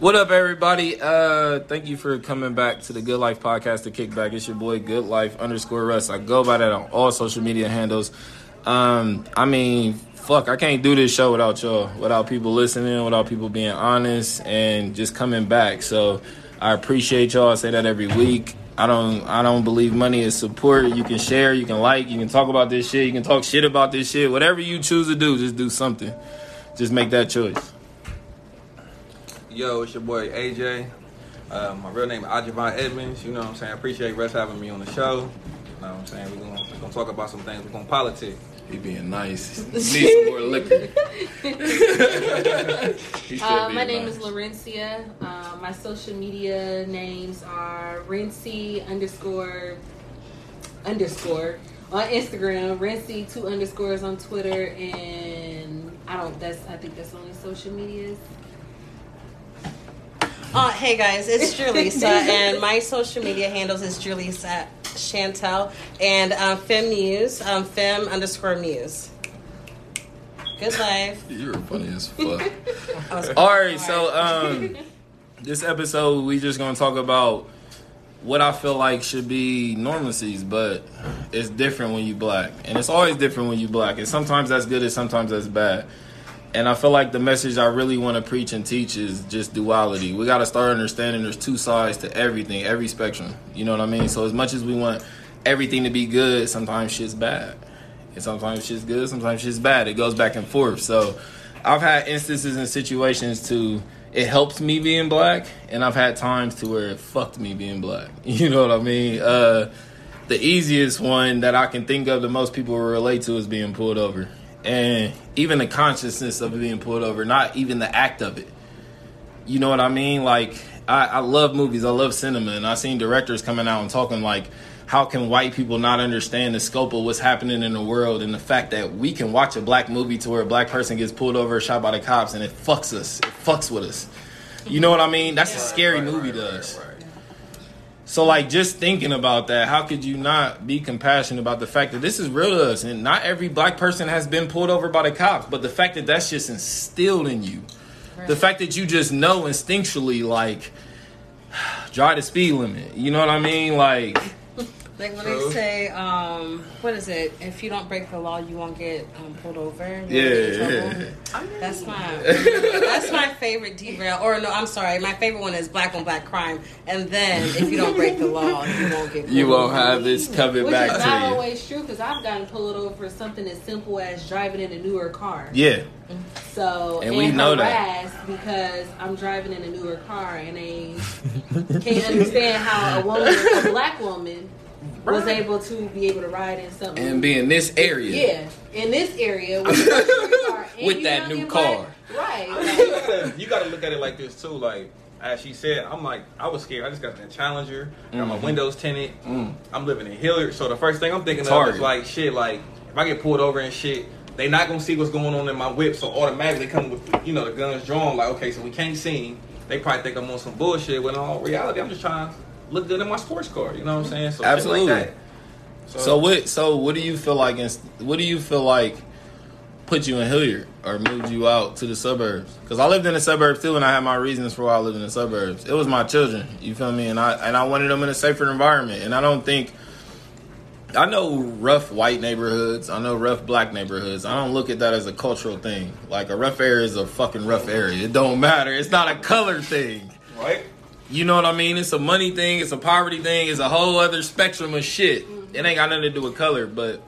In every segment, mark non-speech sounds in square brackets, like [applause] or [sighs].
What up, everybody? Uh, thank you for coming back to the Good Life Podcast, the Kickback. It's your boy, Good Life underscore Russ. I go by that on all social media handles. Um, I mean, fuck, I can't do this show without y'all, without people listening, without people being honest and just coming back. So I appreciate y'all. I say that every week. I don't I don't believe money is support. You can share, you can like, you can talk about this shit, you can talk shit about this shit. Whatever you choose to do, just do something. Just make that choice. Yo, it's your boy AJ. Uh, my real name is Ajavon Edmonds. You know what I'm saying? I appreciate Russ having me on the show. You know what I'm saying? We're gonna, we gonna talk about some things. We're gonna politic. He being nice. [laughs] Need some more liquor. [laughs] Uh, my being name nice. is Laurencia. Uh, my social media names are Rency underscore underscore on Instagram, Rency two underscores on Twitter, and I don't. That's I think that's only social medias. Uh, hey guys, it's [laughs] Julissa, and my social media handles is Julissa Chantel and uh, Fem Muse, um, Fem underscore Muse. Good life. You're funny as fuck. [laughs] All right, so um, [laughs] this episode we just gonna talk about what I feel like should be normacies, but it's different when you black, and it's always different when you black, and sometimes that's good and sometimes that's bad. And I feel like the message I really want to preach and teach is just duality. We got to start understanding there's two sides to everything, every spectrum. You know what I mean? So as much as we want everything to be good, sometimes shit's bad. And sometimes shit's good, sometimes shit's bad. It goes back and forth. So I've had instances and situations to it helps me being black, and I've had times to where it fucked me being black. [laughs] You know what I mean? Uh, the easiest one that I can think of that most people relate to is being pulled over. And even the consciousness of being pulled over, not even the act of it. You know what I mean? Like, I, I love movies, I love cinema, and I've seen directors coming out and talking like, how can white people not understand the scope of what's happening in the world and the fact that we can watch a black movie to where a black person gets pulled over, shot by the cops, and it fucks us. It fucks with us. You know what I mean? That's a scary movie to us. So like just thinking about that, how could you not be compassionate about the fact that this is real to us and not every black person has been pulled over by the cops, but the fact that that's just instilled in you. The fact that you just know instinctually like [sighs] drive the speed limit. You know what I mean? Like Like when True. they say, um, what is it? If you don't break the law, you won't get um, pulled over. Yeah, yeah. That's my [laughs] that's my favorite derail. Or no, I'm sorry. My favorite one is black on black crime. And then if you don't break the law, you won't get. You won't over. have this coming Which back is to not you. always true because I've gotten pulled over for something as simple as driving in a newer car. Yeah. So And we know that. harassed because I'm driving in a newer car and they can't understand how a woman, a black woman, was able to be able to ride in something And be in this area. Yeah, in this area [laughs] with, car With that new car. black. right? you like, gotta, you gotta look at it like this too. Like as she said, I'm like I was scared. I just got that Challenger, got my Mhm. windows tinted. Mm. I'm living in Hilliard, so the first thing I'm thinking of is like shit. Like if I get pulled over and shit, they not gonna see what's going on in my whip, so automatically come with you know the guns drawn. Like okay, so we can't see him. They probably think I'm on some bullshit. When in all reality, I'm just trying to look good in my sports car. You know what I'm saying? So Absolutely. Like that. So what? So what do you feel like? inst- What do you feel like put you in Hilliard or moved you out to the suburbs? Because I lived in the suburbs too, and I had my reasons for why I lived in the suburbs. It was my children. You feel me? And I and I wanted them in a safer environment. And I don't think I know rough white neighborhoods. I know rough black neighborhoods. I don't look at that as a cultural thing. Like a rough area is a fucking rough area. It don't matter. It's not a color thing. right. You know what I mean? It's a money thing, it's a poverty thing, it's a whole other spectrum of shit. It ain't got nothing to do with color, but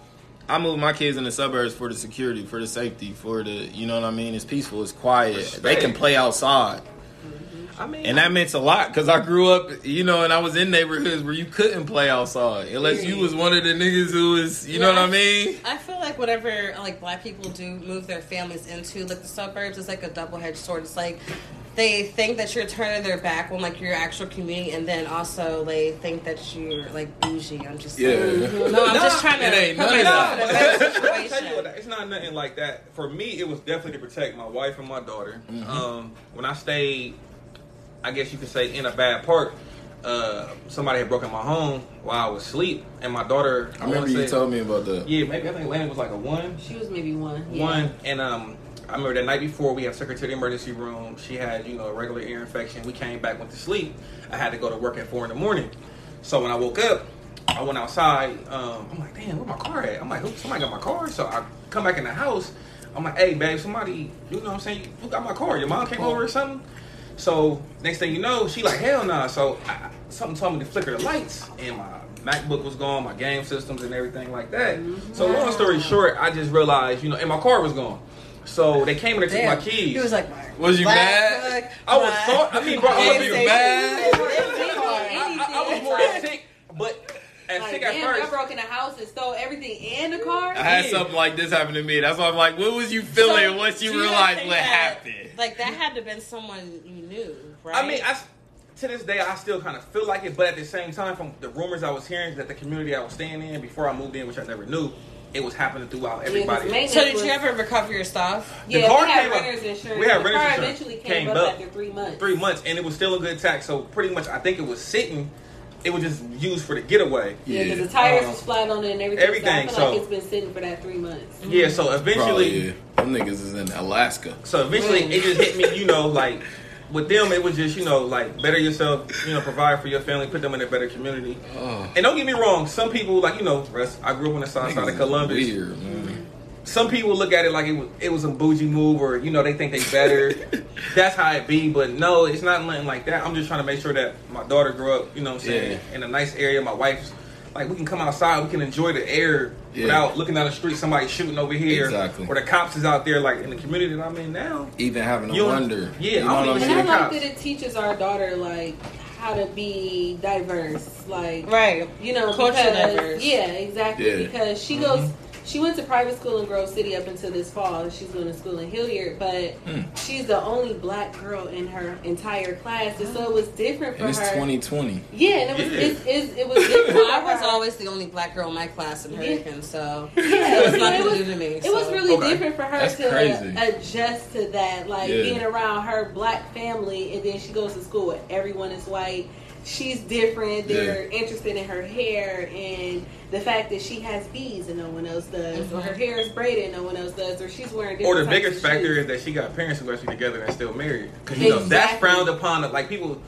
I moved my kids in the suburbs for the security, for the safety, for the you know what I mean? It's peaceful, it's quiet. Respect. They can play outside. Mm-hmm. I mean, And that meant a lot because I grew up, you know, and I was in neighborhoods where you couldn't play outside unless you mm. was one of the niggas who was, you know what I mean? I feel like whatever like black people do move their families into like the suburbs is like a double edged sword. It's like they think that you're turning their back on like your actual community, and then also they think that you're like bougie. I'm just Yeah. saying. no, I'm Nah, just trying to it ain't put none of myself in a better Let me tell you situation. it's not nothing like that. For me, it was definitely to protect my wife and my daughter. Mm-hmm. Um, when I stayed, I guess you could say in a bad part, uh, somebody had broken my home while I was asleep, and my daughter. I remember wanna you say- told me about that. Yeah, maybe I think Landon was like a one, she was maybe one. Yeah. one, and um, I remember the night before we had took her to the emergency room. She had, you know, a regular ear infection. We came back, went to sleep. I had to go to work at four in the morning. So when I woke up, I went outside. Um, I'm like, damn, where my car at? I'm like, who, somebody got my car. So I come back in the house. I'm like, hey, babe, somebody, you know what I'm saying? Who got my car? Your mom came over or something? So next thing you know, she like, hell nah. So I, something told me to flicker the lights, and my MacBook was gone, my game systems and everything like that. So long story short, I just realized, you know, and my car was gone. So they came and they took Damn. my keys. He was like, my Was you mad? book, I was my- so. I mean, bro, I was Was you being mad? I, I, I was more sick, but as Like, sick at damn, y'all first. broke in the house and stole everything and the car. I had Yeah. something like this happen to me. That's why I'm like, what was you feeling So, once you realized what that- happened? Like that had to have been someone you knew, right? I mean, I, to this day, I still kind of feel like it, but at the same time, from the rumors I was hearing that the community I was staying in before I moved in, which I never knew, it was happening throughout everybody. Yeah, 'cause so did was- you ever recover your stuff? The Yeah, car we had came up- renter's insurance. we had the renter's car insurance. eventually came, Came up, up after three months. three months, and it was still a good tax. So pretty much, I think it was sitting. It was just used for the getaway. Yeah, because Yeah. the tires Um, was flat on it and everything. everything, So I feel so- like it's been sitting for that three months. Yeah. So eventually, Probably, yeah. Them niggas is in Alaska. So eventually, it just hit me. You know, like with them, it was just you know, like better yourself. You know, provide for your family, put them in a better community. Oh, And don't get me wrong, some people like you know, Russ, I grew up on the south side of Columbus. Weird. Some people look at it like it was it was a bougie move, or you know, they think they better. [laughs] That's how it be, but no, it's not nothing like that. I'm just trying to make sure that my daughter grew up, you know, what I'm saying, Yeah. in a nice area. My wife's like we can come outside, we can enjoy the air Yeah. without looking down the street, somebody shooting over here, Exactly. or the cops is out there, like in the community that I'm in now. Even having a You don't- wonder. yeah, you know I what don't I And I like cops. that it teaches our daughter like how to be diverse, like Right. you know, Culture diverse. Yeah, exactly. Yeah. Because she mm-hmm. goes, she went to private school in Grove City up until this fall. She's going to school in Hilliard, but Hmm. she's the only black girl in her entire class, and so it was different for And it's her. 2020. Yeah, and it was Yeah. it's, it's, it was different. Well, [laughs] I was always the only black girl in my class in Hurricane, so Yeah, it was it nothing was- to to me. It was really Okay. different for her That's to crazy. adjust to that, like Yeah. being around her black family, and then she goes to school where everyone is white. She's different. They're interested in her hair and the fact that she has beads and no one else does, or her hair is braided and no one else does, or she's wearing. Mm-hmm. Or the biggest factor shoes. is that she got parents who are actually together and still married. Because you know that's frowned upon. Like people,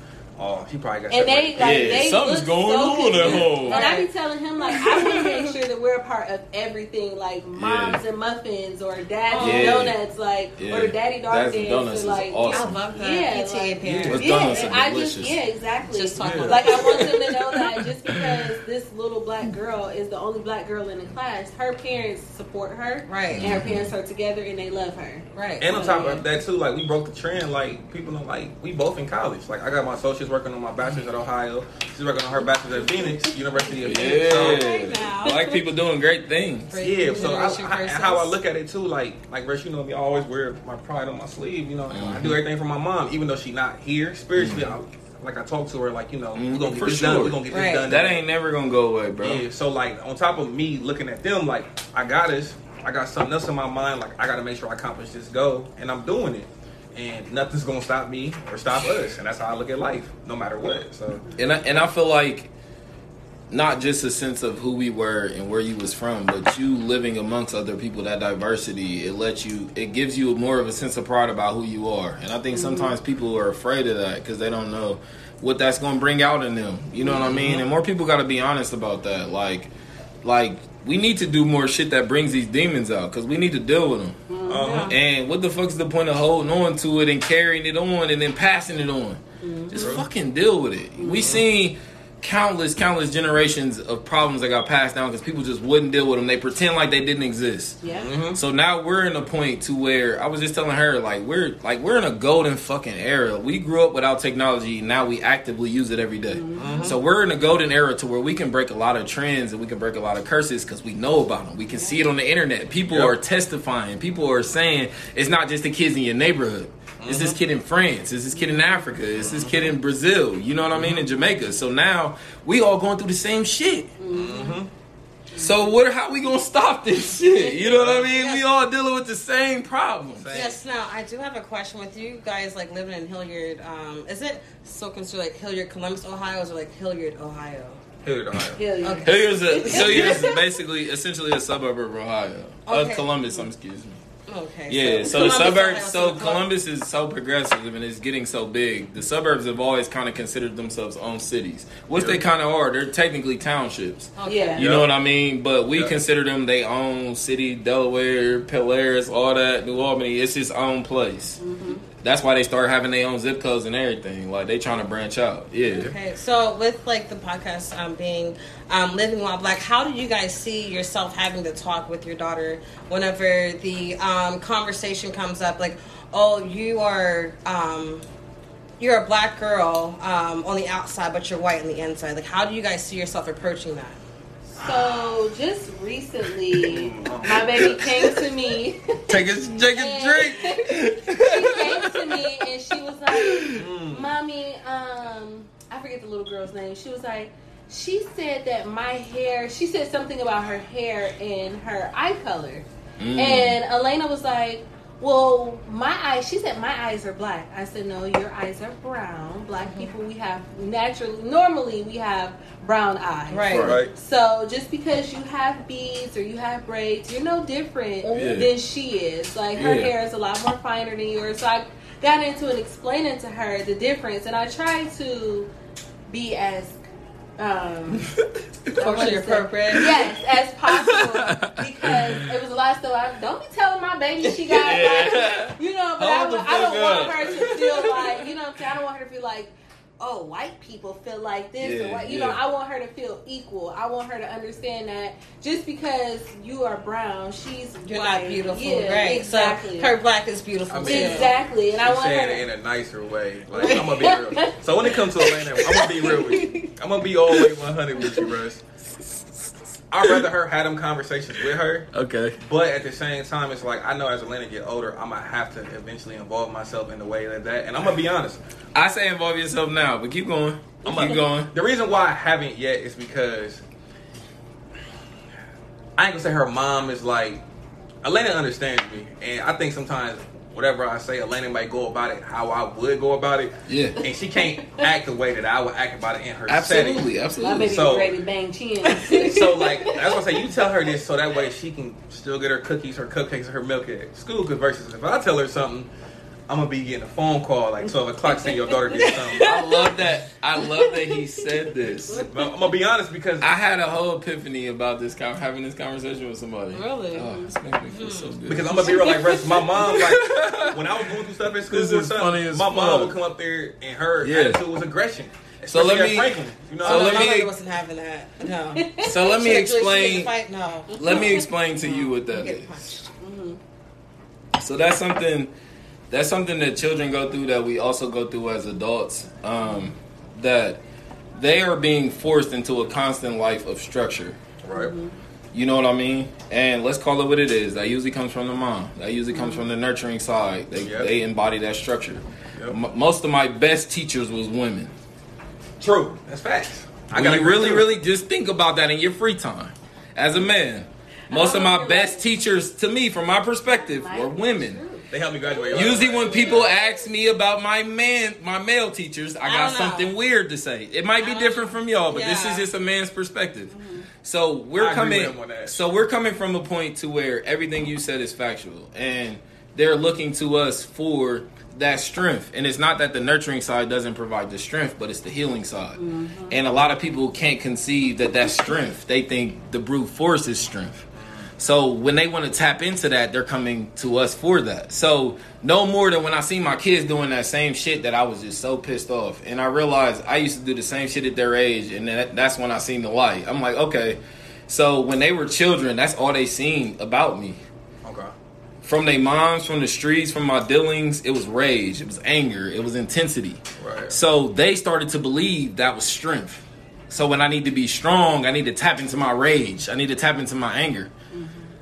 oh, she probably got. And they like Yeah, they something's going so on at home. And I be telling him like I want to make sure that we're a part of everything, like moms Yeah. and muffins or dad's Yeah. donuts, like Yeah. or daddy dog Dad's dance, Donuts is like awesome. I love that Yeah, PTA like- parents. Yeah, donuts are and I delicious. just yeah, exactly. Just talk Yeah. Like I want them to know that just because this little black girl is the only black girl in the class, her parents support her, Right. And her parents are together and they love her. right. And on top of that too, like we broke the trend. Like people know, like we both in college. Like I got my associates working on my bachelor's at Ohio. She's working on her bachelor's at Phoenix University of Phoenix. So, Right. Yeah. Black people doing great things. Great yeah, so I, I, and how I look at it too, like like Russ, you know me, I always wear my pride on my sleeve. You know, I Mm-hmm. do everything for my mom, even though she not here spiritually. I, like I talk to her, like you know, Mhm, we're gonna get for this done. We're gonna get Right. this done. That ain't never gonna go away, bro. Yeah, so like on top of me looking at them, like I got this, I got something else in my mind. Like I got to make sure I accomplish this goal, and I'm doing it. And nothing's gonna stop me or stop us, and that's how I look at life, no matter what. So And I, and I feel like not just a sense of who we were and where you was from, but you living amongst other people, that diversity, it lets you, it gives you more of a sense of pride about who you are. And I think mm-hmm. sometimes people are afraid of that because they don't know what that's going to bring out in them. You know what I mm-hmm. mean? And more people got to be honest about that. Like, like we need to do more shit that brings these demons out because we need to deal with them. Mm-hmm. Uh-huh. And what the fuck's the point of holding on to it and carrying it on and then passing it on? Just fucking deal with it. We seen countless, countless generations of problems that got passed down because people just wouldn't deal with them. They pretend like they didn't exist. Yeah. Mm-hmm. So now we're in a point to where I was just telling her like we're like we're in a golden fucking era. We grew up without technology, now we actively use it every day. So we're in a golden era to where we can break a lot of trends and we can break a lot of curses because we know about them. We can see it on the internet. People Yep. are testifying. People are saying it's not just the kids in your neighborhood. It's this kid in France. Is this kid in Africa. Is this kid in Brazil. You know what I mean? In Jamaica. So now we all going through the same shit. So what? How we gonna stop this shit? You know what I mean? We all dealing with the same problems. Same. Yes, now I do have a question with you guys like living in Hilliard. Um, is it still considered like Hilliard, Columbus, Ohio, or like Hilliard, Ohio? Hilliard, Ohio. Hell yeah. Okay. Hilliard's a [laughs] Hilliard's basically essentially a suburb of Ohio. Okay. Of Columbus, um, excuse me. Okay. Yeah, so, the suburbs, so Columbus is so progressive and it's getting so big. The suburbs have always kind of considered themselves own cities, which they kind of are. They're technically townships. Okay. Yeah. You know what I mean? But we Yeah. consider them they own city, Delaware, Polaris, all that, New Albany. It's its own place. That's why they start having their own zip codes and everything. Like they trying to branch out. Yeah. Okay, so with like the podcast um, being um, living while black, how do you guys see yourself having to talk with your daughter whenever the um, conversation comes up? Like, oh, you are um, you're a black girl um, on the outside, but you're white on the inside. Like, how do you guys see yourself approaching that? So just recently, my baby came to me. Take a take a drink. [laughs] she came to me and she was like, Mm. "Mommy, um, I forget the little girl's name. She was like, she said that my hair. She said something about her hair and her eye color, Mm. and Elena was like." Well, my eyes, she said my eyes are black. I said, no, your eyes are brown. Black people, we have naturally, normally we have brown eyes. Right. Right. So just because you have beads or you have braids, you're no different Yeah. than she is. Like her Yeah. hair is a lot more finer than yours. So I got into it explaining to her the difference, and I tried to be as um, [laughs] Culturally appropriate. yes as [laughs] possible because it was a lot. So I don't be telling my baby she got Yeah. like, you know, but I, Hold the wa- I don't fuck want her to feel like you know. what I'm saying? I don't want her to feel like oh, white people feel like this, or what, you know. I want her to feel equal. I want her to understand that just because you are brown, she's You're white. not beautiful, Yeah, right? Exactly. So her black is beautiful I mean, too. exactly, and I want her. saying To, it in a nicer way. Like I'm gonna be real. [laughs] So when it comes to Elena, I'm gonna be real with you. I'm gonna be all the way 100 with you, Russ. I'd rather her have them conversations with her, Okay. but at the same time, it's like I know as Elena get older, I'm gonna have to eventually involve myself in the way like that. And I'm gonna be honest, I say involve yourself now, but keep going. I'm keep going. The reason why I haven't yet is because I ain't gonna say her mom is like Elena understands me, and I think sometimes whatever I say, Elena might go about it how I would go about it, Yeah. and she can't act the way that I would act about it in her Absolutely, setting. my absolutely. baby So- ready to bang chin. [laughs] So like that's what I say. You tell her this so that way she can still get her cookies, her cupcakes, her milk at school. Because versus if I tell her something, I'm gonna be getting a phone call like 12 o'clock saying your daughter did something. I love that. I love that he said this. But I'm gonna be honest because I had a whole epiphany about this, con- having this conversation with somebody. Really? Oh, this makes me feel so good. Because I'm gonna be real, like Russ, my mom, like when I was going through stuff at school, This or is something, funny as my mom fuck. would come up there and her Yeah. attitude was aggression. So let me- Franklin. You know, so let me- wasn't having that. No. [laughs] so let me explain. No. Let me explain to you what that mm-hmm. is. You get So that's something that's something that children go through that we also go through as adults. Um, that they are being forced into a constant life of structure. Right. You know what I mean? And let's call it what it is. That usually comes from the mom. That usually comes from the nurturing side. They, Yep. they embody that structure. Yep. M- most of my best teachers was women. True. That's facts. I I gotta gotta really, too. really just think about that in your free time. As a man, most of my best teachers, to me, from my perspective, were women. They helped me graduate. Usually, when people ask me about my man, my male teachers, I I got don't know. something weird to say. It might be I don't different from y'all, but this is just a man's perspective. Mm-hmm. So we're I agree with coming. him on that. So we're coming from a point to where everything you said is factual, and they're looking to us for that strength. And it's not that the nurturing side doesn't provide the strength, but it's the healing side. Mm-hmm. And a lot of people can't conceive that that's strength. They think the brute force is strength. So when they want to tap into that, they're coming to us for that. So no more than when I see my kids doing that same shit that I was just so pissed off, and I realized I used to do the same shit at their age, and that, that's when I seen the light. I'm like, okay. So when they were children, that's all they seen about me. Okay. From their moms, from the streets, from my dealings, it was rage, it was anger, it was intensity. Right. So they started to believe that was strength. So when I need to be strong, I need to tap into my rage. I need to tap into my anger.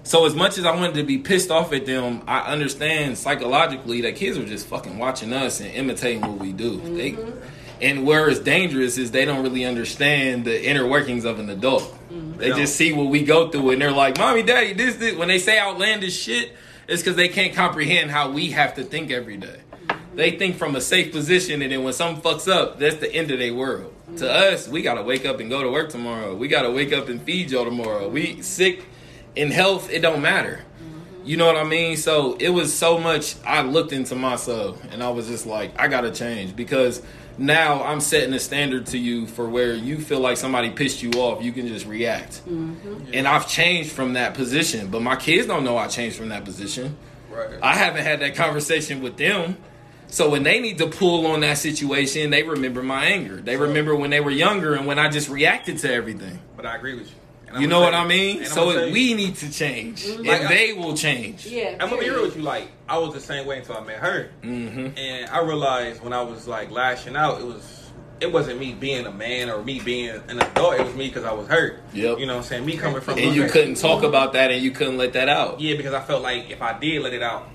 So as much as I wanted to be pissed off at them, I understand psychologically that kids are just fucking watching us and imitating what we do. They, mm-hmm. and where it's dangerous is they don't really understand the inner workings of an adult. Mm-hmm. They No. just see what we go through and they're like, "Mommy, Daddy, this, this." When they say outlandish shit, it's because they can't comprehend how we have to think every day. Mm-hmm. They think from a safe position, and then when something fucks up, that's the end of their world. To us, we gotta wake up and go to work tomorrow. We gotta wake up and feed y'all tomorrow. We sick in health, it don't matter. You know what I mean? So it was so much. I looked into myself and I was just like, I gotta change because now I'm setting a standard to you for where you feel like somebody pissed you off, you can just react. Mm-hmm. And I've changed from that position, but my kids don't know I changed from that position. Right. I haven't had that conversation with them. So when they need to pull on that situation, they remember my anger. They remember when they were younger and when I just reacted to everything. But I agree with you. And You know what I mean? So gonna we need to change, Like, and they will change. Yeah. I'm gonna be real with you. Like I was the same way until I met her, hmm and I realized when I was like lashing out, it was it wasn't me being a man or me being an adult. It was me because I was hurt. Yep. You know what I'm saying? Me coming from And you couldn't talk about that, and you couldn't let that out. Yeah, because I felt like if I did let it out,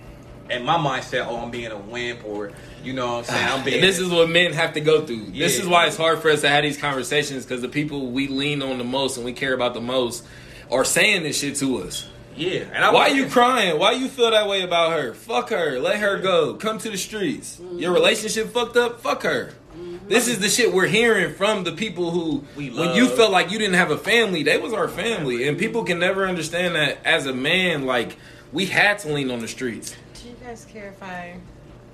and my mindset, oh, I'm being a wimp, or you know what I'm saying, I'm [laughs] being. And this is what men have to go through. This is why it's hard for us to have these conversations because the people we lean on the most and we care about the most are saying this shit to us. yeah. And I Why was- you crying? Why you feel that way about her? Fuck her. Let her go. Come to the streets. Your mm-hmm. relationship fucked up? Fuck her. Mm-hmm. This is the shit we're hearing from the people who, when you felt like you didn't have a family, they was our family. And people can never understand that as a man, like, we had to lean on the streets. Do you guys care if I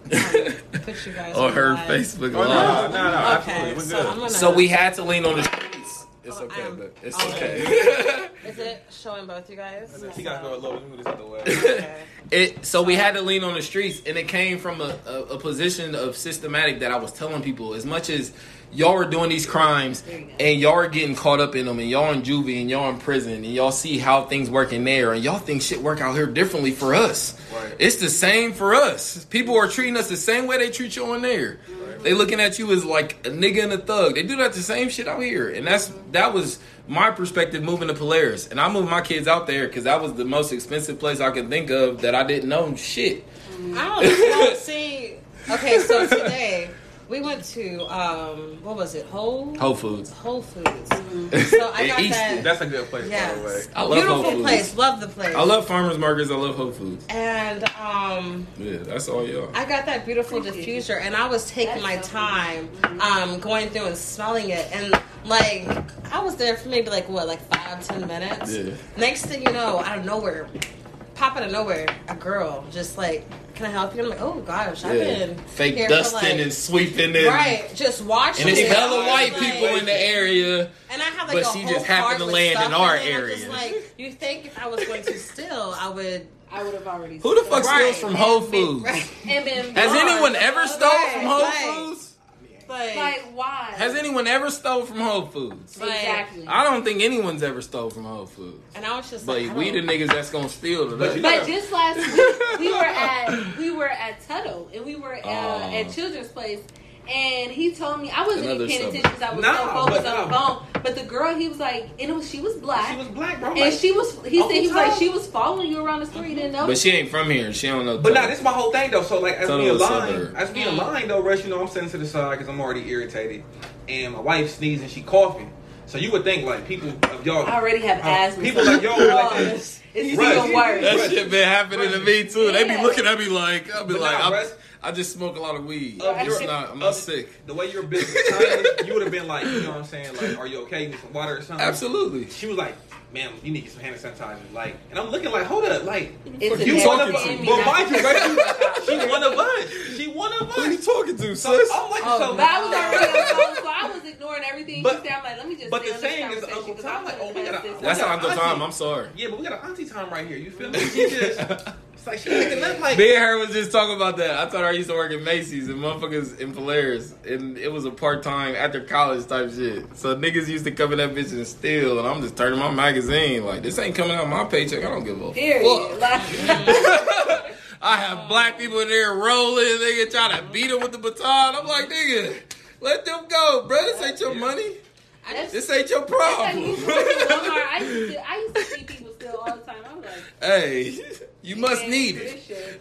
um, [laughs] put you guys or on her live? Facebook Oh, Live. no, no, Okay, absolutely. We're so good. I'm gonna. So we had to lean on the streets. It's Oh, okay, but it's oh. okay. [laughs] Is it showing both you guys? She got to go a little. Let me move this out the way. Okay. [laughs] it so we had to lean on the streets, and it came from a, a, a position of systematic that I was telling people as much as y'all are doing these crimes There you go. and y'all are getting caught up in them, and y'all in juvie and y'all in prison, and y'all see how things work in there, and y'all think shit work out here differently for us. Right. It's the same for us. People are treating us the same way they treat you on there. They looking at you as like a nigga and a thug. They do that the same shit out here, and that's that was my perspective moving to Polaris, and I moved my kids out there because that was the most expensive place I could think of that I didn't know shit. I don't know. See, okay, so today we went to um, what was it? Whole Whole Foods. Whole Foods. So I got Easton. that. That's a good place, by the way. Yes, I love beautiful Whole Foods. place. Love the place. I love farmers markets. I love Whole Foods. And um, Yeah, that's all y'all. I got that beautiful Appreciate diffuser, and I was taking That's my time, um, going through and smelling it, and like I was there for maybe like what, like five, ten minutes. Yeah. Next thing you know, out of nowhere, pop out of nowhere, a girl just like, "Can I help you?" I'm like, "Oh gosh, I've Yeah. been Fake here for, dusting like- and sweeping and right, just watching." and it's it. hella I was white like- people in the area. And I have like But a she whole just happened to land in our it, and I'm area. just like, you think if I was going to steal, I would. I would have already. Who the fuck Right. steals from Whole And be- Foods? right. And been Has gone. anyone ever stole Right, from Whole right. Foods? Like, Like why? Has anyone ever stole from Whole Foods? Like, exactly? I don't think anyone's ever stole from Whole Foods. and I was just But like, I we the niggas that's gonna steal But today. you But just last week we were [laughs] at we were at Tuttle and we were uh, at Children's Place. And he told me I wasn't Another even paying sub- attention because I was Nah, so focused on the phone. But the girl, he was like, and it was she was black, She was black, bro. and Like, she was. He said he was like she was following you around the store. You didn't know. But she ain't from here. She don't know. But nah, Tuttle. this is my whole thing though. So like, as Tuttle we in is line, as we in line though, Russ, you know, I'm sitting to the side because I'm already irritated, and my wife sneezing, she coughing. So you would think like people of y'all, I already have uh, asthma. people so like y'all, like, [laughs] it's, it's Russ. even worse. That shit been happening to me too. They be looking at me like I'll be But like, nah, I'm, Russ. I just smoke a lot of weed. Of It's your- not. I'm not of- sick. the way your business timing, you would have been like, you know what I'm saying? Like, are you okay? Need some water or something? Absolutely. She was like, ma'am, you need some hand sanitizer. Like, and I'm looking like, hold up, like, It's you one of talking us. to? But mind you, right? [laughs] She one of us. She one of us. Who are you talking to, So sis? I'm like, Oh, so. But I was already [laughs] on so I was ignoring everything But- he said. I'm like, let me just. but the on saying is conversation Uncle 'cause Tom, I'm like, oh, we pass gotta- That's Yeah, how Uncle auntie. Tom. I'm sorry. Yeah, but we got an auntie time right here. You feel me? [laughs] She just, it's like she looking up like. Me and her was just talking about that. I told her I used to work at Macy's and motherfuckers in Polaris, and it was a part time after college type shit. So niggas used to come in that bitch and steal, and I'm just turning my magazine like this ain't coming out my paycheck. I don't give a Period. fuck. [laughs] Like, I have black people in there rolling, nigga, trying to beat them with the baton. I'm like, nigga, let them go, bro. This ain't your money. that's, This ain't your that's problem. Walmart. I used to, I used to see people steal all the time. I was like, hey, you must need it.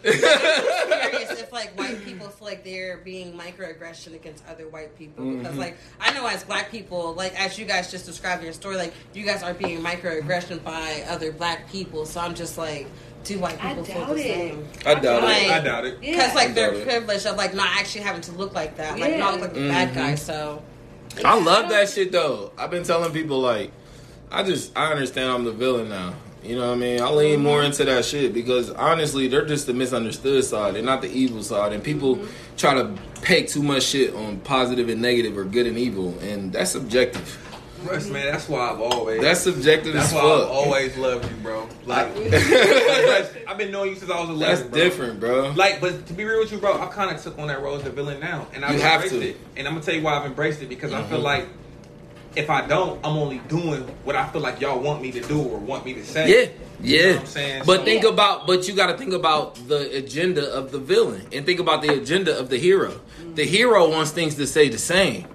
I'm curious [laughs] if like white people feel like they're being microaggression against other white people because Mhm. like I know as black people like as you guys just described in your story like you guys are being microaggression by other black people so I'm just like do white I people feel the it. same I doubt Like- it. I doubt it. Yeah. because like their doubt it. privilege of like not actually having to look like that like not look like the bad Mhm. guy so I love that shit though. I've been telling people like, I just I understand I'm the villain now. You know what I mean? I lean more into that shit because honestly, they're just the misunderstood side. They're not the evil side. And people try to peg too much shit on positive and negative or good and evil, and that's subjective. Russ, man, that's why I've always. That's subjective That's as why I've always loved you, bro. Like, [laughs] [laughs] I've been knowing you since I was 11. That's bro. different, bro. Like, but to be real with you, bro, I kind of took on that role as the villain now, and I've You have embraced to. it. And I'm gonna tell you why I've embraced it because I feel Mhm. like if I don't, I'm only doing what I feel like y'all want me to do or want me to say. Yeah, yeah. You know what I'm saying? But So- think about, but you got to think about the agenda of the villain, and think about the agenda of the hero. The hero wants things to stay the same.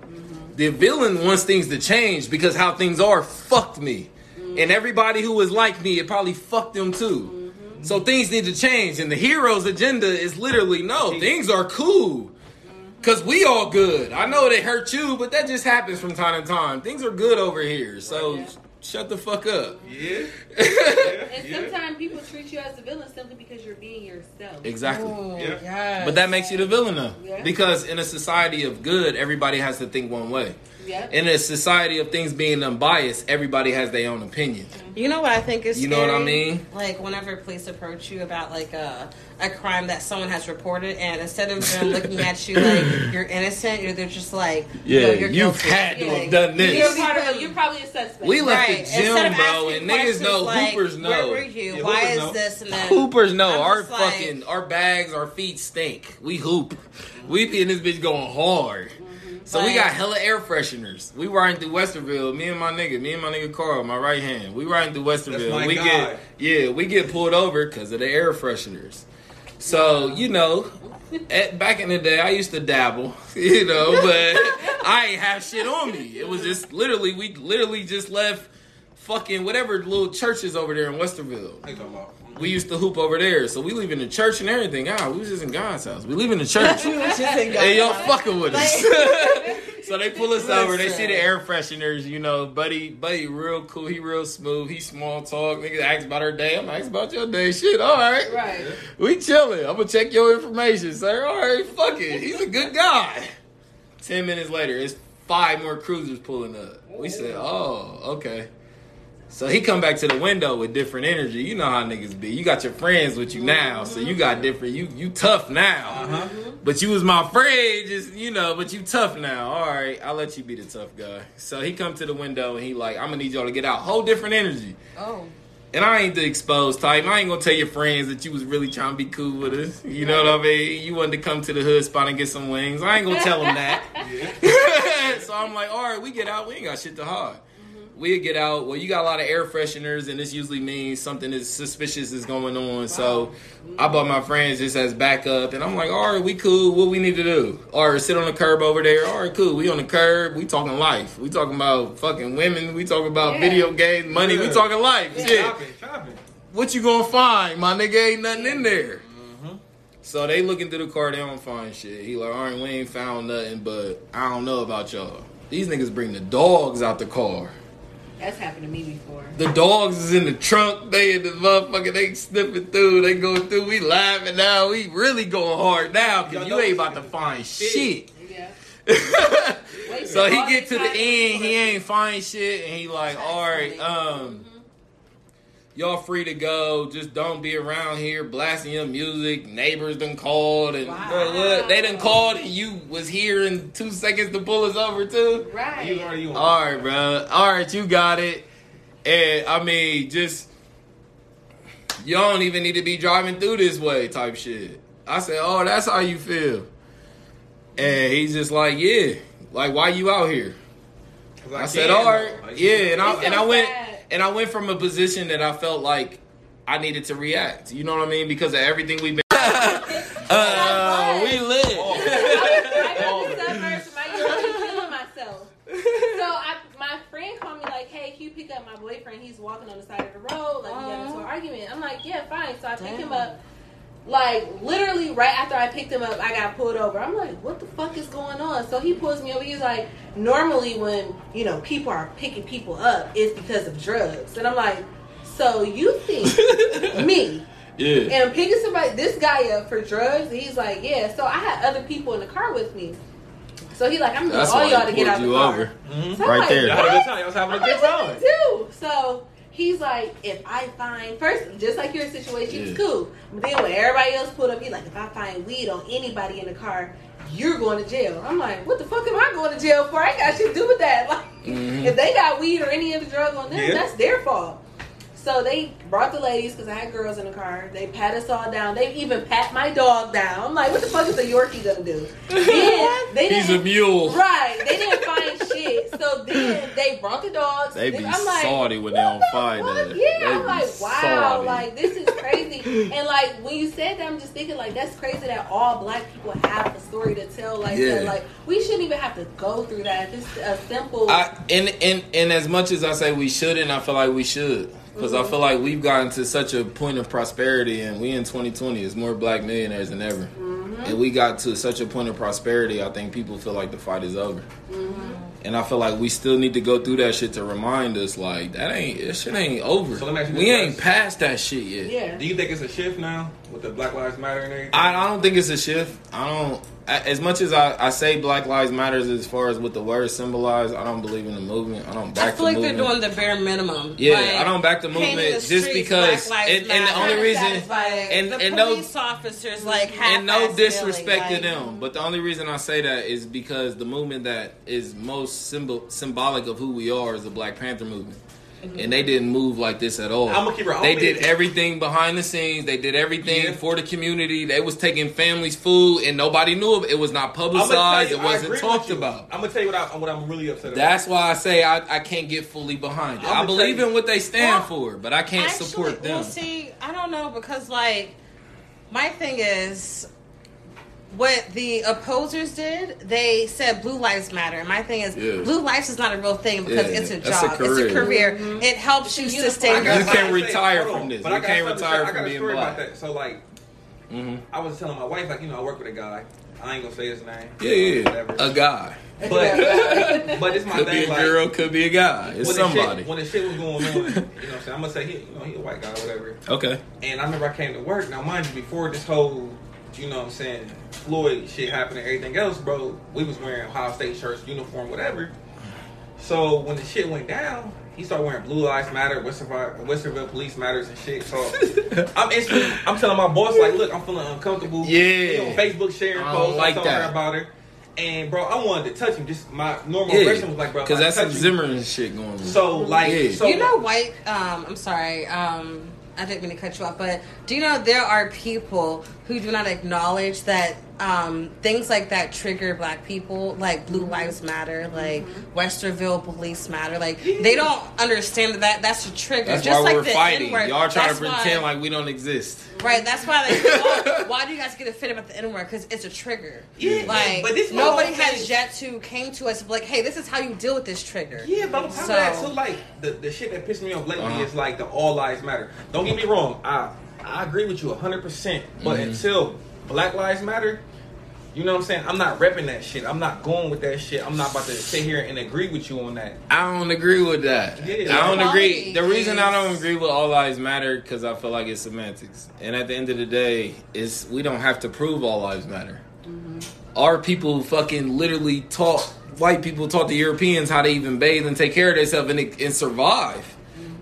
The villain wants things to change because how things are fucked me, and everybody who was like me, it probably fucked them too. So things need to change, and the hero's agenda is literally no, things are cool. Cause we all good. I know they hurt you, but that just happens from time to time. Things are good over here, so Right. shut the fuck up. Yeah. [laughs] And sometimes people treat you as a villain simply because you're being yourself. exactly. Oh, oh, Yeah. yes. But that makes you the villain though. Yeah. Because in a society of good, everybody has to think one way. Yep. In a society of things being unbiased, everybody has their own opinion. Mm-hmm. You know what I think is You know what I mean? Like whenever police approach you about like a a crime that someone has reported, and instead of them looking at you like you're innocent, you're they're just like, Yeah, no, you're you've guilty. had to Like, have done this. You're, part of, you're probably a suspect. We left Right. the gym, bro, and niggas know, like, hoopers Where know. were you? Yeah, Why is know. this? And then Hoopers know I'm our just like- fucking our bags, our feet stink. We hoop. We be in this bitch going hard. So we got hella air fresheners. We riding through Westerville. Me and my nigga, me and my nigga Carl, my right hand. We riding through Westerville. my we guy. get yeah, we get pulled over because of the air fresheners. So you know, at, back in the day, I used to dabble, [laughs] you know, but I ain't have shit on me. It was just literally we literally just left fucking whatever little churches over there in Westerville. What you talking about? We used to hoop over there, so we leaving the church and everything. Ah, we was just in God's house. We leaving the church. [laughs] Hey, y'all fucking with us. [laughs] so they pull us over. They see the air fresheners. You know, buddy, buddy, real cool. He real smooth. He small talk. Nigga ask about her day. I'm ask about your day. Shit, all right. Right. We chilling. I'm gonna check your information, sir. All right, fuck it. He's a good guy. Ten minutes later, it's five more cruisers pulling up. We said, oh, okay. So he come back to the window with different energy. You know how niggas be. You got your friends with you now, so you got different. You you tough now. Uh-huh. But you was my friend, just you know. But you tough now. All right, I'll let you be the tough guy. So he come to the window and he like, I'm gonna need y'all to get out. Whole different energy. Oh, And I ain't the exposed type. I ain't gonna tell your friends that you was really trying to be cool with us. You know what I mean? You wanted to come to the hood spot and get some wings. I ain't gonna tell them that. [laughs] [laughs] so I'm like, all right, we get out. We ain't got shit to hide. We get out. Well, you got a lot of air fresheners, and this usually means something is suspicious is going on. So I bought my friends just as backup, and I'm like, all right, we cool. What we need to do? All right, sit on the curb over there. All right, cool. We on the curb. We talking life. We talking about fucking women. We talking about Yeah. video games, money. We talking life. Yeah. Shit Shopping, shopping. what you gonna find? My nigga ain't nothing in there. Mm-hmm. So they looking through the car, they don't find shit. He like, all right, we ain't found nothing, but I don't know about y'all. These niggas bring the dogs out the car. That's happened to me before. The dogs is in the trunk. They in the motherfucker. They sniffing through. They going through. We laughing now. We really going hard now because Y'all you know ain't about to find shit. shit. Yeah. [laughs] So he get to the end, he ain't find shit, and he like, all right, um, y'all free to go. Just don't be around here blasting your music. Neighbors done called, and Wow. bro, what? They done called, and you was here in two seconds to pull us over too. You Right. already you All right, bro. All right, you got it. And I mean, just you don't even need to be driving through this way, type shit. I said, oh, that's how you feel. And he's just like, yeah. Like, why you out here? I, can, said, all right, yeah, and I and I went sad. And I went from a position that I felt like I needed to react. You know what I mean? Because of everything we've been. [laughs] uh, we lit. I got the suburbs. My I'm killing myself. So my friend called me like, "Hey, can you pick up my boyfriend? He's walking on the side of the road. Like we got into an argument." I'm like, "Yeah, fine." So I pick him up. Like literally right after I picked him up, I got pulled over. I'm like, "What the fuck is going on?" So he pulls me over. He's like, "Normally when you know people are picking people up, it's because of drugs." And I'm like, "So you think [laughs] me?" Yeah. and I'm picking somebody, this guy up for drugs. And he's like, yeah. So I had other people in the car with me. So he like, I'm gonna That's all y'all to get out of the you car. over. Mhm. So I'm Right like, there. Y'all had a good time. Y'all was having a I'm good time. do I? So He's like, if I find first, just like your situation, Yeah. it's cool. But then when everybody else pulled up, he's like, if I find weed on anybody in the car, you're going to jail. I'm like, what the fuck am I going to jail for? I ain't got shit to do with that. [laughs] Like, Mhm. if they got weed or any other drug on them, Yeah. that's their fault. So they brought the ladies because I had girls in the car. They pat us all down. They even pat my dog down. I'm like, what the fuck is a Yorkie gonna do? [laughs] Then they He's a mule. Right. They didn't find shit. So then they brought the dogs. They be I'm like, salty when they what don't the find fuck? that. Yeah, They I'm like, wow, salty. like this is crazy. [laughs] and like when you said that, I'm just thinking like that's crazy that all black people have a story to tell like Yeah. that. Like we shouldn't even have to go through that. It's a simple. I and and and as much as I say we shouldn't, I feel like we should because I feel like we've gotten to such a point of prosperity, and we in 2020 is more black millionaires than ever, mm-hmm. and we got to such a point of prosperity. I think people feel like the fight is over, mm-hmm. and I feel like we still need to go through that shit to remind us like that ain't that shit ain't over. So let me ask you we this ain't past that shit yet. yeah. Do you think it's a shift now with the Black Lives Matter and everything? I, I don't think it's a shift. I don't. As much as I, I say Black Lives Matters as far as what the words symbolize, I don't believe in the movement. I don't back the movement. I feel like the they're doing the bare minimum. Yeah, Like, I don't back the movement the just streets because, and, and the only reason, and- the and no- officers like and no disrespect to them, but the only reason I say that is because the movement that is most symbol symbolic of who we are is the Black Panther movement. And they didn't move like this at all. I'ma keep it they did everything behind the scenes. They did everything Yeah. for the community. They was taking families' food, and nobody knew it. It was not publicized. you, It wasn't talked about. I'm gonna tell you what, I, what I'm really upset about. That's why I say I, I can't get fully behind it. I'ma believe in what they stand Well, for, but I can't Actually, support them. Well, see, I don't know because like my thing is what the opposers did. They said blue lives matter. And my thing is Yeah. blue lives is not a real thing because Yeah, it's a that's a job. it's a career. Mhm. It helps you sustain uniform. You can't say, retire from this. But You I can't something to retire say- from I got a being story black. about that. So like, hmm I was telling my wife, like, you know, I work with a guy. I ain't gonna say his name. Yeah, yeah, a guy. But but it's my [laughs] Could be thing. a like, girl, could be a guy. It's when the shit- somebody. when the shit was going on, you know, what [laughs] I'm saying I'm gonna say he, you know, he a white guy, or whatever. Okay. And I remember I came to work. Now, mind you, before this whole, you know what I'm saying, Floyd shit happened and everything else, bro, we was wearing Ohio State shirts, uniform, whatever. So when the shit went down, he started wearing Blue Lives Matter, Westerville, Westerville Police Matters and shit. So [laughs] I'm instantly, I'm telling my boss, like, look, I'm feeling uncomfortable. Yeah. You know, Facebook sharing I posts, like I'm telling that. her about her. And bro, I wanted to touch him. Just my normal Yeah, person was like, bro, because that's some touch you- Zimmerman shit going on. So like, Yeah. so you know, white. Um, I'm sorry. Um, I didn't mean to cut you off, but do you know there are people who do not acknowledge that um, things like that trigger black people, like Blue Lives Matter, like Westerville Police Matter. Like they don't understand that, that that's a trigger. that's Just why like we're fighting. N-word. Y'all trying That's to why- pretend like we don't exist. Right, that's why they. [laughs] oh, why do you guys get offended about the N word? Because it's a trigger. Yeah, like but this nobody has thing. yet to came to us and be like, hey, this is how you deal with this trigger. Yeah, but on top So- of that, too, like the, the shit that pissed me off lately Uh-huh. is like the all lives matter. Don't get me wrong, I I agree with you hundred percent. But Mhm. until Black Lives Matter, you know what I'm saying? I'm not repping that shit. I'm not going with that shit. I'm not about to sit here and agree with you on that. I don't agree with that. Yeah. I don't agree. The reason I don't agree with all lives matter because I feel like it's semantics. And at the end of the day, it's we don't have to prove all lives matter. Our people fucking literally taught white people taught the Europeans how to even bathe and take care of themselves and, and survive.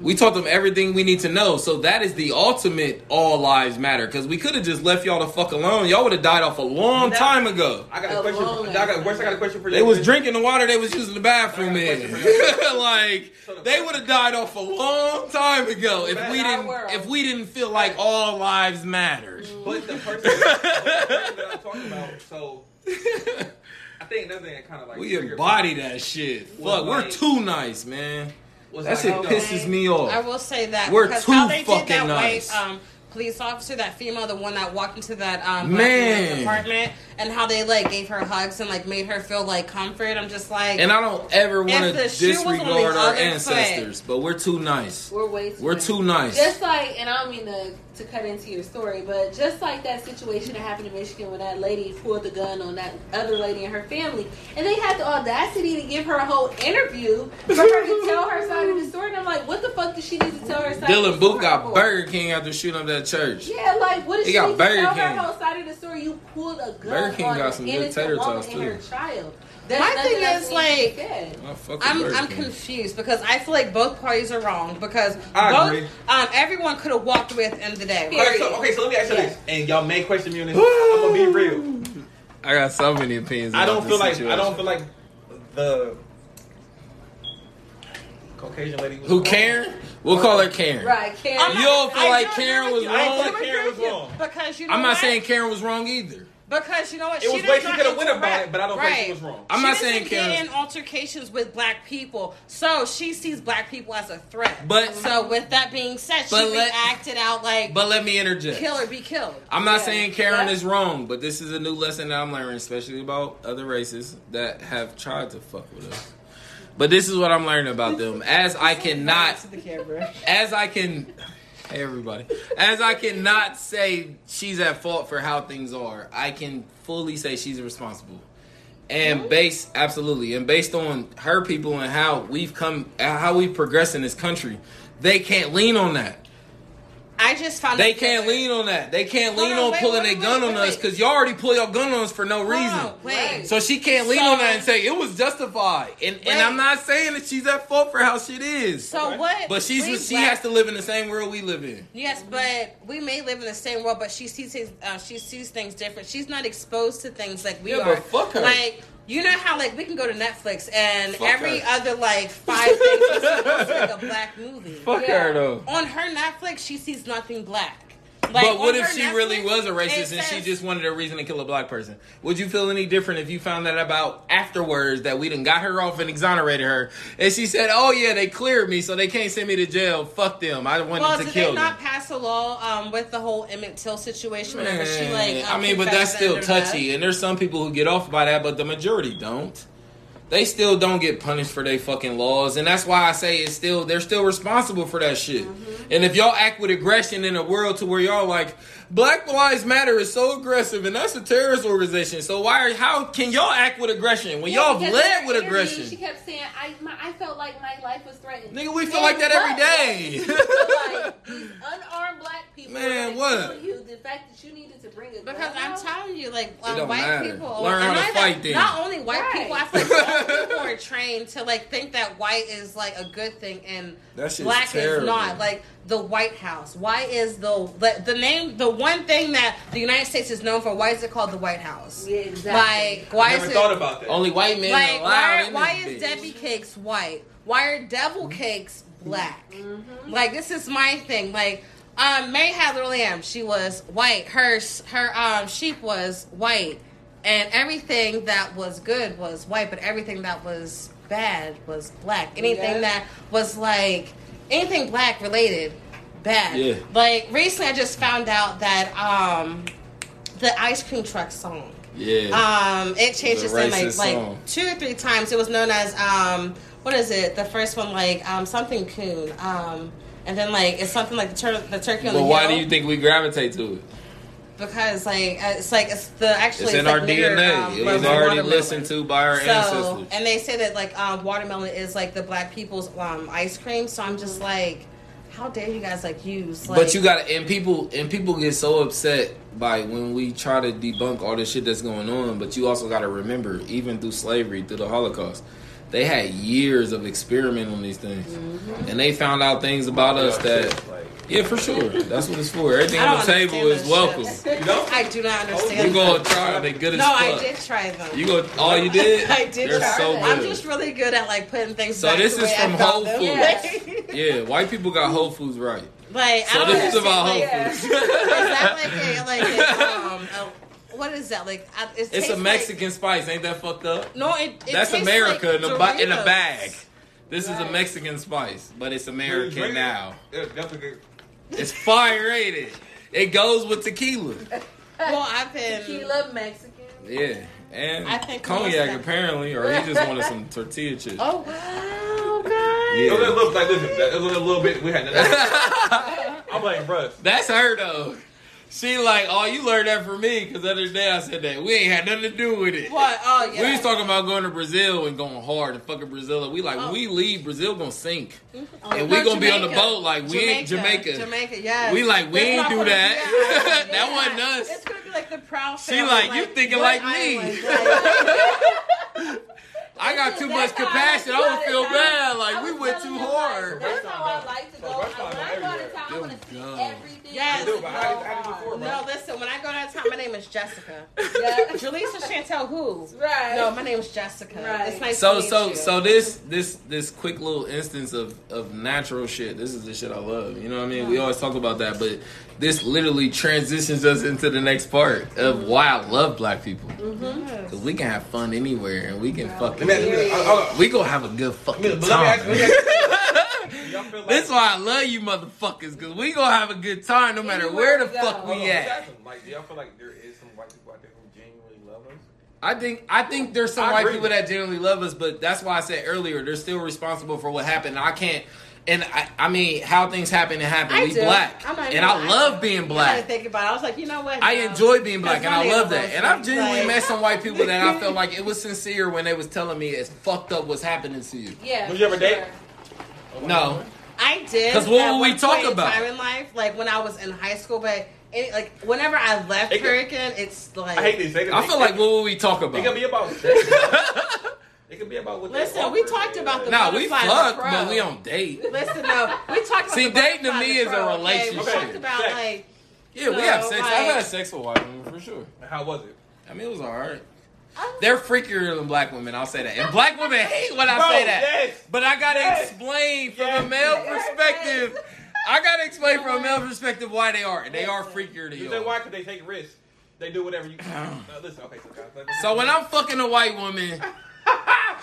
We taught them everything we need to know. So that is the ultimate all lives matter. Because we could have just left y'all the fuck alone. Y'all would have died off a long Now- time ago. I got a A question. long For, I got, ass I got a question for you. They was drinking the water they was using the bathroom I got a in. question for you. [laughs] like they would have died off a long time ago if we didn't if we didn't feel like all lives mattered. But the person, the person that I'm talking about, so [laughs] I think another thing that kind of like we embody that shit. Was Fuck, we're too nice, man. Was That like, shit you know, pisses me off. I will say that We're too how they did fucking that nice. white um, police officer, that female, the one that walked into that um, Man. apartment, and how they like gave her hugs and like made her feel like comfort. I'm just like, And I don't ever want to the shoe was on the disregard our other ancestors, but we're too nice. We're way too We're nice. too nice. Just like, and I don't mean to, to cut into your story, but just like that situation that happened in Michigan when that lady pulled the gun on that other lady and her family, and they had the audacity to give her a whole interview for her to tell her side of the story. And I'm like, what the fuck does she need to tell her side? Dylan of the Roof story got for? Burger King after shooting up that church. Yeah, like what He she got Burger to tell King. her whole side of the story? You pulled a gun Burger King on got some good tater tots, and her child. There's My thing is, needs to be like, said. Fuck the I'm I'm confused because I feel like both parties are wrong because I both agree. um everyone could have walked away at the end of the day. Okay, so, okay, so let me ask you this, and y'all may question me on this. I'm gonna be real. I got so many opinions. I don't this feel like I don't feel like the Caucasian lady. Was Who wrong. Karen? We'll call her Karen. Right, Karen. I'm You don't feel I like Karen was wrong? I Karen was wrong. Because you know I'm not what? saying Karen was wrong either. Because you know what It was she way does she not could have went about interact- it, but I don't think right. she was wrong. I'm she not doesn't saying get Karen. in altercations with black people, so she sees black people as a threat. But- so with that being said, she But let- reacted out like But let me interject. kill or be killed. I'm not Yeah. saying Karen Yeah. is wrong, but this is a new lesson that I'm learning, especially about other races that have tried to fuck with us. But this is what I'm learning about them. As I cannot, to the camera. as I can, hey everybody, as I cannot say she's at fault for how things are, I can fully say she's responsible. And based, absolutely, and based on her people and how we've come, how we've progressed in this country, they can't lean on that. I just found They can't the- lean on that. They can't Hold lean on, on wait, pulling wait, a gun wait, on wait, us because y'all already pull your gun on us for no Hold reason. on, wait. So she can't lean So- on that and say it was justified. And and I'm not saying that she's at fault for how shit is. So Okay. what? but she's we she black- has to live in the same world we live in. Yes, but we may live in the same world, but she sees things, uh, she sees things different. She's not exposed to things like we Yeah, are. but fuck her. Like you know how like we can go to Netflix and Fuck every her. other like five things like a black movie. Fuck Yeah. her though. On her Netflix, she sees nothing black. Like, but what if she really was a racist and she just wanted a reason to kill a black person? Would you feel any different if you found that about afterwards that we done got her off and exonerated her? And she said, Oh yeah, they cleared me, so they can't send me to jail. Fuck them. I wanted Well, to did kill they them. not pass a law um, with the whole Emmett Till situation? Whenever she like, um, I mean, but that's still under death? touchy, and there's some people who get off by that, but the majority don't. They still don't get punished for their fucking laws, and that's why I say it's still they're still responsible for that shit. Mm-hmm. And if y'all act with aggression in a world to where y'all like Black Lives Matter is so aggressive, and that's a terrorist organization. So why? Are, how can y'all act with aggression when Yeah, y'all because led with interview, aggression? She kept saying, "I, my, I felt like my life was threatened." Nigga, we feel And like that every what? day. You feel like these unarmed black people. Man, what? You the fact that you needed to bring a Because gun I'm telling you, like um, white matter. people, Learn how to fight that- then. Not only white Right. people, I feel like [laughs] people are trained to like think that white is like a good thing and That shit's black terrible. is not. Like the White House, why is the, the the name the one thing that the United States is known for? Why is it called the White House? Yeah, exactly. Like why I never is thought it about that. Only white men like allowed why, in why this is bitch. Debbie cakes white? Why are devil cakes black? Mm-hmm. Like this is my thing. Like um, Mary Had a Little Lamb, she was white. Her her um sheep was white, and everything that was good was white, but everything that was bad was black. Anything Yeah. that was like anything black related, bad. Yeah. Like recently, I just found out that um the ice cream truck song. Yeah. Um, it changed its name like like two or three times. It was known as um, what is it? The first one like um something coon. Um, and then like it's something like the, tur- the turkey on but the why hill. do you think we gravitate to it? Because like uh, it's like it's the actually It's in like our DNA. um, it was wa- already watermelon. listened to by our So ancestors. and they say that like um, watermelon is like the black people's um, ice cream. So I'm just like, how dare you guys like use like? but you got and people and people get so upset by when we try to debunk all this shit that's going on. But you also got to remember, even through slavery, through the Holocaust, they had years of experimenting on these things, Mm-hmm. and they found out things about us that. Yeah, for sure. That's what it's for. Everything on the table is welcome. shit. You know? I do not understand. You go them. try them. They good as No, fuck. I did try them. You go. Oh, you did. [laughs] I did They're try so them. good. I'm just really good at like putting things. So back this the is way from I Whole. Foods. [laughs] yeah, white people got Whole Foods right. like I So don't this is understand, about Whole like, Yeah. Foods. Is that like a like [laughs] a, um a, what is that like? It It's tastes a like- Mexican spice. Ain't that fucked up? no, it, it That's America like in a ba- in a bag. This is a Mexican spice, but it's American now. Yeah, definitely good. It's fire rated. It goes with tequila. Well, I've been. Tequila Mexican. Yeah, and I think cognac apparently, or he just wanted some tortilla chips. Oh wow, guys. It was a Yeah. like listen. It was a little bit. We had. That. [laughs] I'm like, bruh. That's her though. She like, oh, you learned that from me because the other day I said that we ain't had nothing to do with it. What? Oh yeah. We was talking about going to Brazil and going hard and fucking Brazil. We like, Oh. we leave, Brazil gonna sink. Oh, and we gonna be on the boat like we ain't Jamaica. Jamaica, yeah. We like, we ain't do that. [laughs] that. That Yeah. wasn't us. It's gonna be like the proud She family. like, you thinking like me. [laughs] island? Like- I got too much That's how compassion. I was would feel out bad. Like we went too him, like, hard. That's how I like to go. So first time When I go out of town, I want to see Them everything. Yes. Just Dude, how did- go how did you hard. feel, bro? No, listen. When I go downtown, my name is Jessica. Yeah. [laughs] Jaleesa Chantel, who? Right. No, my name is Jessica. Right. It's nice So to meet so you. so this this this quick little instance of of natural shit. This is the shit I love. You know what I mean? We always talk about that, but this literally transitions us into the next part of why I love black people. Yes. Cause we can have fun anywhere and we can Let fucking me ask you this. Uh, we gonna have a good fucking me- but let me ask- time. let me ask you- Y'all feel [laughs] like That's why I love you motherfuckers, cause we gonna have a good time no matter where the Anywhere fuck go. Hold on, we let's at. Like, do y'all feel like there is some white people out there who genuinely love us? I think I think there's some I white agree. people that genuinely love us, but that's why I said earlier they're still responsible for what happened. I can't, and I, I mean how things happen and happen. I we do. black, I'm not and even I love being I had to black. think about it. I was like, you know what? I No. enjoy being black, and I love that. And I've genuinely Like- met some white people that I felt [laughs] like it was sincere when they was telling me it's fucked up what's happening to you. Yeah. Would you ever for date? sure. No, I did. 'Cause what at would we one talk point in about? Time in life, like when I was in high school, but any, like whenever I left It could- Hurricane, it's like I hate this. I feel like what will we talk about? It could about? be about [laughs] sex. It could be about what they Listen, we talked about the Nah, we butterfly fuck, but we don't date. Listen, no, we talked about See, the dating to me the is a pro, okay? relationship. We talked about Sex. like Yeah, we have sex. like- I've had sex with white women for sure. How was it? I mean, it was alright. Oh. They're freakier than black women. I'll say that. And black women hate when I Bro, say that. yes. But I gotta Yes. explain from Yes. a male perspective. I gotta explain from a male perspective why they are. And they are freakier than You say why? Because they take risks. They do whatever you. [clears throat] Now, listen, okay, so guys. So when I'm fucking a white woman, [laughs]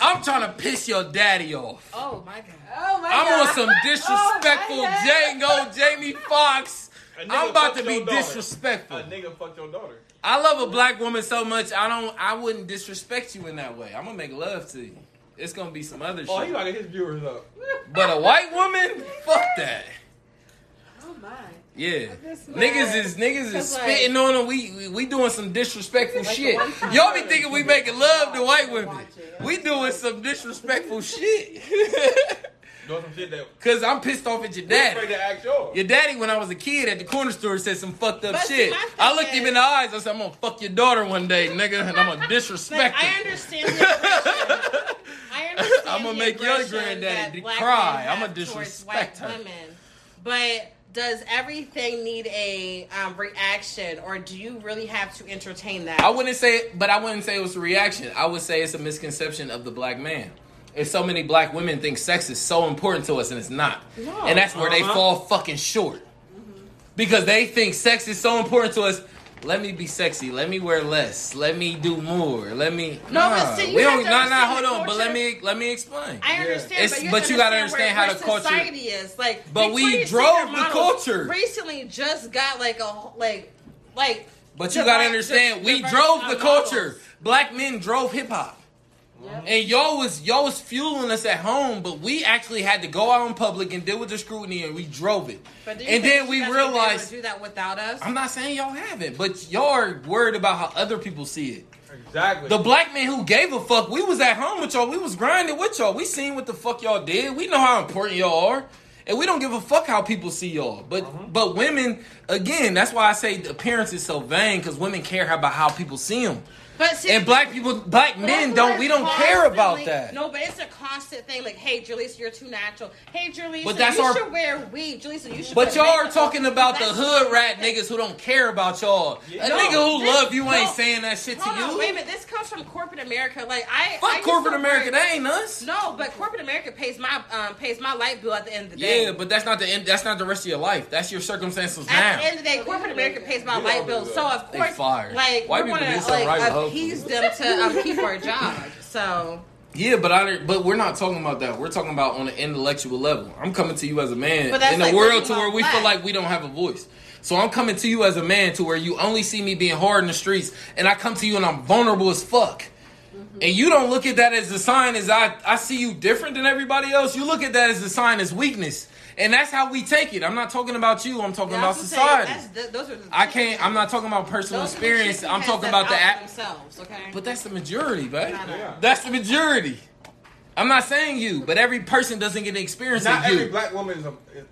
I'm trying to piss your daddy off. oh my god. Oh my god. [laughs] Oh, I'm god. on some disrespectful Oh Django, Jamie [laughs] Foxx. A nigga I'm about to be daughter. disrespectful. A nigga fucked your daughter. I love a black woman so much. I don't. I wouldn't disrespect you in that way. I'm gonna make love to you. It's gonna be some other shit. Oh, he shit. about to get his viewers up. But a white woman, fuck that. Oh my. Yeah, niggas is niggas is Cause, like- spitting on them. We, we we doing some disrespectful Like shit. the one time- Y'all be thinking we making love to white women. It. We doing some disrespectful [laughs] shit. Doing some shit that. Cause I'm pissed off at your We're daddy. to ask yours. Your daddy, when I was a kid at the corner store, said some fucked up But shit. I looked him in the eyes. I said, "I'm gonna fuck your daughter one day, nigga, and I'm gonna Like, disrespect I her." understand the. I [laughs] understand. I'ma make your aggression granddaddy cry. I'ma disrespect white her. Women. But does everything need a um, reaction, or do you really have to entertain that? I wouldn't say, but I wouldn't say it was a reaction. I would say it's a misconception of the black man. If so many black women think sex is so important to us, and it's not, No. and that's where they Uh-huh. fall fucking short because they think sex is so important to us. Let me be sexy. Let me wear less. Let me do more. Let me. No, nah. but see, you we don't. to Nah, nah. Hold on. But let me let me explain. I understand, It's- but you, but you gotta understand understand how where, the where culture- society is. Like, But we drove the culture. Recently, just got like a like like. But you gotta understand, we drove the models. culture. Black men drove hip hop. Yep. And y'all was y'all was fueling us at home, but we actually had to go out in public and deal with the scrutiny, and we drove it. But do you And think then we guys able to realized do that without us. I'm not saying y'all haven't, but y'all are worried about how other people see it. Exactly. The black man who gave a fuck, we was at home with y'all. We was grinding with y'all. We seen what the fuck y'all did. We know how important y'all are. And we don't give a fuck how people see y'all. But Uh-huh. but women, again, that's why I say appearance is so vain because women care about how people see them. But see, And black people, black men don't. We don't care about that. No, but it's a constant thing. Like, hey, Julissa, you're too natural. Hey, Julissa, But that's you our- should wear weave. Julissa, you should. But y'all are talking about the hood rat niggas who don't care about y'all. Yeah. A No, nigga who this- love you ain't saying that shit to on, you. wait a minute. This comes from corporate America. Like, I I Fuck used corporate America. work- That ain't us. No, but corporate America pays my um pays my light bill at the end of the day. Yeah, but that's not the end. That's not the rest of your life. That's your circumstances At now. the end of the day, corporate America pays my light bill. So of course, like White people do something right appease them to um, keep our job. So Yeah, but I but we're not talking about that. We're talking about on an intellectual level. I'm coming to you as a man in a like world to where we feel like we don't have a voice. So I'm coming to you as a man to where you only see me being hard in the streets, and I come to you and I'm vulnerable as fuck. And you don't look at that as a sign as I, I see you different than everybody else. You look at that as a sign as weakness. And that's how we take it. I'm not talking about you, I'm talking about That's saying. society. That's the- those are the I can't I'm not talking about personal Those are the experience. I'm talking about the out app. themselves. Okay. But that's the majority, babe. I. Yeah. That's the majority. I'm not saying you, but every person doesn't get the experience Not of every you. black woman is a is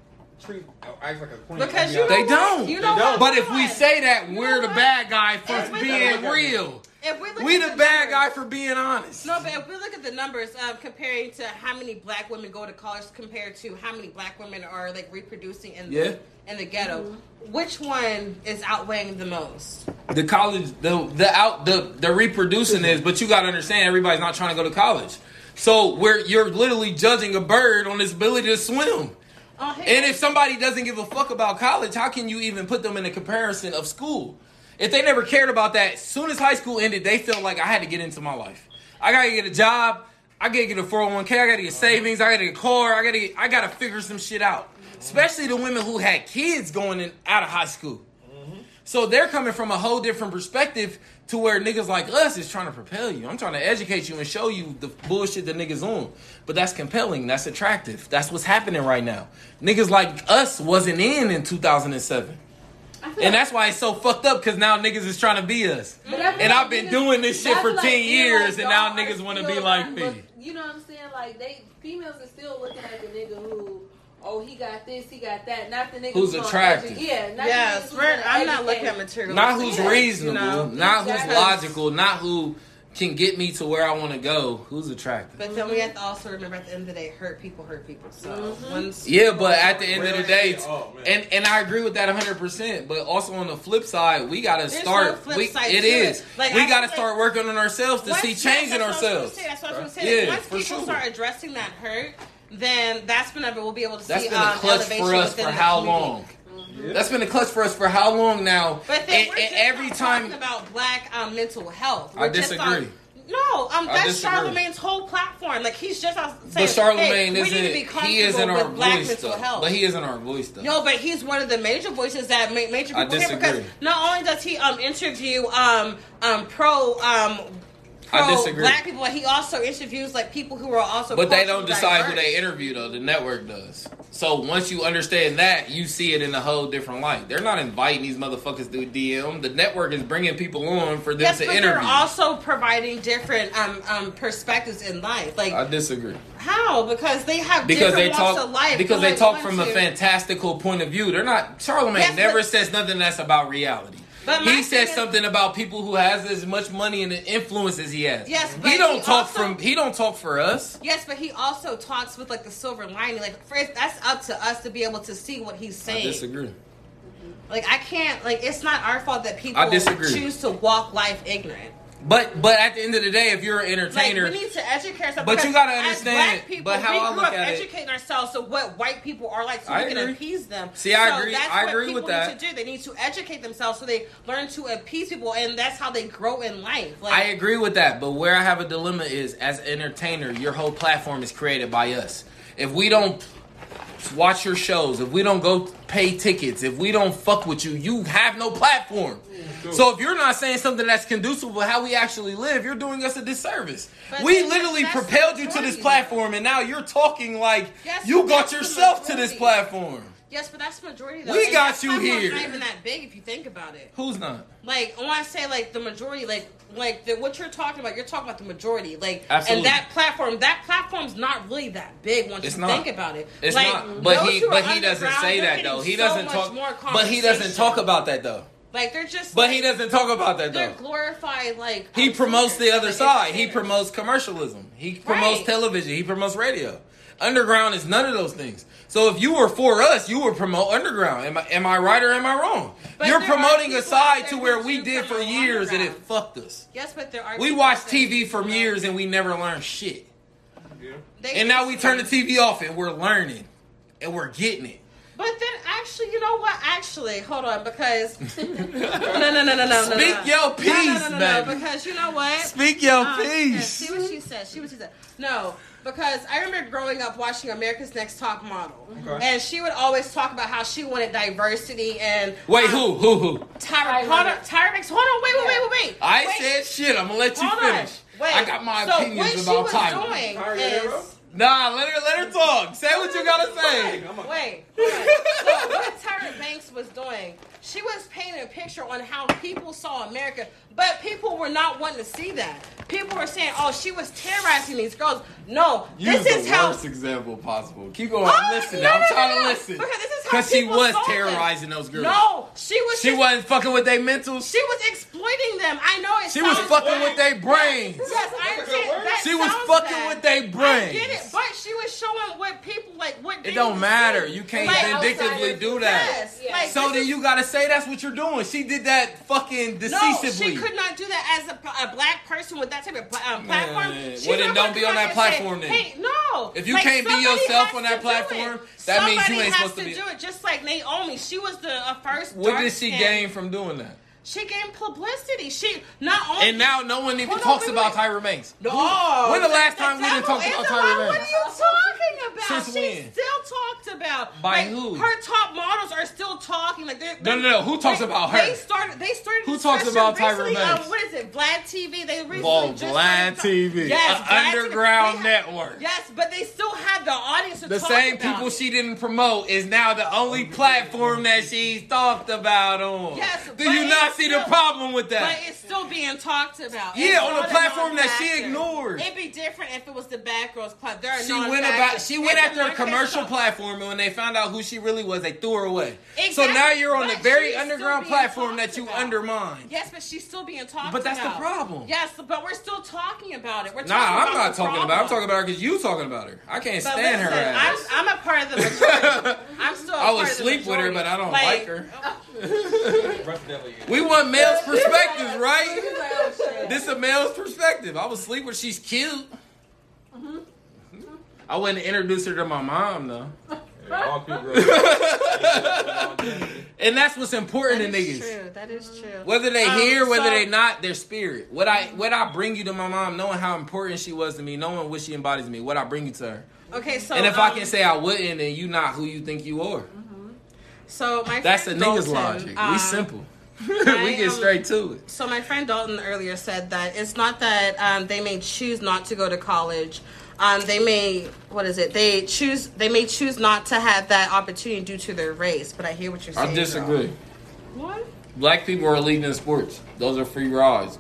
treat acts like a queen. Because I'll be you honest. They don't. You They don't. But if we say that, You we're the bad guy for being look at real. If we look We at the bad numbers- guy for being honest. No, but if we look at the numbers, um, comparing to how many black women go to college compared to how many black women are like reproducing in Yeah. in the ghetto, which one is outweighing the most? the college the the out the the reproducing is but you got to understand everybody's not trying to go to college so where you're literally judging a bird on its ability to swim Oh, hey, and if somebody doesn't give a fuck about college how can you even put them in a comparison of school if they never cared about that as soon as high school ended they felt like i had to get into my life i gotta get a job i gotta get a 401k i gotta get savings i gotta get a car i gotta get, i gotta figure some shit out especially the women who had kids going in out of high school so they're coming from a whole different perspective to where niggas like us is trying to propel you. I'm trying to educate you and show you the bullshit that niggas on. But that's compelling. That's attractive. That's what's happening right now. Niggas like us wasn't in in 2007. I feel And that's why it's so fucked up because now niggas is trying to be us. But I feel And like I've been niggas- doing this shit for feel 10 years like, and now niggas want to be like me. but You know what I'm saying? Like they females are still looking at the nigga who, oh, he got this, he got that. Not the nigga Who's gonna attractive. edu- Yeah, not Yes, the niggas who's we're, I'm not looking at material. Not who's Yeah, reasonable, you know, not who's logical, not who can get me to where I want to go. Who's attractive? But then we have to also remember at the end of the day, hurt people hurt people. So Mhm. Yeah, but at the end of the day. Oh, and and I agree with that 100. percent But also on the flip side, we gotta There's start. no flip we, side it to is. it. Like, we I gotta feel start working on ourselves to see change in that's what I was gonna ourselves. That's what I was going to say. Yeah, Once people sure. start addressing that hurt, then that's whenever we'll be able to That's see been a um, clutch elevation for us for the how community. Long? That's been a clutch for us for how long now? But then and, we're and just every not time, talking about black um, mental health. I We're just disagree. on- no, um, that's. Charlemagne's whole platform. Like he's just out saying, but Charlemagne hey, we need to be isn't. He isn't our black voice mental though. health. But he isn't our voice though. No, but he's one of the major voices that ma- major I people hear because disagree. not only does he um interview um um pro um pro I disagree. black people, he also interviews like people who are also But they don't decide who they interview though. The network does. So once you understand that, you see it in a whole different light. They're not inviting these motherfuckers to DM. The network is bringing people on for them Yes, to but interview. they're also providing different um, um, perspectives in life. Like I disagree. how? Because they have Because different they talk of life. because they talk from a fantastical point of view. They're not Charlemagne Yes, never says nothing that's about reality. But he thing says is- something about people who has as much money and influence as he has. Yes, but he don't he talk also- from he don't talk for us. Yes, but he also talks with like the silver lining. Like first, that's up to us to be able to see what he's I saying. disagree. Like I can't. Like it's not our fault that people I disagree. choose to walk life ignorant. But but at the end of the day, if you're an entertainer, Like we need to educate ourselves. But you gotta understand. People, But how we I look up at it- educating ourselves to what white people are like, so I we can appease them. See, I So agree- That's I what agree people with that. Need to do. They need to educate themselves so they learn to appease people, and that's how they grow in life. Like I agree with that, but where I have a dilemma is as an entertainer, your whole platform is created by us. If we don't watch your shows, if we don't go pay tickets, if we don't fuck with you, you have no platform. So if you're not saying something that's conducive with how we actually live, you're doing us a disservice. But we literally propelled you to this platform, and now you're talking like Yes, you got yourself to this platform. yes, but that's the majority. Though. We And got you platform's here. Not even that big if you think about it. Who's not? Like when I say like the majority, like like the, what you're talking about, you're talking about the majority. Like Absolutely. and that platform, that platform's not really that big once It's you not. think about it. It's like, not, but he, but he doesn't say that though. He so doesn't much talk, more but he doesn't talk about that though. Like they're just. But like, he doesn't talk about that They're though. glorified like. He promotes the other like, side. He promotes commercialism. He promotes Right. television. He promotes radio. Underground is none of those things. So if you were for us, you would promote underground. Am I, am I right or am I wrong? But You're promoting a side to where we did for years and it fucked us. Yes, but there are. We people watched TV who for years and we never learned shit. Yeah. And now we turn the TV off and we're learning and we're getting it. But then, actually, you know what? Actually, hold on, because [laughs] no, no, no, no, no, no. Speak no. your No, piece, no, no, no, no, because you know what? Speak your Um, yeah, piece. see what she said. See what she said. No, because I remember growing up watching America's Next Top Model, Okay. and she would always talk about how she wanted diversity and Wait, um, who? Who? Who? Tyra, Tyra hold on, Tyra Banks. Hold on, wait, wait, wait, wait, wait. I wait, said shit. I'm gonna let you hold on. finish. Wait. I got my so opinions what about she was Tyra. doing Tyra is. Hero? Nah, let her let her talk. Say what you gotta say. Wait, on. so what Tyra Banks was doing, she was painting a picture on how people saw America, but people were not wanting to see that. People were saying, "Oh, she was terrorizing these girls." No, Use this is the how. worst example possible. Keep going. Oh, I'm no, I'm no, trying no, to listen. Because this is Because she was saw them. terrorizing those girls. No, she was. She just- wasn't fucking with their mentals. She was exploiting them. I know it. She was fucking bad. with their brains. Yes, I That's understand. That She was fucking bad. with their brains. I brains. get it, but she was showing what people like. What It don't matter. see. You can't Like, vindictively do that. Yes, Yeah. like, So then is- you gotta say that's what you're doing. She did that fucking No, she could not do that as a, a black person with that type of um, platform. Man, well, then don't be on that platform say, then. Hey, no. If you Like, can't be yourself on that platform, that means you Somebody ain't supposed to be- do it. Just like Naomi, she was the uh, first. what did she skin- gain from doing that? She gained publicity. She not only And now no one even on, talks wait, about. Tyra Banks. No. When the last time we didn't talk about. Tyra What are you talking about? Since She's when? still talked about. By Like, who? Her top models are still talking. Like they're, No, no, no. Who talks they- about her? They started. They started. Who talks about Tyra Banks? Um, what is it? Vlad TV. They recently Oh, just Vlad TV. Yes, Vlad underground TV. They have- network. Yes, but they still have the audience to The same about people she didn't promote is now the only platform that she's talked about on. Yes, Do you not see the problem with that? But it's still being talked about. Yeah, It's on a platform that she non-factor. ignored. It'd be different if it was the Bad Girls Club. They're She went about. She went It's after a commercial platform, and when they found out who she really was, they threw her away. So now you're on but a very underground platform that you about. undermine. Yes, but she's still being talked about. But that's the problem. Yes, but we're still talking about it. We're Nah, talking I'm not the talking about. I'm talking about her because you talking about her. I can't But stand her ass. I'm, I'm a part of the majority. [laughs] I'm still. I I would sleep with her, but I don't like her. Rest devil, yeah. We want male's perspectives, [laughs] right? like, shit. This a male's perspective. I was sleep with. She's cute. I wouldn't introduce her to my mom though. [laughs] Yeah, all people- [laughs] And that's what's important That to is niggas. true. That is true. Whether they Um, hear, whether so- they not, their spirit. What I what I bring you to my mom, knowing how important she was to me, knowing what she embodies to me, what I bring you to her. Okay, so and if I um, can say I wouldn't, then you not who you think you are. so my That's a friend nigga's Dalton, logic. um, we simple. [laughs] we get um, straight to it. So my friend Dalton earlier said that it's not that um, they may choose not to go to college. Um, they may what is it? They choose they may choose not to have that opportunity due to their race. But I hear what you're saying. I disagree. girl. What? Black people are leading in sports. Those are free rides.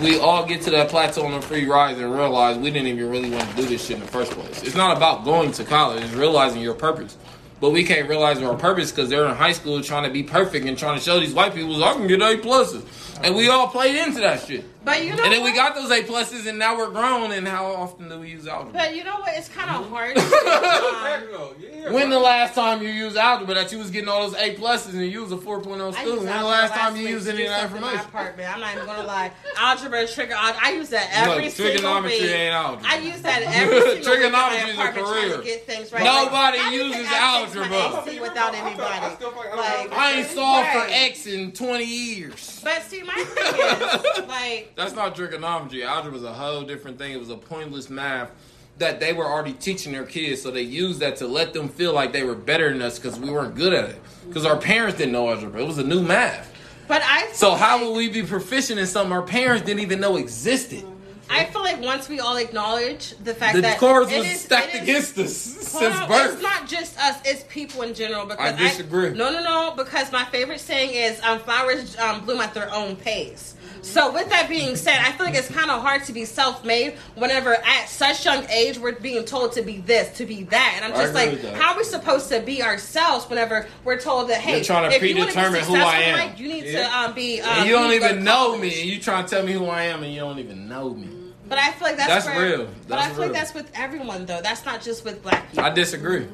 We all get to that plateau on the free rides and realize we didn't even really want to do this shit in the first place. It's not about going to college, it's realizing your purpose. But we can't realize our purpose because they're in high school trying to be perfect and trying to show these white people I can get A pluses. And we all played into that shit. But you know And then we got those A pluses and now we're grown and how often do we use algebra? But you know what? It's kind of hard. [laughs] To, um, When the last time you used algebra that you was getting all those A pluses and you was a 4.0 I student? When the algebra last time you used any do of that something in my apartment. I'm not even gonna lie. Algebra, trigger. I use that every Look, single trigonometry week. ain't algebra. I use that every [laughs] single week in my is a apartment trying career. to get things right. Nobody Like, how do you uses think my algebra. AC without anybody. still fucking- I Like, I ain't solved for X in 20 years. But see, my thing [laughs] is, like, That's not trigonometry. Algebra was a whole different thing. It was a pointless math that they were already teaching their kids. So they used that to let them feel like they were better than us because we weren't good at it. Because our parents didn't know algebra. It was a new math. but I. So how like, would we be proficient in something our parents didn't even know existed? I feel like once we all acknowledge the fact The that cards it was is- stacked is- against us since on, birth. It's not just us; it's people in general. Because I disagree. no, no, no. Because my favorite saying is, um, "Flowers um, bloom at their own pace." So, with that being said, I feel like it's kind of hard to be self-made whenever at such young age we're being told to be this, to be that, and I'm just like, how are we supposed to be ourselves whenever we're told that, hey, You're trying to if you predetermine who I am. life, you need Yeah. to um, be. Um, you don't need to go even know me, and you trying to tell me who I am, and you don't even know me. But I feel like that's, That's where, real. but I That's feel like that's with everyone though. That's not just with black people. I disagree.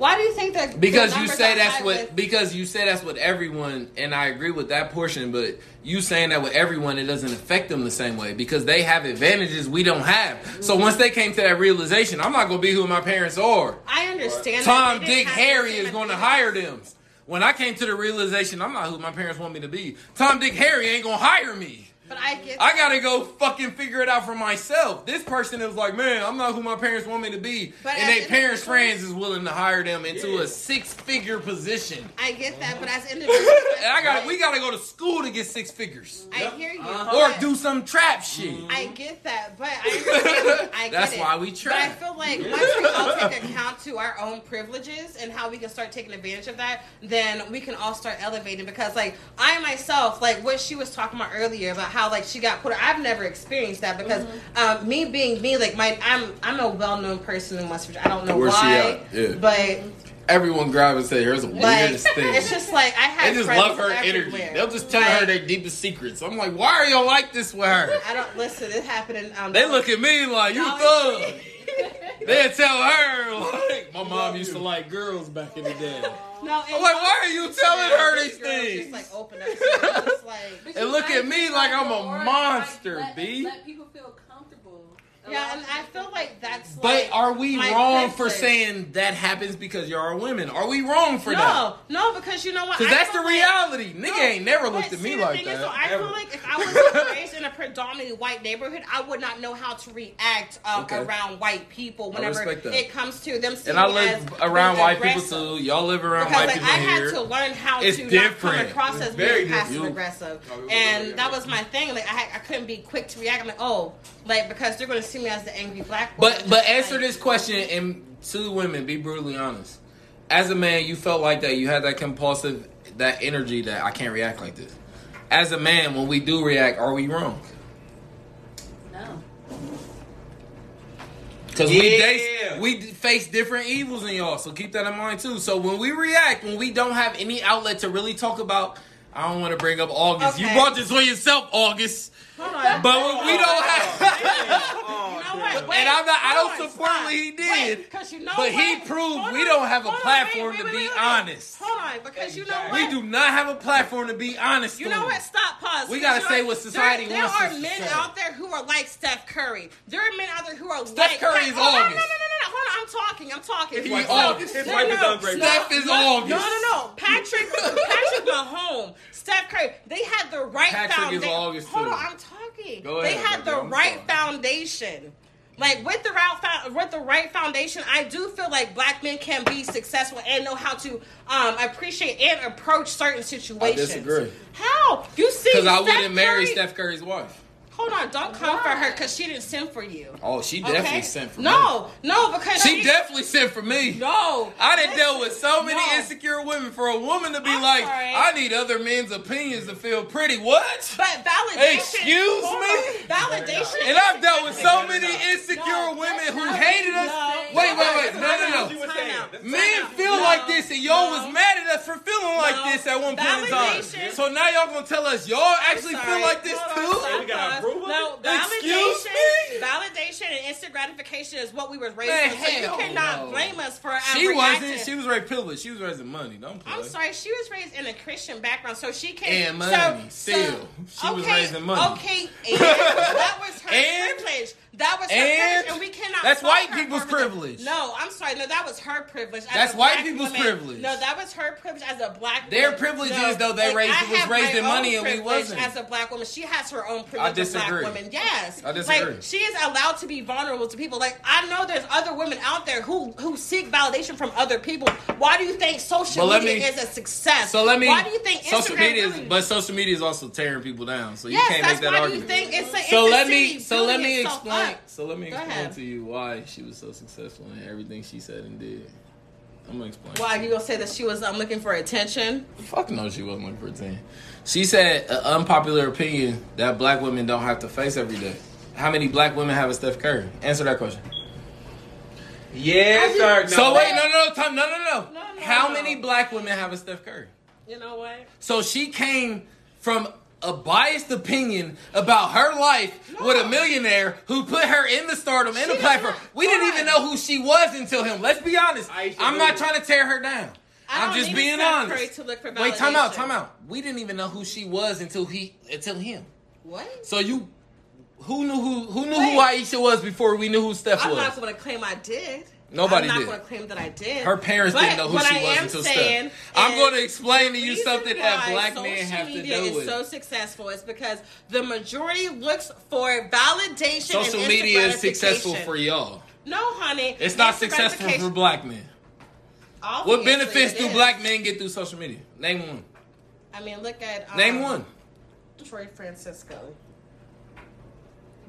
Why do you think that? Because you say that's what with- because you say that's what everyone and I agree with that portion, but you saying that with everyone it doesn't affect them the same way because they have advantages we don't have. So once they came to that realization, I'm not gonna be who my parents are. I understand. Tom, that they didn't Dick, Harry is gonna hire them. When I came to the realization I'm not who my parents want me to be, Tom, Dick, Harry ain't gonna hire me. But I get. I gotta go fucking figure it out for myself. This person is like, man, I'm not who my parents want me to be, But and as their parents' friends is willing to hire them into Yeah. a six-figure position. I get that, but as individuals, [laughs] I got, we gotta go to school to get six figures, I hear you. Uh-huh. or do some trap shit. Mm-hmm. I get that, but I [laughs] understand. I get That's it. why we trap. But I feel like once we all take account to our own privileges and how we can start taking advantage of that, then we can all start elevating. Because like I myself, like what she was talking about earlier about how like she got put. I've never experienced that because um, me being me, like my I'm I'm a well known person in West Virginia. I don't know Where's she why, at? Yeah. but. everyone gravitates. Here's the Like weirdest [laughs] thing. it's just like I have They just love her energy. They'll just tell her their deepest secrets. I'm like, why are y'all like this with her? I don't listen. It happened in um. They look at me like you Dollar thug. They'll tell her like my [laughs] mom used to like girls back in the day. No, I'm like, why are you telling her these Girls things? Just like open up. to like And look at me like I'm a the aura, monster, let, B. Let people feel comfortable. Yeah, and I feel like that's. But like are we my wrong for saying that happens because y'all are women? Are we wrong for that? No, no, because you know what? Because that's the feel like- reality. Nigga No, ain't never looked at see, me the like thing is, though, that. I Ever. feel like if I was raised [laughs] in a predominantly white neighborhood, I would not know how to react uh, Okay. around white people whenever it comes to them. seeing And I live as around being white people aggressive. too. Y'all live around Because white like, people I had here. to learn how It's to not different. come across It's as very being passive aggressive, and that was my thing. Like I, I couldn't be quick to react. I'm like, oh, like because they're going to me as the angry black. woman. But but answer like- this question and to the women, be brutally honest. As a man, you felt like that. You had that compulsive, that energy that I can't react like this. As a man, when we do react, are we wrong? No. Because we face, we face different evils in y'all, so keep that in mind too. So when we react, when we don't have any outlet to really talk about, I don't want to bring up August. You brought this on yourself, August. Hold on. But when we don't have, [laughs] You know what? damn. Wait, and I'm not, I don't support stop. what he Wait, you know but he proved we on, don't have a hold on, platform wait, to be wait, wait. honest. Hold on, because you know what? We do not have a platform to be honest. You know what? Stop. Pause. We gotta say what society there, wants There are men out there who are like Steph Curry. There are men out there who are Steph Curry is oh, no, no, no, no. Hold on. I'm talking. I'm talking. He So- August. His wife no, is done. Steph is August. No, no, no. Patrick, [laughs] Patrick Mahomes, Steph Curry. They had the right Patrick is foundation. August, Hold on. I'm talking. Go they had the right foundation. Like with the fo- with the right foundation, I do feel like black men can be successful and know how to um, appreciate and approach certain situations. I disagree. How you see? Because I wouldn't marry Curry- Steph Curry's wife. Hold on, don't come for her because she didn't send for you. Oh, she definitely Okay? sent for me. no, no, because She she definitely sent for me. no. I didn't deal with so many no. insecure women for a woman to be I'm like, sorry. I need other men's opinions to feel pretty. What? But validation. Excuse me? Validation. And I've dealt with so many insecure no, women who hated us. no. wait, wait, wait. No, That's no, no. was saying. Time out. Men feel No, like this, and y'all no. was mad at us for feeling like this at one point in time. So now y'all gonna tell us y'all actually feel like this Hold on, too? Stop, We gotta pause. prove it? No, Excuse validation, me? validation, and instant gratification is what we were raised Man. So you cannot no. blame us for our She reaction. wasn't. She was raised privileged. She was raised in money. Don't play. I'm sorry, she was raised in a Christian background, so she can And money, So, still. so, She okay, raised in money. Okay, and that was her [laughs] And- privilege. That was her and- privilege, and we cannot. That's white people's privilege. No, I'm sorry. No, that was her privilege. as That's white people's woman. privilege. No, that was her privilege as a black. Their woman. privilege No, is, though, they raised- I was raised in money and we wasn't. As a black woman, she has her own privilege. I as a black disagree. woman. Yes, I disagree. Like she is allowed to be vulnerable to people. Like I know there's other women out there who who seek validation from other people. Why do you think social let media me- is a success? So let me. Why do you think social Instagram media? Is, really- but social media is also tearing people down. So you yes, can't make that argument. do you think it's a, so let me. So let me explain. Up. So let me Go explain ahead. to you why she was so successful in everything she said and did. I'm gonna explain. Why you gonna say that she was um, looking for attention? Fuck no, she wasn't looking for attention. She said an unpopular opinion that black women don't have to face every day. How many black women have a Steph Curry? Answer that question. Yes, sir. No. So wait, no, no, no, time, no, no, no. No, no, How no. many black women have a Steph Curry? You know what? So she came from a biased opinion about her life No. with a millionaire who put her in the stardom in the platform. We didn't even know who she was until him. Let's be honest. I'm not trying to tear her down. I I'm just being honest. To look for Wait, time out, time out. We didn't even know who she was until he until him. What? So you who knew who who knew Wait. who Ayesha was before we knew who Steph I'm was? not going to claim I did. Nobody I'm not did. going to claim that I did. Her parents But didn't know who she I was until saying. I'm going to explain to you something that black men have to do is with. so successful is because the majority looks for validation. Social media is successful for y'all. No, honey, It's not successful for black men. Obviously What benefits do black men get through social media? Name one. I mean, look at um, Name one. Troy Francisco.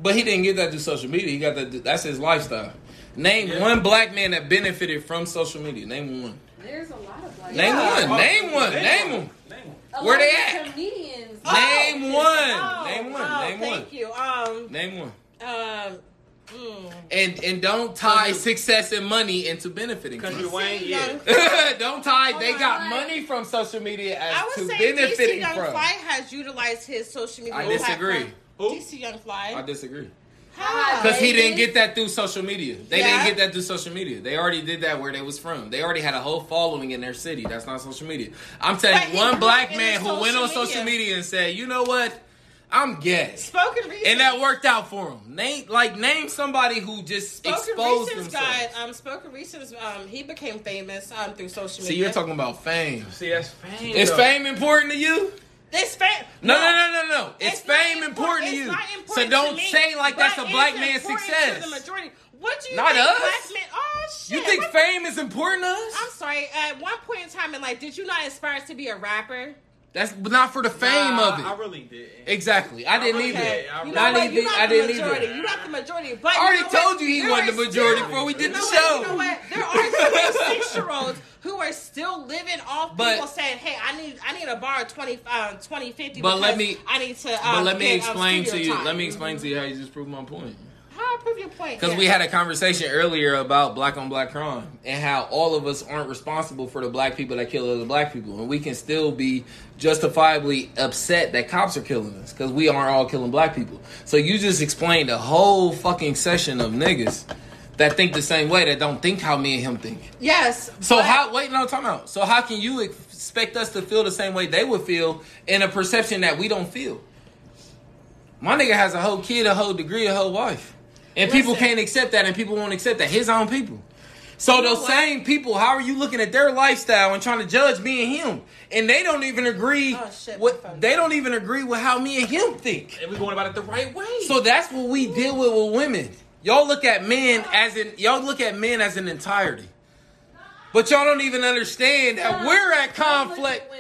But he didn't get that through social media. He got that. That's his lifestyle. Name Yeah. one black man that benefited from social media. Name one. There's a lot of black. Name Yeah. one. Name one. Name Name one. Name A Where they at? Comedians. Name one. Oh, Name one. oh, Name one. Thank you. Um, Name one. um, And and don't tie success and money into benefiting. from Country it. Wayne, yeah. don't tie. They got what? money from social media as I to would say DC Young from. Fly has utilized his social media. I disagree. Who? DC Young Fly. I disagree. How? Because he didn't get that through social media. They Yeah. didn't get that through social media. They already did that where they was from. They already had a whole following in their city. That's not social media. I'm telling you, one black man who went on social social media. media and said, "You know what? I'm gay," Spoken Reasons. and that worked out for him. Name like name somebody who just Spoken exposed Reasons themselves. got um Spoken Reasons um he became famous um through social media. See, you're talking about fame. See, that's fame. Is though. fame important to you? This fame. No, no, no, no, no. It's, It's fame important to you. So don't me, say like that's a black man's success. The majority. What do you Not think us. men? Oh shit! You think What- fame is important to us? I'm sorry. At one point in time in life, did you not aspire to be a rapper? That's not for the fame Nah, of it. I really didn't. Exactly. I didn't Okay. either. I You really- know I what? didn't You're think- not I the didn't majority. either. You're not the majority. But I already you know what? told you he There wasn't the majority still- before we did you the know show. What? You know what? There are [laughs] six year olds who are still living off But- people saying, "Hey, I need I need a bar of 20, uh, 20 50 But let me- I need to." Um, But let me get, um, explain to you. time." Let me explain to you how you just proved my point. How I prove your point? Because Yeah. we had a conversation earlier about black on black crime and how all of us aren't responsible for the black people that kill other black people, and we can still be justifiably upset that cops are killing us because we aren't all killing black people. So you just explained a whole fucking session of niggas that think the same way that don't think how me and him think. yes. So but- how? Wait, no, time out. So how can you expect us to feel the same way they would feel in a perception that we don't feel? My nigga has a whole kid, a whole degree, a whole wife, and people can't accept that, and people won't accept that. His own people. So You know those what? same people, how are you looking at their lifestyle and trying to judge me and him? And they don't even agree. Oh, shit, with, they don't even agree with how me and him think. And we're going about it the right way. So that's what we deal with with women. Y'all look at men as in y'all look at men as an entirety. But y'all don't even understand that we're at conflict.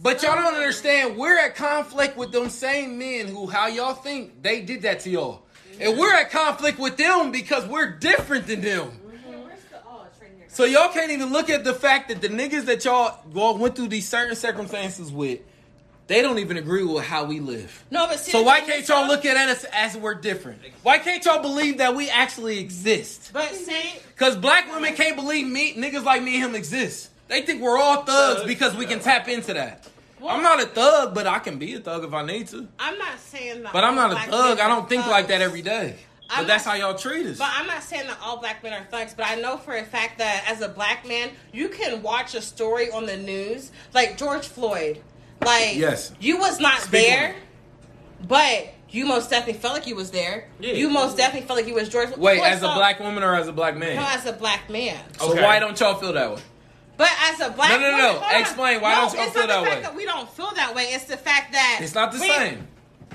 But y'all don't understand we're at conflict with them same men who how y'all think they did that to y'all. And we're at conflict with them because we're different than them. So y'all can't even look at the fact that the niggas that y'all y'all went through these certain circumstances with, they don't even agree with how we live. No, but see, So why can't y'all look at us as we're different? Why can't y'all believe that we actually exist? But see, Because black women can't believe me, niggas like me and him exist. They think we're all thugs because we can tap into that. I'm not a thug, but I can be a thug if I need to. I'm not saying that. But I'm not a thug. I don't think like that every day. But I'm that's not- how y'all treat us. But I'm not saying that all black men are thugs, but I know for a fact that as a black man, you can watch a story on the news, like George Floyd. Like, Yes. you was not Speak there, but you most definitely felt like you was there. Yeah. You most definitely felt like you was George. Wait, Floyd as a black woman or as a black man? No, as a black man. so Okay. why don't y'all feel that way? But as a black No, no, no, woman- no. Explain. Why No, don't y'all it's feel that fact way? That we don't feel that way. It's the fact that It's not the we- same.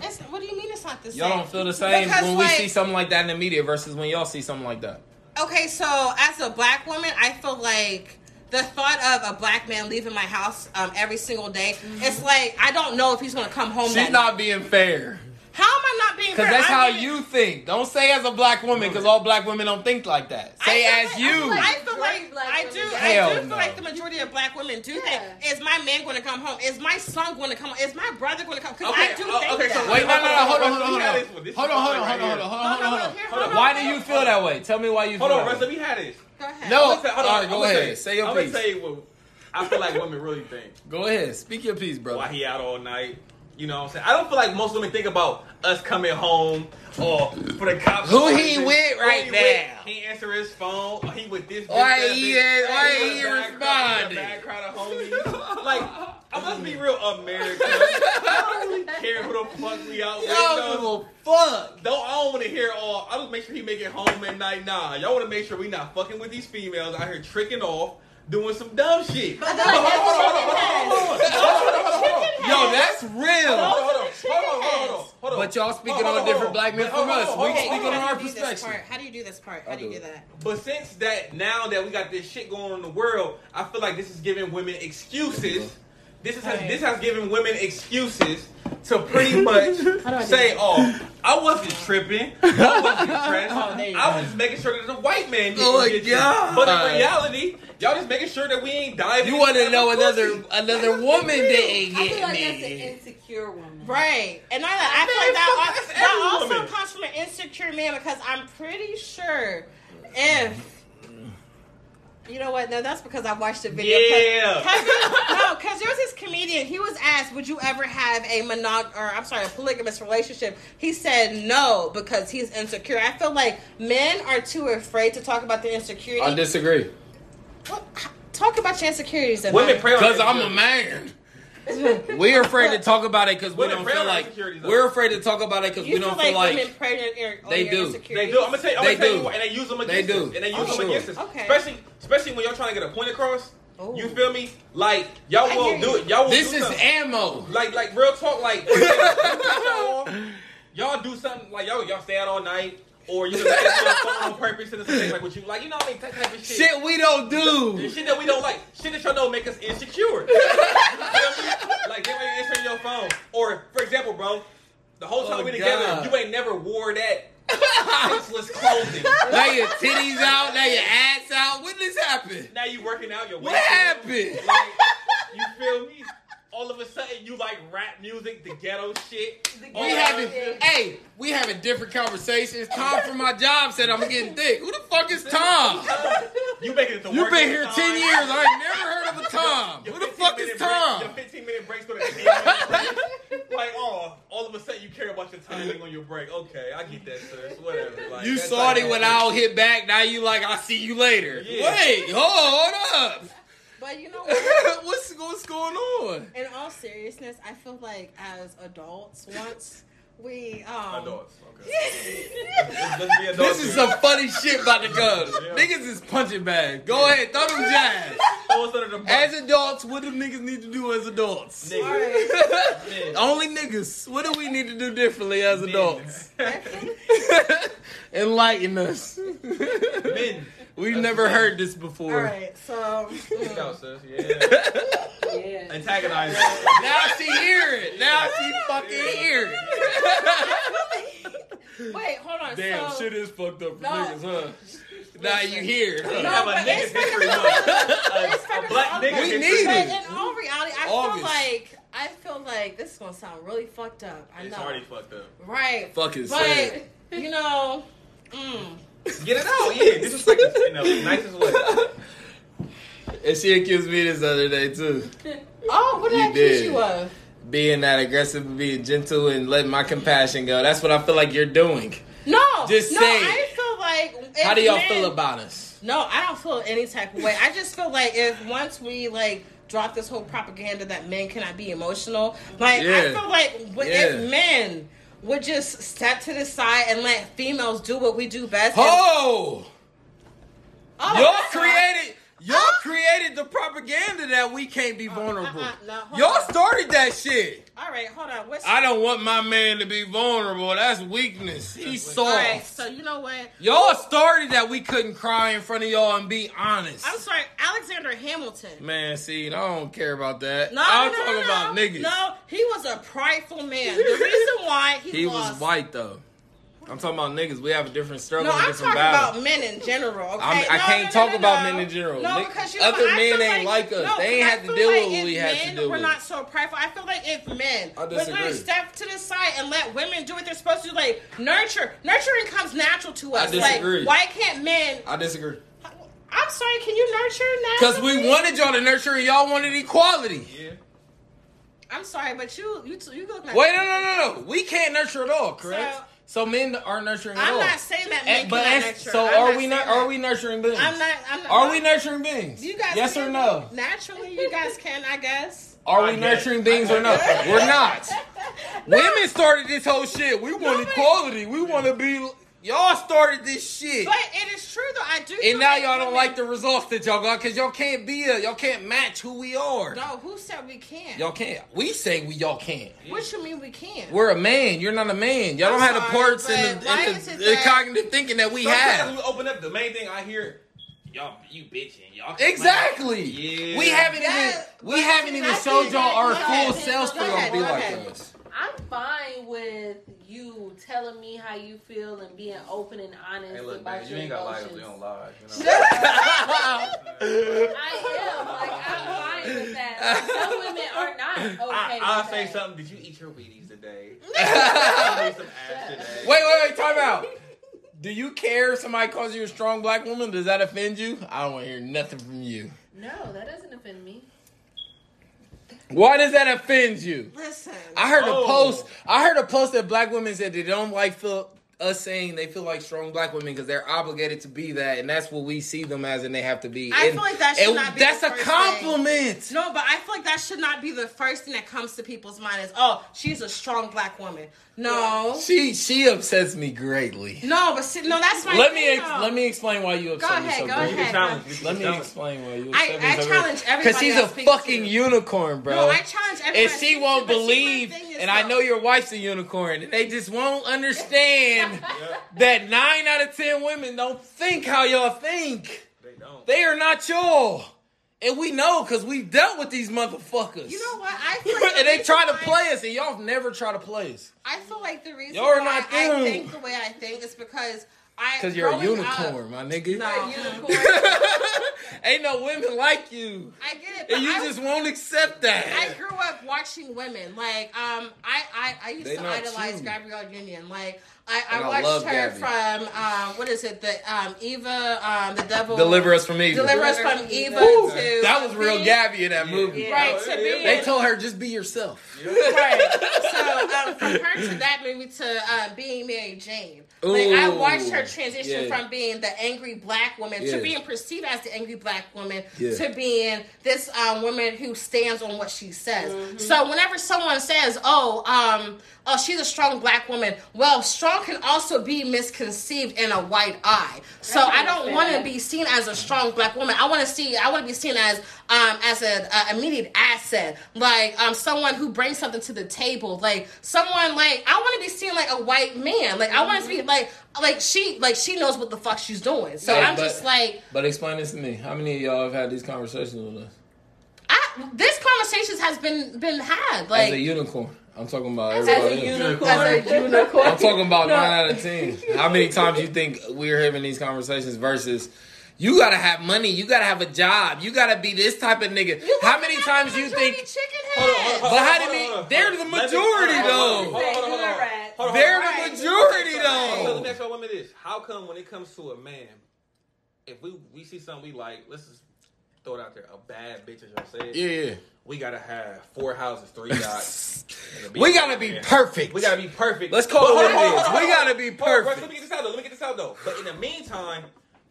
It's, what do you mean it's not the same? Y'all don't feel the same Because, when we like- see something like that in the media versus when y'all see something like that. Okay, so as a black woman, I feel like the thought of a black man leaving my house um, every single day, it's like I don't know if he's gonna come home. She's not night. being fair. How am I not being? Because that's I'm how being- you think. Don't say as a black woman, because all black women don't think like that. Say as like- you. I feel Majority like black I do. do. I Hell do feel no. like the majority of black women do Yeah. think: Is my man going to come home? Is my son going to come? home? Is my brother going to come? Because I do oh, think okay, so. Wait, no, no, no, hold on, hold on, hold on. this one. This Hold on, hold on, hold on, hold on, hold on, no, hold here, on. hold on. Why do you feel that way? Tell me why you Hold on, that Russ, way. let me have this. Go ahead. No. I'm gonna say- hold on, All right, go ahead. Say your I'm piece. gonna tell you what I feel like women really think. Go ahead. Speak your piece, brother. Why he out all night? You know what I'm saying? I don't feel like most women think about us coming home or for the cops. Who he with right he now? with. He answer his phone. Or he with this. Why he ain't- why he with a ain't bad crowd- responding? Bad crowd of homies. [laughs] like, I must be real American. I don't really care who the fuck we out with. Y'all you know? give fuck. Don't I don't want to hear all. I just make sure he make it home at night. Nah, y'all want to make sure we not fucking with these females out here tricking off, doing some dumb shit. But I like Hold on, hold on, hold on, hold on, hold on, hold on, hold on. Yo, that's real. hold on, hold on, hold on, hold on. But y'all speaking on hold different black men from us. We speaking on on. our How do you do this perspective. part? How do you do this part? How do you do do that? But since that now that we got this shit going on in the world, I feel like this is giving women excuses this is has, Right. this has given women excuses to pretty much [laughs] How do I do say, "Oh, I wasn't tripping. I wasn't [laughs] stressed. Oh, I was just making sure that the white man didn't Oh get God. you." But in reality, y'all just making sure that we ain't diving. You want to know another pussy. another woman didn't I feel get like that's an me. insecure woman. Right. And I, I feel like that, fuck, that also woman. comes from an insecure man because I'm pretty sure if. You know what? No, that's because I watched the video. Yeah. Cause, cause, no, because there was this comedian. He was asked, "Would you ever have a monog or I'm sorry, a polygamous relationship?" He said no because he's insecure. I feel like men are too afraid to talk about their insecurity. I disagree. What- talk about your insecurities. Women Mike. prey on Because I'm a man. [laughs] We're afraid to talk about it because we don't feel like we're afraid to talk about it because we don't feel feel like, like women prey on your, on They do. insecurities? They do. I'm gonna tell you. I'm They gonna tell do. you, and they use them They against do. us. And they use Oh, them sure. against us. Okay. Especially, especially when y'all trying to get a point across. Ooh. You feel me? Like y'all I will do you. it. Y'all will this do is something. ammo. like like real talk. Like [laughs] for [laughs] example, y'all do something like y'all y'all stay out all night. Or you know, they your phone on purpose and it's like what you like, you know what I mean? That type of shit. Shit we don't do. Shit that we don't like. Shit that y'all know make us insecure. [laughs] You feel me? like they might answer your phone. Or for example, bro, the whole time Oh, we together, God. you ain't never wore that [laughs] tasteless clothing. now your titties out, now your ass out. When this happen? now you working out your What happened? Like, you feel me? All of a sudden, you like rap music, the ghetto shit. All We that having, shit. hey, we having different conversations. Tom from my job said I'm getting thick. Who the fuck is Tom? You making it to You've been here ten time. years. I ain't never heard of a Tom. Your Who the fuck is minute break- Tom? Your 15 minute breaks go to 10. Like, oh, all of a sudden you care about your timing on your break. Okay, I get that, sir. Whatever. Like, You that's saw like- it when I'll hit back. Now you like I'll see you later. Yeah. Wait, hold up. But you know [laughs] what? what's what's going on? In all seriousness, I feel like as adults, once we um, Adults. Okay. [laughs] Let's, let's adults. This is here. some funny shit about the go. Yeah. Niggas is punching bags. Go ahead, throw them jabs. Throw us under the bus. As adults, what do niggas need to do as adults? Nigga. Alright. Men. Only niggas. What do we need to do differently as adults? [laughs] Enlighten us. Men. We've never heard this before. Alright, so mm, No, sis. Yeah. [laughs] Yeah. Antagonize. Now she hear it. Now she fucking hear it. [laughs] wait, hold on. Damn, so, shit is fucked up for No. niggas, huh? Now you hear it. We Huh? have a but nigga it's- history month. It's [laughs] A, a black all- nigga We need month. it. But in all reality, I August. feel like I feel like this is gonna sound really fucked up. I It's know, already fucked up. right? Fucking But sad. you know, mm, Get it out. Yeah. This is like the, in the nicest way. And she accused me this other day too. oh, what did You I accuse did. you of? Being that aggressive, being gentle, and letting my compassion go. That's what I feel like you're doing. No, Just no. say it. I feel like How do y'all men- feel about us? No, I don't feel any type of way. I just feel like if once we like drop this whole propaganda that men cannot be emotional, like I feel like w- Yeah. men would just step to the side and let females do what we do best. and- Oh, Oh, y'all created. Y'all Huh? created the propaganda that we can't be uh, uh, uh, vulnerable. uh-uh, no, y'all on. started that shit. All right, hold on. What's I don't want my man to be vulnerable. That's weakness. He's All soft. right, so you know what? Y'all started that we couldn't cry in front of y'all and be honest. I'm sorry, Alexander Hamilton. Man, see, I don't care about that. No, I'm no, talking no, about no. niggas. No, he was a prideful man. [laughs] The reason why he, He lost, was white though. I'm talking about niggas. We have a different struggle, No, and I'm different talking battle. about men in general. Okay? I'm- I No, can't no, talk no, no, about no. men in general. No, because you know, other men ain't like us. No, They ain't because had I to deal with like what if we had to men deal We're with. not so prideful. I feel like if men would literally disagree. step to the side and let women do what they're supposed to, do, like nurture, nurturing comes natural to us. I disagree. Like, why can't men? I disagree. I'm sorry. Can you nurture Because naturally? we wanted y'all to nurture and y'all wanted equality. Yeah. I'm sorry, but you, you, you look like. Wait, no, no, no, no. We can't nurture at all, correct? So- So, men aren't nurturing at I'm all. not saying that Eh, men but cannot nurture. so I'm are we? Not, are we nurturing beings? I'm not. I'm not. Are we nurturing beings? You guys yes or no? Naturally, you guys can, I guess. Are I we guess. nurturing beings or not? We're not. [laughs] Women started this whole shit. We want Nobody- equality. We want to be. Y'all started this shit. But it is true though. I do. And now y'all don't women- like the results that y'all got because y'all can't be a y'all can't match who we are. No, who said we can't? Y'all can't. We say we y'all can't. What you mean we can't? We're a man. You're not a man. Y'all I'm don't have the parts and the, and is the, the cognitive thinking that we Sometimes have. we open up. The main thing I hear y'all, you bitching, y'all. Exactly. Yeah. We haven't That- even we haven't even showed y'all our full selves for go y'all to be like ahead. us. I'm fine with you telling me how you feel and being open and honest Hey, look, about man, you your ain't got lies. emotions. We don't lie. You know? [laughs] I am like I'm fine with that. [laughs] Some women are not okay. I, I'll with say that. something. Did you eat your Wheaties today? [laughs] I some ass today. Wait, wait, wait, time out. Do you care if somebody calls you a strong black woman? Does that offend you? I don't want to hear nothing from you. No, that doesn't offend me. Why does that offend you? Listen. I heard Oh. a post. I heard a post that black women said they don't like feel us saying they feel like strong black women because they're obligated to be that, and that's what we see them as, and they have to be. I And- feel like that should not be That's the a first compliment. No, but I feel like that should not be the first thing that comes to people's mind is, oh, she's a strong black woman. No. She she upsets me greatly. No, but see, no, that's my Let me ex- let me explain why you upset me ahead, so go greatly. You ahead. challenge. Let me explain why you. I- upset me I so challenge greatly. everybody she's I a speak fucking to. unicorn, bro. No, I challenge everybody. and she won't to, but see, my believe, thing is, and I know your wife's a unicorn, and they just won't [laughs] understand that nine out of ten women don't think how y'all think. They don't. They are not y'all, and we know because we've dealt with these motherfuckers. You know what? I [laughs] feel like and they try to why- play us, and y'all never try to play us I feel like the reason Y'all are why not I them. think the way I think is because I because you're a growing unicorn, Up, my nigga. No. Unicorn. [laughs] Ain't no women like you, I get it, but and you I, just won't accept that. I grew up watching women. Like, um, I I, I used They to not idolize you. Gabrielle Union. Like, I, I I watched her Gabby. from um, what is it? The um, Eva, um, the devil. Deliver us from Eva. Deliver us from Eva. from Woo! to that was real being- Gabby in that movie. Yeah. Right, to yeah, being- They told her just be yourself. [laughs] Right. So um, from her to that movie to uh, being Mary Jane, like I watched her transition Yeah. from being the angry black woman Yeah. to being perceived as the angry black woman Yeah. to being this um, woman who stands on what she says. Mm-hmm. So whenever someone says, "Oh, um, oh, she's a strong black woman," well, strong can also be misconceived in a white eye. So I don't want to be seen as a strong black woman. I want to see. I want to be seen as um, as an immediate asset, like um, someone who brings something to the table, like someone like I want to be seen like a white man. Like I want to be like like she like she knows what the fuck she's doing. So Hey, I'm but- just like But explain this to me. How many of y'all have had these conversations with us? I, this conversations has been been had As like a unicorn. I'm talking about As a everybody else. unicorn. as a unicorn. I'm talking about nine out of ten. How many times you think we're having these conversations versus you gotta have money, you gotta have a job, you gotta be this type of nigga. How many times you think chicken Hold on, head? hold on, But how hold do on, we- hold on, they're the on. Let me- majority, though. they're the Right. majority So let though? me ask y'all women this: How come when it comes to a man, if we we see something we like, let's just throw it out there, a bad bitch as y'all said, Yeah, yeah. We gotta have four houses, three yachts. and a big We gotta be man. perfect. We gotta be perfect. Let's call But it hold what on, it hold on, is. hold on, We gotta be Hold on, bro, perfect. Let me get this out though. Let me get this out though. But in the meantime,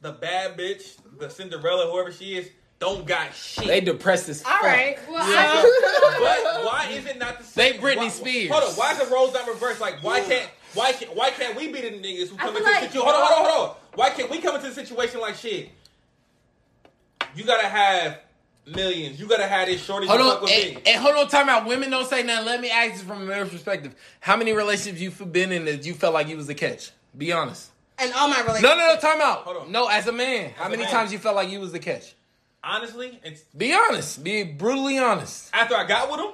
the bad bitch, the Cinderella, whoever she is, don't got shit. They depressed as fuck. All right. Well, But why [laughs] is it not the same? They same? Britney why, Spears. Hold on. Why is the roles not reversed? Like why can't why can't why can't we be the niggas who come into like- the situation? Hold on, hold on, hold on. Why can't we come into the situation like shit? You gotta have millions. You gotta have this shorty. Hold to fuck on, with and, me. and hold on, time out. Women don't say nothing. Let me ask you from a male perspective. How many relationships you've been in that you felt like you was the catch? Be honest. And all my relationships. No, no, no, time out. Hold on. No, as a man, how a many man. times you felt like you was the catch? Honestly, it's Be honest. Be brutally honest. after I got with him,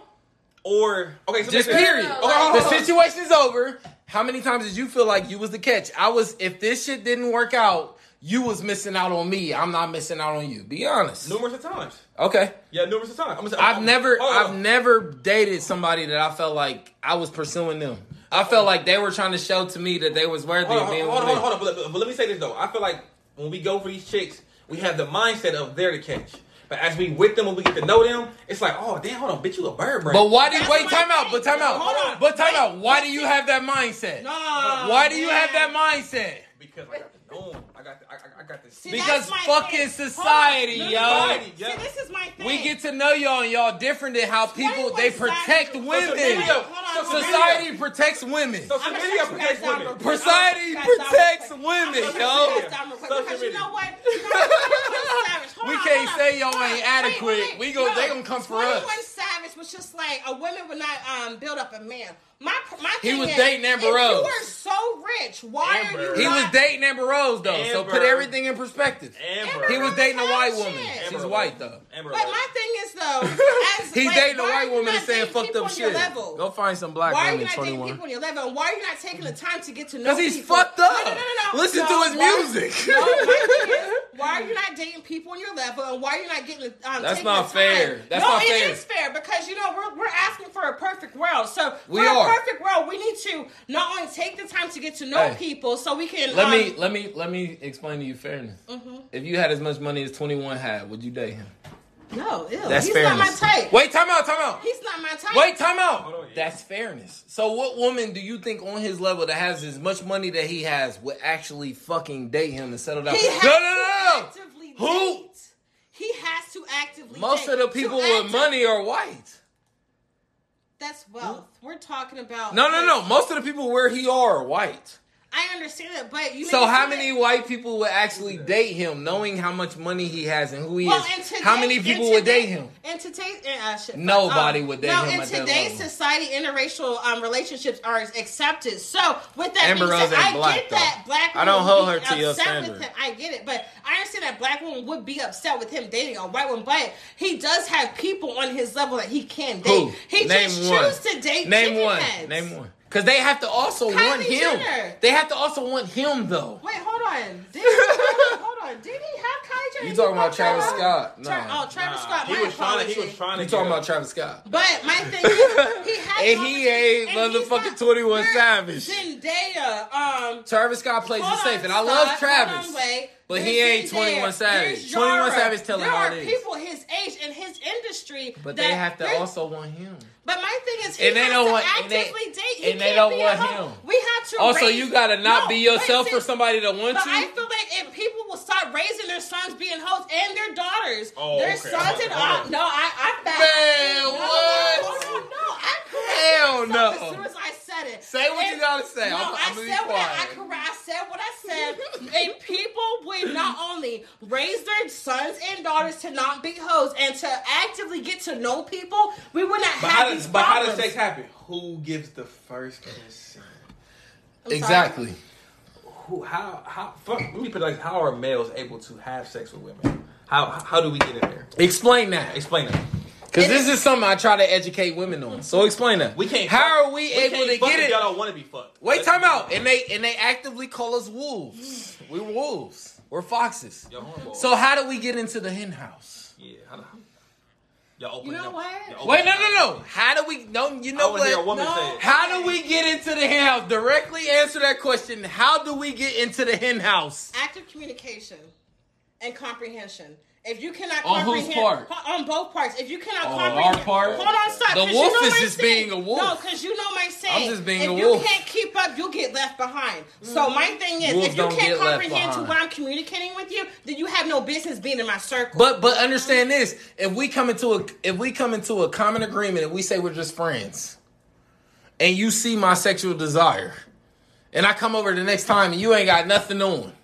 or okay, so Just listen. period. no, Okay, hold on, The hold on. situation's over. How many times did you feel like you was the catch? I was. If this shit didn't work out, you was missing out on me. I'm not missing out on you. Be honest. Numerous of times. Okay. Yeah, numerous of times. I'm gonna say- I've I'm- never, hold on. I've never dated somebody that I felt like I was pursuing them. I felt like they were trying to show to me that they was worthy Hold of being hold on, with hold on, hold on. But, let me say this though. I feel like when we go for these chicks, we have the mindset of they're the catch. But as we with them, when we get to know them, it's like, oh damn, hold on, bitch, you a bird brain. But why do That's wait? Time out. But time out. Hold on. But time Wait. out. Why do you have that mindset? No. Why do you have that mindset? because I got the. I got the, I, I- I got the See, see. Because fucking thing. society, Hold on. yo. Society, yeah. See, this is my thing. We get to know y'all and y'all different than how people they protect women. media, Hold on, hold on. Society protects women. Social I'm gonna media protects women. Society I'm gonna shut you guys down protects women, I'm gonna shut yo. you guys down real quick Social because you know what? You know what? 21 Savage. Hold We can't say y'all ain't adequate. Wait, wait, We go- they gonna come for 21 us. Savage was just like a woman would not um build up a man. My my He was is, dating Amber if Rose. You are so rich. Why Amber. are you? He was dating Amber Rose though, so put everything in perspective. Amber. He was dating a white woman. Shit. She's white though. Amber But my thing is though, [laughs] as, He's like, dating a white woman and saying dating fucked up shit. level? Go find some black Why are you women. not Twenty dating people on your level? Why are you not taking the time to get to know Because he's people? fucked up. No, no, no, no, no. Listen No, to his why- music. No, is, [laughs] why are you not dating people on your level? And why are you not getting um, That's not the time? fair. That's no, not it fair. is fair because you know we're, we're asking for a perfect world. So We are. A perfect world, we need to not only take the time to get to know Hey. people, so we can Let um, me let me let me explain to you fairness. Mm-hmm. If you had as much money as Twenty One had, would you date him? No, ew, That's he's fairness. not my type. Wait, time out, time out. He's not my type. Wait, time out. On, yeah. That's fairness. So, what woman do you think on his level that has as much money that he has would actually fucking date him and settle down? He has no, no, no, no. actively Who? date. He has to actively. Most date. of the To people with acti- money are white. That's wealth. We're talking about. No, no, no. Most of the people where he are are white. I understand that, but you. So how many like- white people would actually date him, knowing how much money he has and who he Well, is? in today, how many in people would today- date him? In today's, uh, shit, Nobody um, would date no, him No, in today's society, interracial um, relationships are accepted. So with that Amber being said, I black, get though. that black. I don't hold her to your upset standard. With him. I get it, but I understand that black woman would be upset with him dating a white woman. But he does have people on his level that he can date. Who? He Name just one. chooses to date. Name one. heads. Name one. Because they have to also Kylie want him. Jenner. They have to also want him though. Wait, hold on. Did he, hold on. Did he have Kylie Jenner? You talking about Travis that up? Scott? Tra- Nah. oh, Travis Nah, Scott. he was trying to. He was trying to. You talking get about. Travis Scott? But my thing is, he had [laughs] And he ain't motherfucking 21 Savage. Zendaya, um, Travis Scott plays it safe, and I love hold Travis. on, wait. But he ain't 21 Savage. 21 Savage telling there how are people his age in his industry. But that they have to also want him. But my thing is, he And they has don't to want- and they- actively date. He and they can't don't be want at home. him. We have to. Also, raise- you gotta not No, be yourself wait, for see, somebody that wants you. I feel like if people will start raising their sons being hoes and their daughters, Oh, their okay. sons and Hold on. uh, no, I, I back. Man, no, what? Hold on, no, I Hell no. As soon as I said it, Say what you gotta say. No, I'm- i I'm gonna be said what I, I, quiet. correct, I said what I said. [laughs] and people would not only raise their sons and daughters to not be hoes and to actively get to know people, we would not But have how these but how does sex happen? Who gives the first consent? Exactly. Who? How? How? Fuck, let me put it like: How are males able to have sex with women? How? How do we get in there? Explain that. Explain that. Because this is something I try to educate women on. So explain that. We can't. How fuck- are we, we able can't to fuck get it? Y'all don't want to be fucked. Wait, Let's time out. And they and they actively call us wolves. [laughs] We're wolves. We're foxes. So how do we get into the hen house? yeah. How, how, y'all open You know y'all- what? y'all open Wait, no, no, no. How do we? No, you know want hear a what? woman No. say. How do we get into the hen house? Directly answer that question. How do we get into the hen house? active communication and comprehension. If you cannot On whose comprehend part? on both parts, if you cannot On comprehend, our part? hold on, stop. The wolf you know is just saying. being a wolf. No, because you know my saying. just being if a you can't keep up, you'll get left behind. So mm-hmm. my thing is, Wolves if you can't comprehend to what I'm communicating with you, then you have no business being in my circle. But but understand this: if we come into a if we come into a common agreement and we say we're just friends, and you see my sexual desire, and I come over the next time and you ain't got nothing on,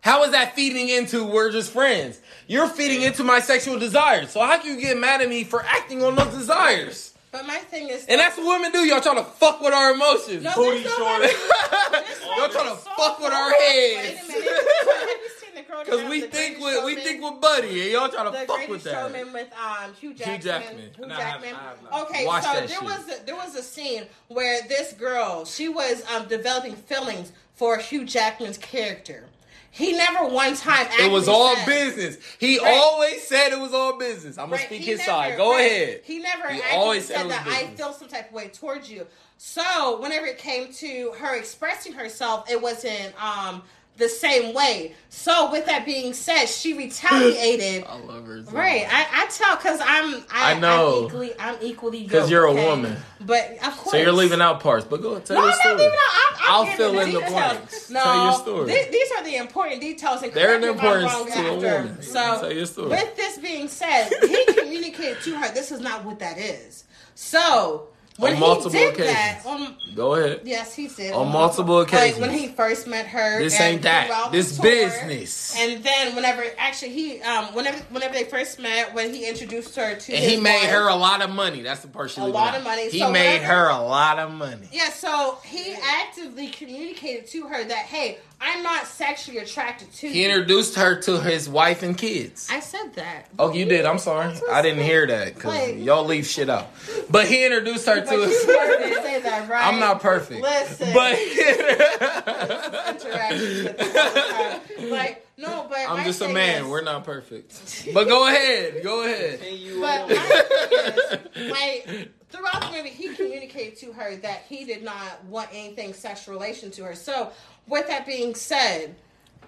how is that feeding into we're just friends? You're feeding into my sexual desires. So how can you get mad at me for acting on those desires? But my thing is, And that's what women do. Y'all trying to fuck with our emotions. no, Booty [laughs] there's no short. Y'all trying to So fuck with our heads. minute. Have you seen the girl that Cause we think Greatest with we Showman? think with Buddy, and y'all trying to the fuck with that. Showman with um Hugh Jackman. Jackman. Hugh No, I have- Jackman. I have. Okay, Watch so that there shit. was a, there was a scene where this girl she was um developing feelings for Hugh Jackman's character. He never one time. It was all said- business. He Right. always said it was all business. I'm gonna Right, speak he his never- side. Go right, ahead. He never He always said said it was that I business. feel some type of way towards you. So whenever it came to her expressing herself, it wasn't um the same way. So with that being said, she retaliated. I love her. so Right. I, I tell because I'm I, I know. I'm equally I'm equally 'Cause yoked, you're a okay? woman. but of course. So you're leaving out parts, but go tell No, your I'm story. not leaving out. I'm, I'm I'll giving fill in the blanks. No, Tell your story. thi- these are the important details, and They're correct me the if I'm importance wrong to a woman. So, Tell your story. with this being said, he communicated to her, "This is not what that is." So when On multiple he did occasions. that, on, Go ahead. yes, he did On multiple occasions. Like when he first met her. This ain't that. This tour. business. And then whenever actually he um whenever whenever they first met, when he introduced her to And he made wife- her a lot of money. That's the part she A lot out. of money. He So made whatever- her a lot of money. Yeah, so he actively communicated to her that hey, I'm not sexually attracted to He you. introduced her to his wife and kids. I said that. Oh, you did. I'm sorry. I I didn't hear that because Like- y'all leave shit out. But he introduced her But to you his. say that, [laughs] right? I'm not perfect. Listen. But [laughs] interactions with them all the time. Like, no, but I'm my just a man. is- We're not perfect. But go ahead. Go ahead. But my [laughs] thing is, like, throughout the movie, he communicated to her that he did not want anything sexual relation to her. So, with that being said,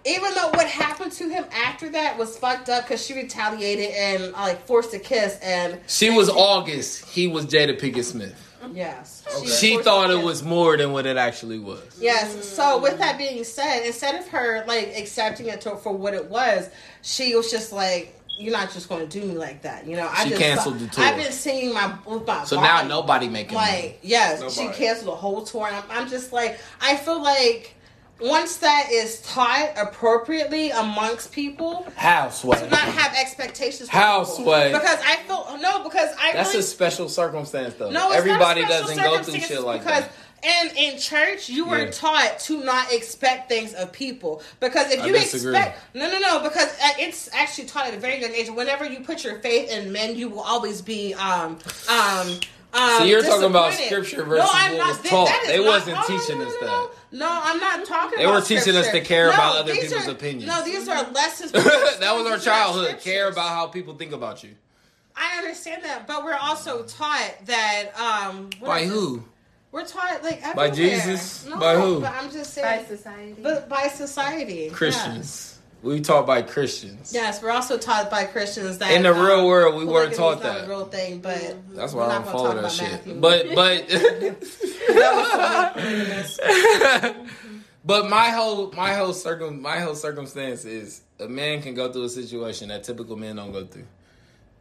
even though what happened to him after that was fucked up because she retaliated and like forced a kiss and She was August. He was Jada Pinkett Smith. yes, She forced thought it was more than what it actually was. Yes. So with that being said, instead of her like accepting it to, for what it was, she was just like, "You're not just going to do me like that." You know, I She just canceled the tour. I've been seeing my with my So now nobody making money. Like yes, she canceled the whole tour, and I'm, I'm just like, I feel like once that is taught appropriately amongst people, How, Sway? not have expectations. for How, people. Sway? Because I feel no, because I That's really a special circumstance, though. no, Everybody doesn't go through shit like because, that. And in church, you were Yeah. taught to not expect things of people because if you expect no, no, no, because it's actually taught at a very young age. Whenever you put your faith in men, you will always be um um. Um, So you're talking about scripture versus what was taught. They not- wasn't oh, no, teaching no, us no, that. No, no, I'm not talking. They about were teaching us to care No, about other people's are- opinions. No, these are lessons. [laughs] that was our These are not childhood. Care about how people think about you. I understand that, but we're also taught that um By is it? who? We're taught like By. Jesus? No, By who? But I'm just By saying, society. but by society, Christians. We taught by Christians. Yes. Yes, we're also taught by Christians that In the real um, world, we weren't taught is not that. A real thing, but That's we're why I not don't gonna follow talk that shit. Matthew. But but that was so much but my whole my whole circum my whole circumstance is a man can go through a situation that typical men don't go through,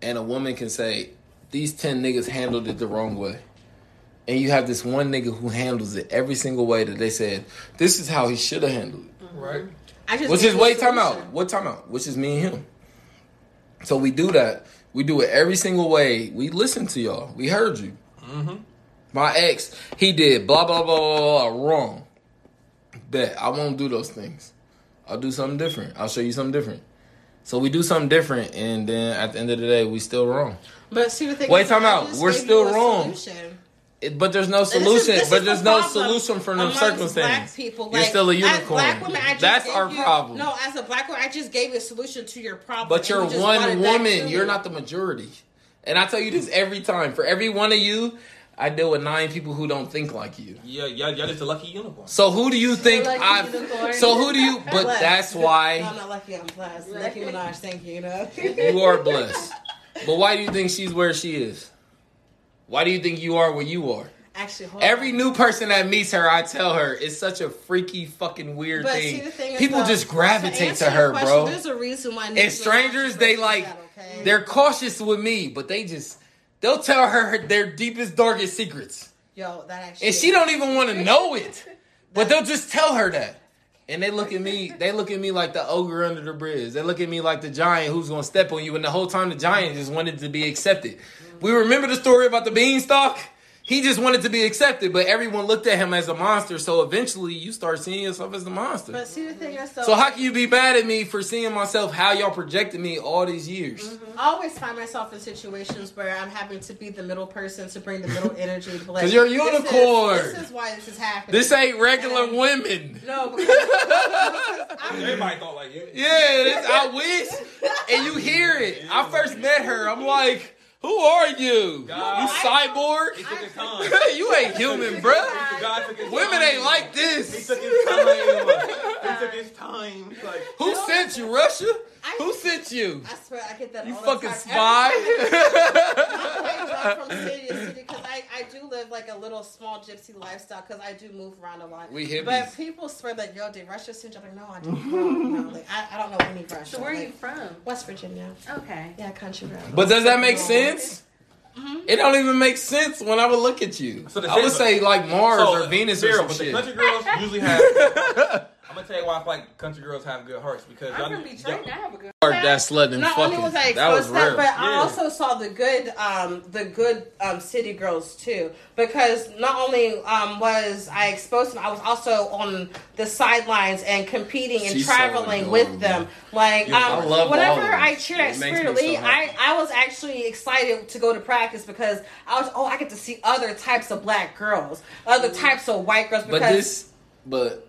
and a woman can say these ten niggas handled it the wrong way, and you have this one nigga who handles it every single way that they said this is how he should have handled it. Right? I just Which is you wait time out. What time out? Which is me and him. So we do that. We do it every single way. We listen to y'all. We heard you. Mm-hmm. My ex, he did blah blah blah blah blah wrong. Bet I won't do those things. I'll do something different. I'll show you something different. So we do something different, and then at the end of the day, we still wrong. But see the thing. Wait, is, time out. We're still wrong. solution. It, but there's no And this is- solution. this is but the there's no solution for them amongst circumstances. Black people, You're still a unicorn. black women, That's our you- problem. No, as a black woman, I just gave you a solution to your problem. But you're you one brought it back woman. You're not the majority. And I tell you this every time. For every one of you, I deal with nine people who don't think like you. Yeah, y'all, y'all just a lucky unicorn. So who do you think I've? So who do you? [laughs] But Blessed. that's No, I'm not lucky. I'm blessed. Nicki [laughs] Minaj, thank you. You know. you are blessed. But why do you think she's where she is? Why do you think you are where you are? Actually, Every on. new person that meets her, I tell her it's such a freaky fucking weird But thing. see, thing People though, just gravitate answer to her, question, bro. There's a reason why. And strangers, they like that, okay? they're cautious with me, but they just they'll tell her her- their deepest, darkest secrets. Yo, that actually. and she don't even want to [laughs] know it. But they'll just tell her that. And they look at me, [laughs] they look at me like the ogre under the bridge. They look at me like the giant who's gonna step on you, and the whole time the giant just wanted to be accepted. We remember the story about the beanstalk? He just wanted to be accepted, but everyone looked at him as a monster, so eventually you start seeing yourself as the monster. But see, the thing is, though, So how can you be mad at me for seeing myself how y'all projected me all these years? Mm-hmm. I always find myself in situations where I'm having to be the middle person to bring the middle [laughs] energy. to be like, 'Cause you're a this is- unicorn. This is, why this is happening. This ain't regular women. no, because, [laughs] because Everybody thought like you. Yeah, this, I wish. And you hear it. I first met her. I'm like, who are you? God. You cyborg? He took his time. [laughs] you ain't human, bruh. God Women ain't like He this. took his time. he took his time. [laughs] Like, Who sent you, Russia? Who sent you? I swear I get that. You all fucking the time. spy. I [laughs] drive from city to city because I, I do live like a little small gypsy lifestyle because I do move around a lot. We hippies. But people swear that yo did Russia send you? I'm like no I didn't. no, like I, I don't know any Russia. So where are like, you from? West Virginia. Okay. Yeah, country road. But does that make sense? Mm-hmm. It don't even make sense when I would look at you. So I would say like Mars So, or Venus Sarah, or some but shit. the country girls usually [laughs] have. I'm gonna tell you why I feel like country girls have good hearts because I'm y'all, from Detroit. and I have a good. heart. that slut and Not fucking. only was I that was exposed to that, real. but I Yeah. also saw the good, um, the good um, city girls too. Because not only um, was I exposed to them, I was also on the sidelines and competing and She's so traveling with them. Like Yeah, I um, love all whenever of them. I cheered at It makes me Spirit so Elite, I, happy. I was actually excited to go to practice because I was oh I get to see other types of black girls, other types of white girls. Because But this, but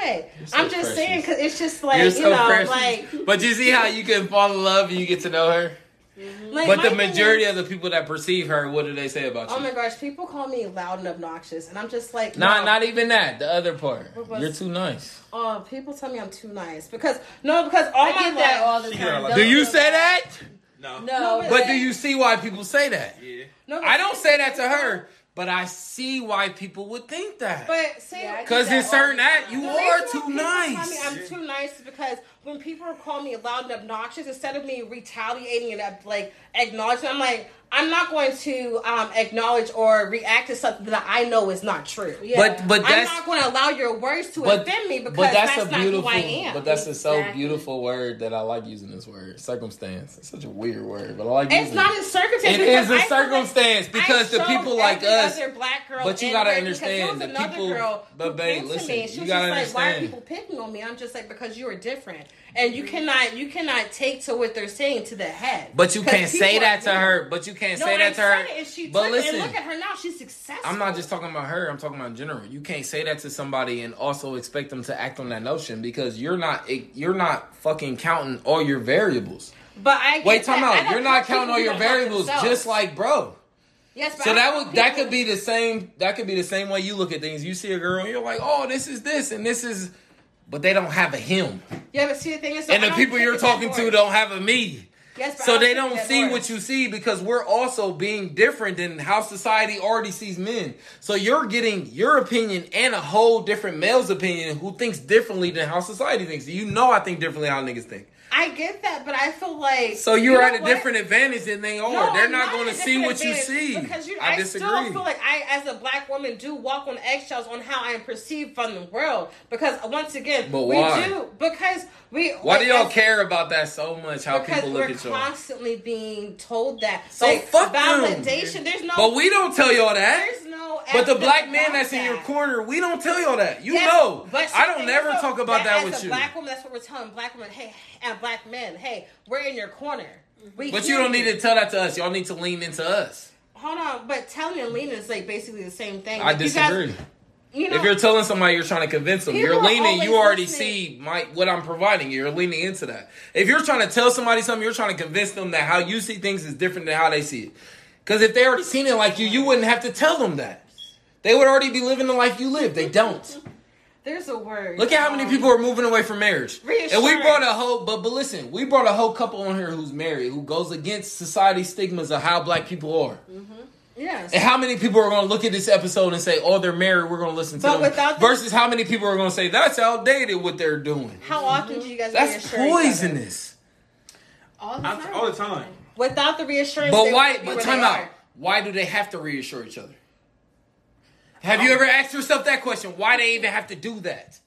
what so I'm just precious. saying because it's just like you're you know precious. like but you see how you can fall in love and you get to know her. Mm-hmm. like But the majority is- of the people that perceive her, what do they say about oh you? Oh my gosh, people call me loud and obnoxious, and I'm just like, Not, no. not even that. The other part. Was- You're too nice. Oh, people tell me I'm too nice because no, because all I my get that all the time. got a lot- Do you feel say bad. that? no, No, but- But do you see why people say that? yeah. no, I don't say that to her, but I see why people would think that. But see, Because get in that certain all the act, time. you the are reason why too people Tell me. I'm too nice is because when people call me loud and obnoxious, instead of me retaliating and uh, like acknowledging, I'm like, I'm not going to um, acknowledge or react to something that I know is not true. Yeah. But but I'm not going to allow your words to but, offend me because but that's, that's, a not beautiful who I am. but that's a so beautiful word that I like using this word circumstance. It's such a weird word, but I like it's using not it. a circumstance. It because is a I like circumstance because the people like us. other black girl but you gotta because there understand was the people- girl but who babe, came listen, to me and she you was gotta just like, "Why are people picking on me?" I'm just like, "Because you are different, and you cannot you cannot take to what they're saying to the head." But you can't say that to her. But you can't No, say that to her. it, but listen, look at her now; she's successful. I'm not just talking about her. I'm talking about in general. You can't say that to somebody and also expect them to act on that notion because you're not you're not fucking counting all your variables. But I Wait, time that. Out. You're not counting all your variables, just like bro. yes. But So I that would that could be the same. That could be the same way you look at things. You see a girl and you're like, oh, this is this and this is, but they don't have a him, Yeah, but see the thing is, so and the people you're talking to don't have a me. Yes, So they don't see what you see because we're also being different than how society already sees men. So you're getting your opinion and a whole different male's opinion who thinks differently than how society thinks. You know I think differently how niggas think. I get that, but I feel like So you're you know at a what? different advantage than they are. No, They're not at going to see what you see. because you, I I, disagree. still feel like I, as a black woman, do walk on eggshells on how I am perceived from the world. Because once again, But we why? do because we. Why do y'all as- care about that so much? How people look at y'all. constantly being told that. So like, fuck them. validation. There's no. But we don't tell y'all that. There's no. But the black man that's in your corner, we don't tell y'all that. You Yes, know. but I don't never talk about that as with a you. Black woman, that's what we're telling black women. Hey, and black men, hey, we're in your corner. We But you don't need to tell that to us. Y'all need to lean into us. Hold on, but telling and leaning is like basically the same thing. I Like, you guys- disagree. You know, if you're telling somebody you're trying to convince them, People you're are leaning. You already listening. see my what I'm providing. you. You're leaning into that. If you're trying to tell somebody something, you're trying to convince them that how you see things is different than how they see it. Because if they already seen it like you, you wouldn't have to tell them that. They would already be living the life you live. They don't. There's a word. Look at how many people are moving away from marriage. And we brought a whole, but but listen, we brought a whole couple on here who's married, who goes against society's stigmas of how black people are. Mm-hmm. Yes. And how many people are going to look at this episode and say, "Oh, they're married. We're going to listen to But them." without the- Versus how many people are going to say, "That's outdated what they're doing." How often do you guys That's reassure each other? poisonous. all the time. all the time. Without the reassurance, But they why? But where time out. Why do they have to reassure each other? Have you ever asked yourself that question? Why they even have to do that?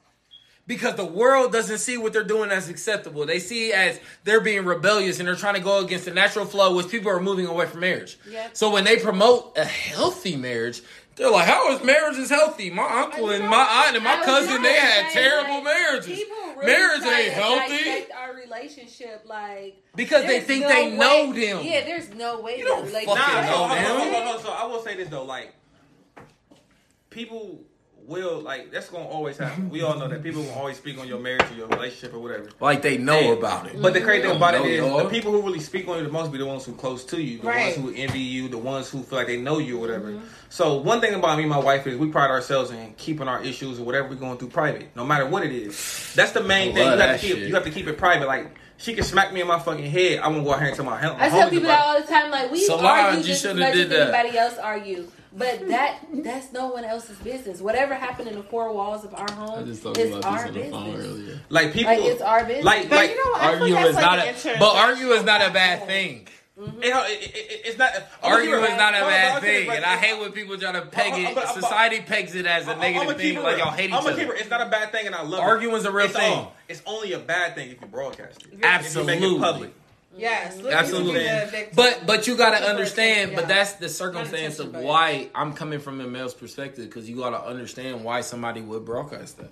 Because the world doesn't see what they're doing as acceptable. They see it as they're being rebellious and they're trying to go against the natural flow, which people are moving away from marriage. Yep. So when they promote a healthy marriage, they're like, "How is marriage is healthy?" My uncle and my aunt and my cousin they had say, terrible like, marriages. Really Marriage ain't healthy our relationship, like because they think no they way- know them. Yeah, there's no way You that don't fucking know so, hold on, them. hold on, hold on. So I will say this though, like people will like that's gonna always happen. We all know that people will always speak on your marriage or your relationship or whatever. Like they know Hey, about it. But the crazy thing about it is y'all. the people who really speak on you the most be the ones who close to you, the Right. ones who envy you, the ones who feel like they know you or whatever. Mm-hmm. So one thing about me and my wife is we pride ourselves in keeping our issues or whatever we're going through private, no matter what it is. That's the main thing. You have to keep shit. you have to keep it private. Like she can smack me in my fucking head. I won't go out here and tell my hell. I tell people that all the time, like we Solange, argue you just as much did as that. anybody else argue, but [laughs] that that's no one else's business. Whatever happened in the four walls of our home is our business. Like people, Like it's our business. like But like you know what? I Argue is like not a, but argue is not a bad oh. thing. Mm-hmm. It- it- it- it's not. I'm Arguing it- is not a bad hold on, thing, and I hate when people try to peg it. I'm- I'm- Society pegs it as a I'm- negative thing, like y'all hate each I'ma other. keep it- It's not a bad thing, and I love arguing Arguing's a real it's thing. all- it's only a bad thing if you broadcast it. If you Absolutely. make it public. Mm-hmm. Yes, look Absolutely. But but you gotta understand. attention, But that's the circumstance of why I'm coming from a male's perspective because you gotta understand why somebody would broadcast that.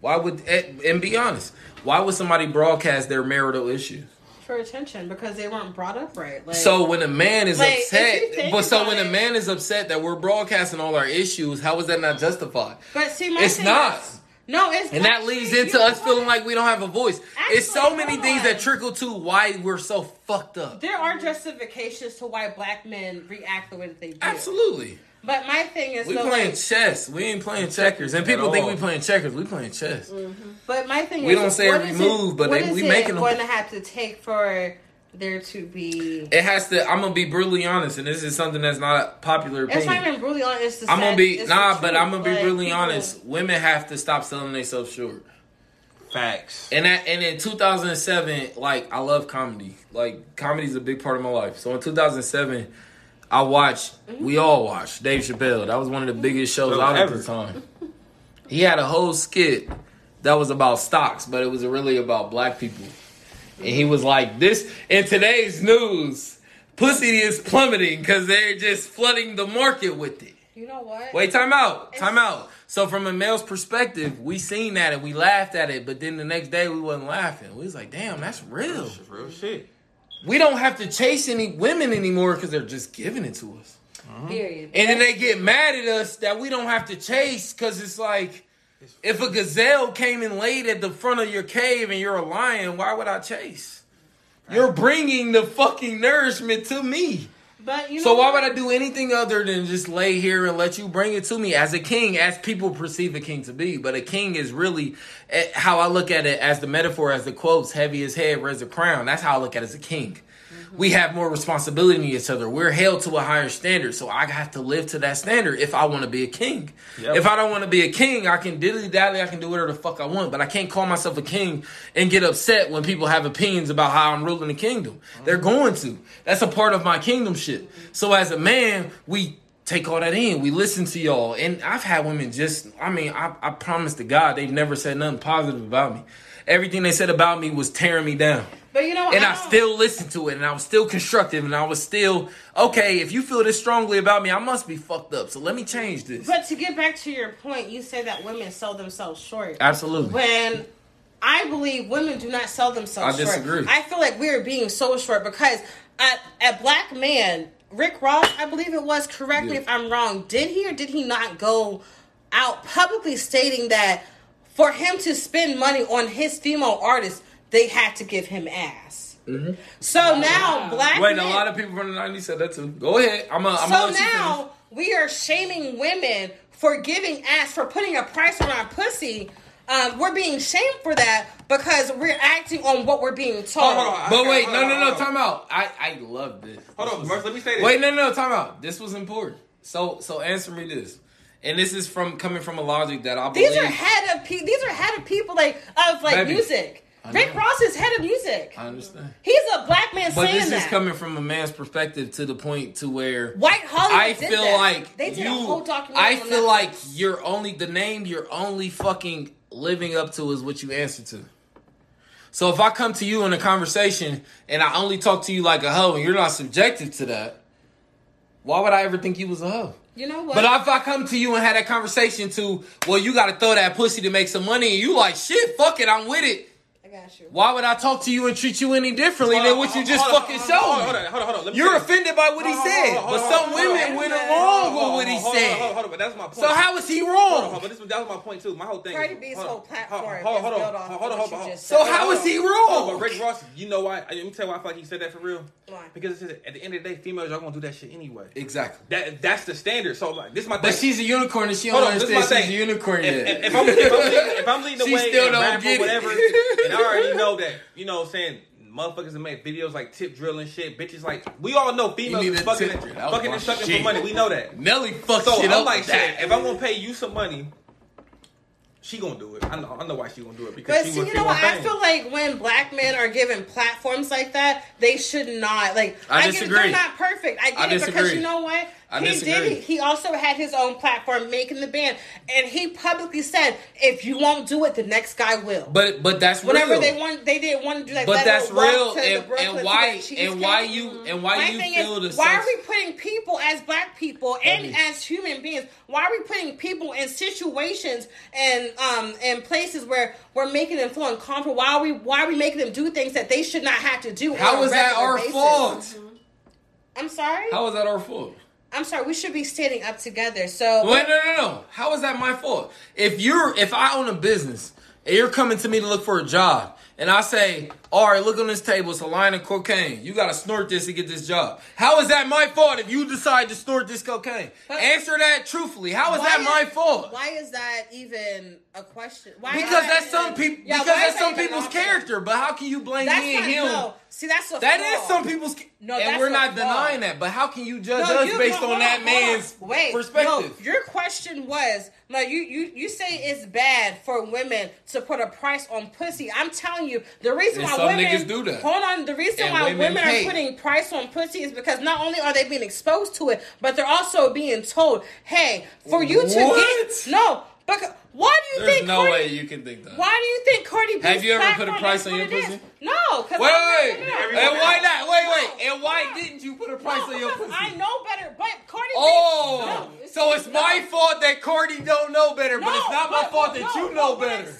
Why would and and be honest? Why would somebody broadcast their marital issues? for attention because they weren't brought up right. Like, So when a man is Like, upset, but so when a man is upset that we're broadcasting all our issues, how is that not justified? but see, my It's not. is- no, it's And that leads into us feeling like we don't have a voice. it's so many hold things on. that trickle to why we're so fucked up. there are justifications to why black men react the way that they do. Absolutely. But my thing is, We though, playing like, chess. We ain't playing checkers. And people think we playing checkers. We playing chess. Mm-hmm. but my thing We is, we don't say what every is move, but what they- is we it making them. going to have to take for there to be. It has to. I'm gonna be brutally honest, and this is something that's not popular It's not even brutally honest. I'm gonna be it's nah, but. I'm gonna be Like, brutally people- honest. Women have to stop selling themselves short. Facts. And that, and in 2007, like I love comedy. Like comedy is a big part of my life. So in 2007, I watched. Mm-hmm. We all watched Dave Chappelle. That was one of the biggest shows Show out at the time. He had a whole skit that was about stocks, but it was really about black people. And he was like, "This in today's news, pussy is plummeting because they're just flooding the market with it." You know what? Wait, time out. Time out. So from a male's perspective, we seen that and we laughed at it, but then the next day we wasn't laughing. We was like, damn, that's real. It's real shit. We don't have to chase any women anymore because they're just giving it to us. Period. And then they get mad at us that we don't have to chase because it's like if a gazelle came and laid at the front of your cave and you're a lion, why would I chase? You're bringing the fucking nourishment to me. But you So why what? would I do anything other than just lay here and let you bring it to me as a king, as people perceive a king to be? But a king is really eh, how I look at it as the metaphor, as the quotes, heavy as head, wears a crown. That's how I look at it as a king. We have more responsibility than each other. We're held to a higher standard. So I have to live to that standard if I want to be a king. Yep. If I don't want to be a king, I can dilly dally, I can do whatever the fuck I want. But I can't call myself a king and get upset when people have opinions about how I'm ruling the kingdom. They're going to. That's a part of my kingdom shit. So as a man, we take all that in. We listen to y'all. And I've had women just, I mean, I, I promise to God, they've never said nothing positive about me. Everything they said about me was tearing me down. But you know, And I don't- still listened to it, and I was still constructive, and I was still okay. If you feel this strongly about me, I must be fucked up. So let me change this. But to get back to your point, you say that women sell themselves short. Absolutely. When I believe women do not sell themselves I short. disagree. I feel like we are being so short because at, at Black Man, Rick Ross, I believe it was, correct me Yeah. if I'm wrong, did he or did he not go out publicly stating that for him to spend money on his female artists, they had to give him ass? So now, Black Mm-hmm. Wait, men, a lot of people from the '90s said that too. Go ahead. I'm a. I'm so gonna you now we are shaming women for giving ass for putting a price on our pussy. Um, we're being shamed for that because we're acting on what we're being told. Hold on, hold on. But wait, Hold no, no, no. Time out. I I love this. Hold This on, was- Merce, let me say this. Wait, no, no, no. Time out. This was important. So so answer me this, and this is from coming from a logic that I believe. These are head of pe- these are head of people like of like Baby, music. Rick. Ross is head of music. I understand. He's a black man But saying this that. is coming from a man's perspective to the point to where White Hollywood I feel that. like they did you. a whole documentary. I feel like you're only the name you're only fucking living up to is what you answer to. So if I come to you in a conversation and I only talk to you like a hoe and you're not subjective to that, why would I ever think you was a hoe? you know what? But if I come to you and had that conversation to, well, you got to throw that pussy to make some money, and you like, shit, fuck it, I'm with it. I. Why would I talk to you and treat you any differently than what you just Hold fucking showed Hold me? on, hold on, hold on. You're offended by what he said, but some on, hold on, women went along with what he hold on, Hold on, said. hold on, but that's my point. So how is he Hold on, hold wrong? but this, that was my point too. My whole thing. Cardi is- B's hold whole platform hold on, is hold on, built hold on, off hold on, what hold you on. just So how is he wrong? but Rick Ross, you know why? Let me tell you why I feel like he said that for real. Why? Because it's, at the end of the day, females y'all gonna do that shit anyway. Exactly. That that's the standard. So like, this is my thing. But she's a unicorn and she don't on, this is understand she's a unicorn if, yet. if, if I'm, leading, if I'm the She way still don't get it. whatever, and I already [laughs] know that, you know what I'm saying, motherfuckers that make videos like tip drill and shit, bitches like, we all know females need is fucking, tip drill. That was fucking my and sucking shit. for money. We know that. Nelly fucked So shit I'm up like, with shit, if I'm gonna pay you some money, she gonna do it. I know. I know why she gonna do it because But she see, you know one what? I feel like when black men are given platforms like that, they should not like. I get it, disagree. they're not perfect. I get I it because you know what? I he disagree. did. He also had his own platform making the band, and he publicly said, "If you won't do it, the next guy will." But but that's Whenever real. they want, they didn't want to do that. But that's real, and, and why and why you and why My you feel is, the why sex- are we putting people as black people and Baby. as human beings? Why are we putting people in situations and um and places where we're making them feel uncomfortable? Why are we why are we making them do things that they should not have to do? How a that our basis? fault? I'm sorry. How is that our fault? I'm sorry. We should be standing up together. So Wait, no, no, no. How is that my fault? If you're, if I own a business and you're coming to me to look for a job, and I say, all right, look on this table, it's a line of cocaine. You gotta snort this to get this job. How is that my fault if you decide to snort this cocaine? But- Answer that truthfully. How is that my fault? Why is that even a question? Why Because that that's some people. Yeah, because that's some that even people's character. But how can you blame That's me and him? No, see, that's a That is some people's. No, and we're not denying that. But how can you judge No, us you- based no, on that hold man's Wait, perspective? Your question was no. You you you say it's bad for women to put a price on pussy. I'm telling you, the reason And why some women niggas do that. Hold on, the reason And why women women, are putting price on pussy is because not only are they being exposed to it, but they're also being told, "Hey, for you to What? get no." But why do you There's think? no Cardi, way you can think that. Why do you think Cardi B? Have you ever put a price on your pussy? No, because Wait, wait, wait. no, no, no. And why not? Wait, No, wait. And why no. didn't you put a price No, on your pussy? I know better, but Cardi B. Oh, No, so it's no. my fault that Cardi don't know better, but it's not my fault that no, you know better.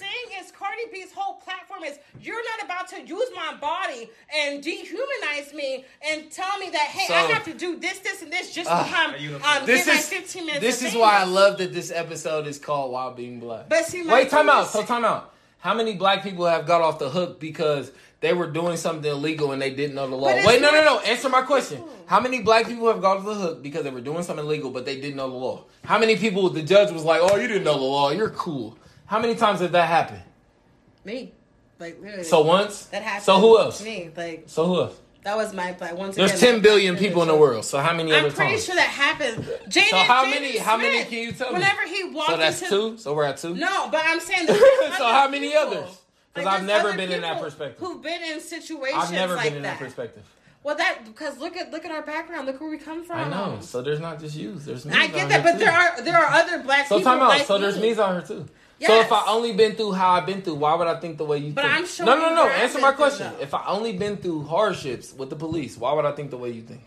I'm saying is Cardi B's whole platform is you're not about to use my body and dehumanize me and tell me that hey I have to do this, this, and this just Ah. to come you um, This get my is 15 minutes. this is fame. why I love that this episode is called "While Being Black." But see, my wait, time out. So time out. How many black people have got off the hook because they were doing something illegal and they didn't know the law? Wait, no, no, no. Answer my question. How many black people have got off the hook because they were doing something illegal but they didn't know the law? How many people the judge was like, "Oh, you didn't know the law. You're cool." How many times did that happen? Me, like literally. So once. that happened. So who else? Me, like So who else? that was my like once. There's again, 10 my billion people in the world. So how many I'm other pretty times? sure that happened. Jaden, So how Jaden many- how many can you tell me? Whenever he walked So that's into two. So we're at two. No, but I'm saying [laughs] So how many people. others? 'Cause Like, I've never been in that perspective. Who've been in situations I've never like been in that. that perspective. Well, that because look at look at our background. Look where we come from. I know. So there's not just you. There's me. I get that, but there are there are other black So people. So time out. like so there's me. me's out here too. So if I only been through how I've been through, why would I think the way you But think? I'm showing no, no, no. Answer my question. If I only been through hardships with the police, why would I think the way you think?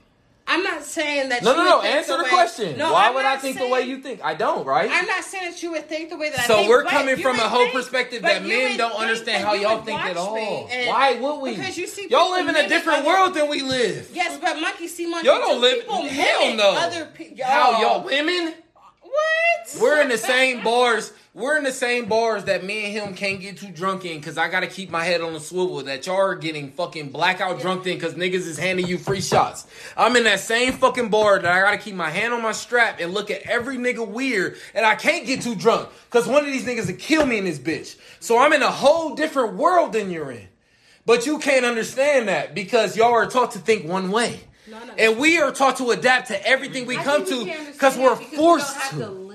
I'm not saying that. No, you no, would no. think Answer the way- question. No, why I'm would I think the way you think? I don't, right? I'm not saying that you would think the way that I So think. we're coming from a whole think- perspective that men don't understand how y'all think at all. Why would we? Because you see y'all live in a different other- world than we live. Yes, but monkey see monkey. Y'all don't live. People Hell no. Other people. How y'all women? What? We're in the same bars. We're in the same bars that me and him can't get too drunk in because I gotta keep my head on the swivel. That y'all are getting fucking blackout drunk in because niggas is handing you free shots. I'm in that same fucking bar that I gotta keep my hand on my strap and look at every nigga weird, and I can't get too drunk because one of these niggas will kill me in this bitch. So I'm in a whole different world than you're in. But you can't understand that because y'all are taught to think one way. No, no. And we are taught to adapt to everything we I come to because we're because forced don't to. to.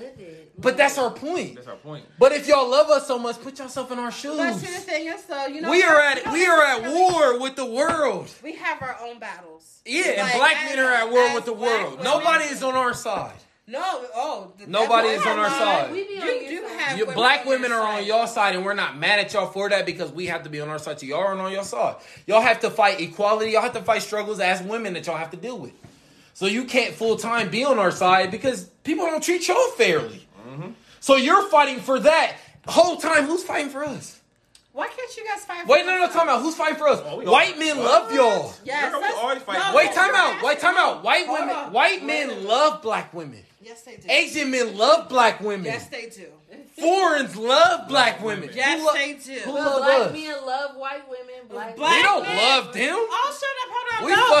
But that's our point. That's our point. But if y'all love us so much, put yourself in our shoes. But the thing is, though, you know, We are at we are at necessarily- war with the world. We have our own battles. Yeah, and black men are at war with the world. Nobody is on our side. No, oh, the Nobody is on our lying. side. We be on You do side. have You, women black women your are on side. your side, and we're not mad at y'all for that because we have to be on our side. So y'all aren't on your side. Y'all have to fight equality. Y'all have to fight struggles as women that y'all have to deal with. So you can't full time be on our side because people don't treat y'all fairly. Mm-hmm. So you're fighting for that whole time. Who's fighting for us? Why can't you guys fight? Wait, for no, no, yourself? time out. Who's fighting for us? Oh, we White men What? love y'all. Yes, Girl, we always fight no, Wait, time out. Wait, time out. White Hold women, on. white men minute. love black women. Yes, they do. Asian men love black women. Yes, they do. Foreigners love black women. Yes, lo- they do. Who But love black us? men love white women. Black Black We don't men- love them.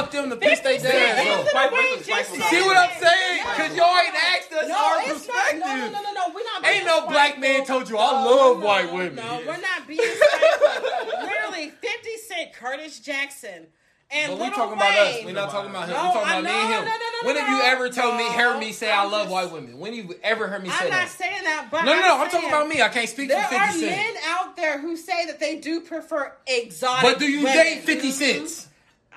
Shut up. Hold on. We no. fucked them to piss they 50 Cent dads Into off. the Fight Wind versus just fight said versus See what I'm saying? Because y'all ain't asked us No, our perspective. No, no, no, no, We're not. Ain't no black man told you, I love white women. No, we're not being spiteful. Literally, 50 Cent, Curtis Jackson, And But we Lil talking about us. We're not talking about him. No, we talking I about me and him. No, no, no, when no, have you no. ever told me, heard me say I I'm love just- white women? When have you ever heard me say I'm not saying that, but No, no, no. I'm, I'm talking about me. I can't speak There for are 50 Cent. men out there who say that they do prefer exotic. But do you women. date 50 cents?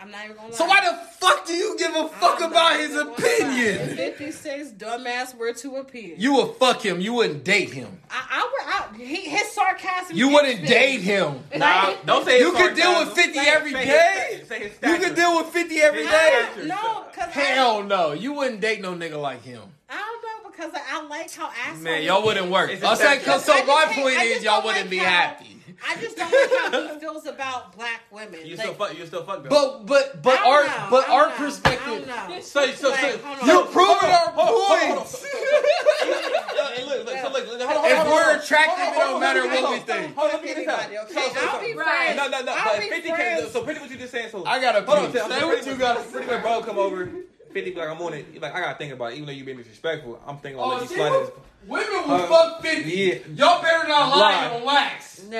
I'm not even gonna lie. So why the fuck do you give a fuck I'm about his even gonna lie. opinion? [laughs] If 56 dumbass were to appear. You would fuck him. You wouldn't date him. I, I would. I, he, his sarcasm. You wouldn't me. date him. Nah, don't say You could deal with 50 Say- every say day. sta- say his You could deal with 50 every His day. stature. No, because Hell no. You wouldn't date no nigga like him. I, I don't know because I, I like how asshole. Man, y'all wouldn't work. I'll say, cause so my point is y'all wouldn't like be how- happy. I just don't like how he [laughs] feels about black women. You Like, still fuck. You still fuck them. But but but I our don't know, but I our don't know, perspective. I don't know. So, so, so, Like, hold. You're proving our Hold on, hold on, hold on. [laughs] Hey, look, look, so look, look, hold on, hold on, If hold on, we're hold on. attractive, it Hold on, don't matter what we think. Hold on, let me get this out. Okay? So, so, I'll be Right. friends. No, no, no. I'll But be 50 friends. can, so pretty what you just saying. So I got a hold on. Say what you gotta Pretty much, bro, come over. 50 be like, I'm on it. You like, I gotta think about it. Even though you being disrespectful, I'm thinking about Oh, letting you see, slide this. women will Uh, fuck 50. yeah. Y'all better not lie Lie. on wax. No.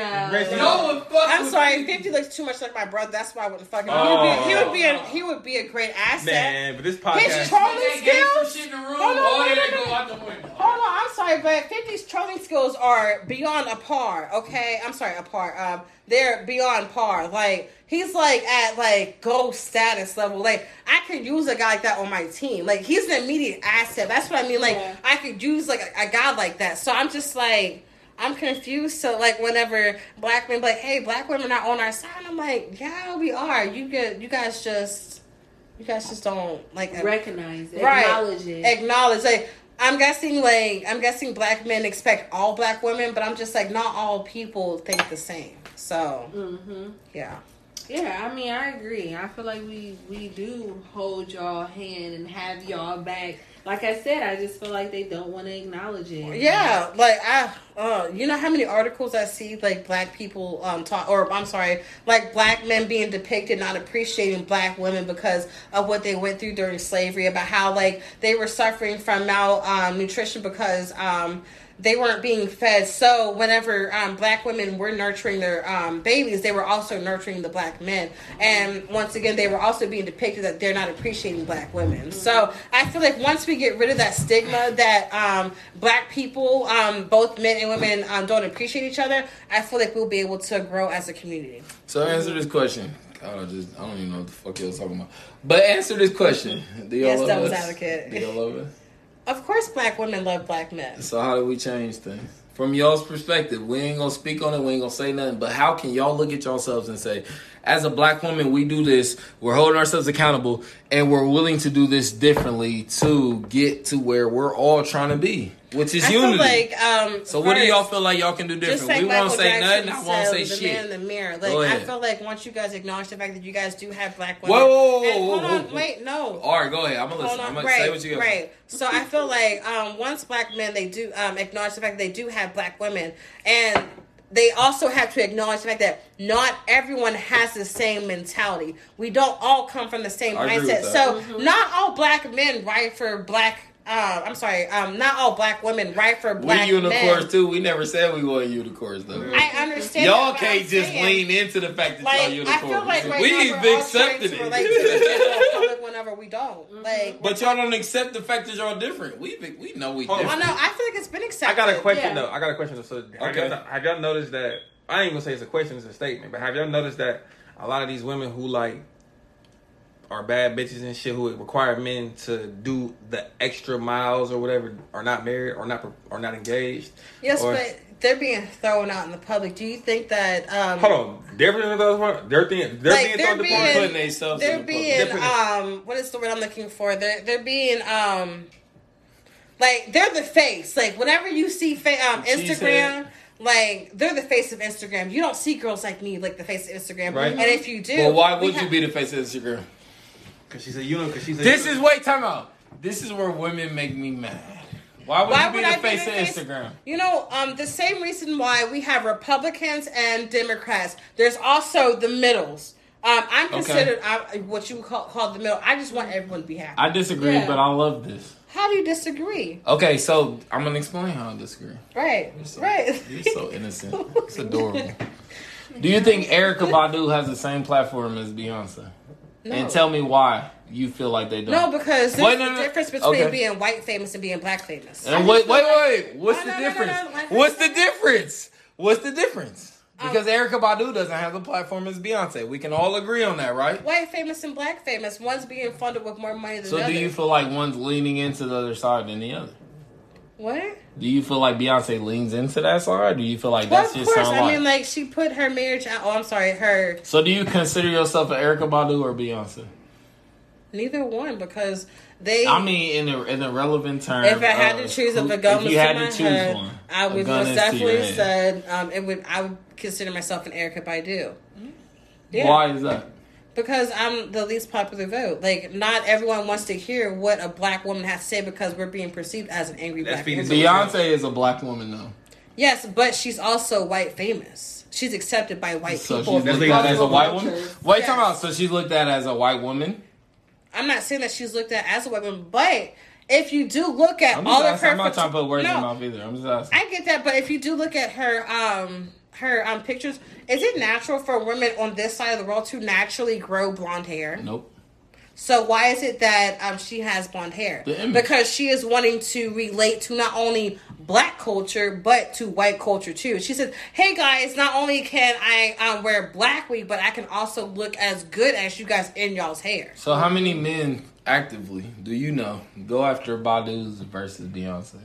Y'all would fuck I'm with sorry, 50. 50 looks too much like my brother. That's why I wouldn't fuck him. Oh. He, would be, he would be a he would be a great asset. Man, but this podcast. His podcast. trolling That skills. shit in the room. Hold on, all wait, that wait, go wait. out the window. Hold on, I'm sorry, but 50's trolling skills are beyond a par. Okay, I'm sorry, a par. Um, they're beyond par. Like he's like at like gold status level. Like I could use a guy like that on my team. Like he's an immediate asset. That's what I mean. Like Yeah. I could use like a, a guy like that. So I'm just like. I'm confused. So like whenever black men be like, "Hey, black women are on our side," I'm like, "Yeah, we are. You get, you guys just, you guys just don't like Recognize it. Right. Acknowledge it. acknowledge like i'm guessing like i'm guessing black men expect all black women but i'm just like not all people think the same so mm-hmm. yeah Yeah, I mean, I agree. I feel like we we do hold y'all hand and have y'all back. Like I said, I just feel like they don't want to acknowledge it. yeah like i uh you know how many articles i see like black people um talk or i'm sorry like black men being depicted not appreciating black women because of what they went through during slavery about how like they were suffering from malnutrition because um they weren't being fed. So whenever um, black women were nurturing their um, babies, they were also nurturing the black men. And once again, they were also being depicted that they're not appreciating black women. So I feel like once we get rid of that stigma that um, black people, um, both men and women, um, don't appreciate each other, I feel like we'll be able to grow as a community. So answer this question. God, I just I don't even know what the fuck y'all talking about. But answer this question. Do y'all Yes, love us? advocate. Do y'all love us? Of course, black women love black men. So how do we change things? From y'all's perspective, we ain't gonna speak on it, we ain't gonna say nothing, but how can y'all look at yourselves and say, as a black woman, we do this, we're holding ourselves accountable, and we're willing to do this differently to get to where we're all trying to be, which is I unity. like um, so what do y'all feel like y'all can do different? like We Michael won't say Jackson nothing, I won't say the shit. man in the mirror. Like I feel like once you guys acknowledge the fact that you guys do have black women. Whoa, whoa, whoa, and hold on, wait, no. All right, go ahead. I'm gonna listen. I'm gonna right, say what you got. right. So I feel like um, once black men they do um, acknowledge the fact that they do have black women, and they also have to acknowledge the fact that not everyone has the same mentality. We don't all come from the same I mindset. with So that. not all black men right for black. Uh, I'm sorry. Um, not all black women right for black we unicorns men. too. We never said we want unicorns though. I understand. Y'all that, can't just saying- lean into the fact that Like y'all I unicorns. feel like right we now need we're big all trying accepting to relate to the it. public whenever we don't. [laughs] Like, But y'all don't accept the fact that y'all different. We we know we Hold on. I different. know. I feel like it's been accepted. I got a question Yeah. though. I got a question. though. So have, Okay. y'all, have y'all noticed that? I ain't gonna say it's a question, it's a statement. But have y'all noticed that a lot of these women who like are bad bitches and shit who require men to do the extra miles or whatever are not married or not or not engaged? Yes, Or- but they're being thrown out in the public. Do you think that? Um, Hold on, they're being those. They're being they're Like, being they're thrown to being- porn. putting themselves They're the being Different- um, what is the word I'm looking for? They're they're being um, like they're the face. Like whenever you see fa- um Instagram. said- Like they're the face of Instagram. You don't see girls like me like the face of Instagram. Right. And if you do, Well, why we would you be the face of Instagram? Because she's a unit. Because she's a This is wait, time out. This is where women make me mad. Why would Why you be would the I face the of face? Instagram? You know, um, the same reason why we have Republicans and Democrats. There's also the middles. Um, I'm Okay. considered uh, what you would call, call the middle. I just want everyone to be happy. I disagree, Yeah. but I love this. How do you disagree? Okay, so I'm gonna explain how I disagree. Right, You're so, right. You're so innocent. It's adorable. Do you think [laughs] Erykah Badu has the same platform as Beyonce? No. And tell me why you feel like they don't. No, because there's Wait, no, a no, difference between okay. being white famous and being black famous. And wait, wait, wait. What's the difference? What's the difference? What's the difference? Um, Because Erykah Badu doesn't have the platform as Beyonce. We can all agree on that, right? White famous and black famous. One's being funded with more money than So the do you feel like one's leaning into the other side than the other? What? Do you feel like Beyonce leans into that side? Or do you feel like Well, that's of just course. I like? mean, like she put her marriage out. Oh, I'm sorry, her so do you consider yourself an Erykah Badu or Beyonce? neither one because they. I mean, in a in a relevant term. if I had of to choose, if a gun if was had to choose head, one, I would most is to your definitely said um, it would. I would consider myself an Erykah Badu. Yeah. Why is that? Because I'm the least popular vote. Like, not everyone wants to hear what a black woman has to say because we're being perceived as an angry That's black woman. Beyonce is a black woman, though. Yes, but she's also white famous. She's accepted by white So people. she's looked at as a white woman. Wait, Yes. time out. So she's looked at as a white woman. I'm not saying that she's looked at as a white woman, but if you do look at I'm all just of her, I'm not trying to put words in No, your mouth either. I'm just asking. I get that, but if you do look at her, um, her um pictures, is it natural for women on this side of the world to naturally grow blonde hair? Nope. So why is it that um she has blonde hair? The image. Because she is wanting to relate to not only black culture but to white culture too. She said, "Hey guys, not only can I um, wear black wig, but I can also look as good as you guys in y'all's hair." So how many men actively do you know go after Badu's versus Beyonce?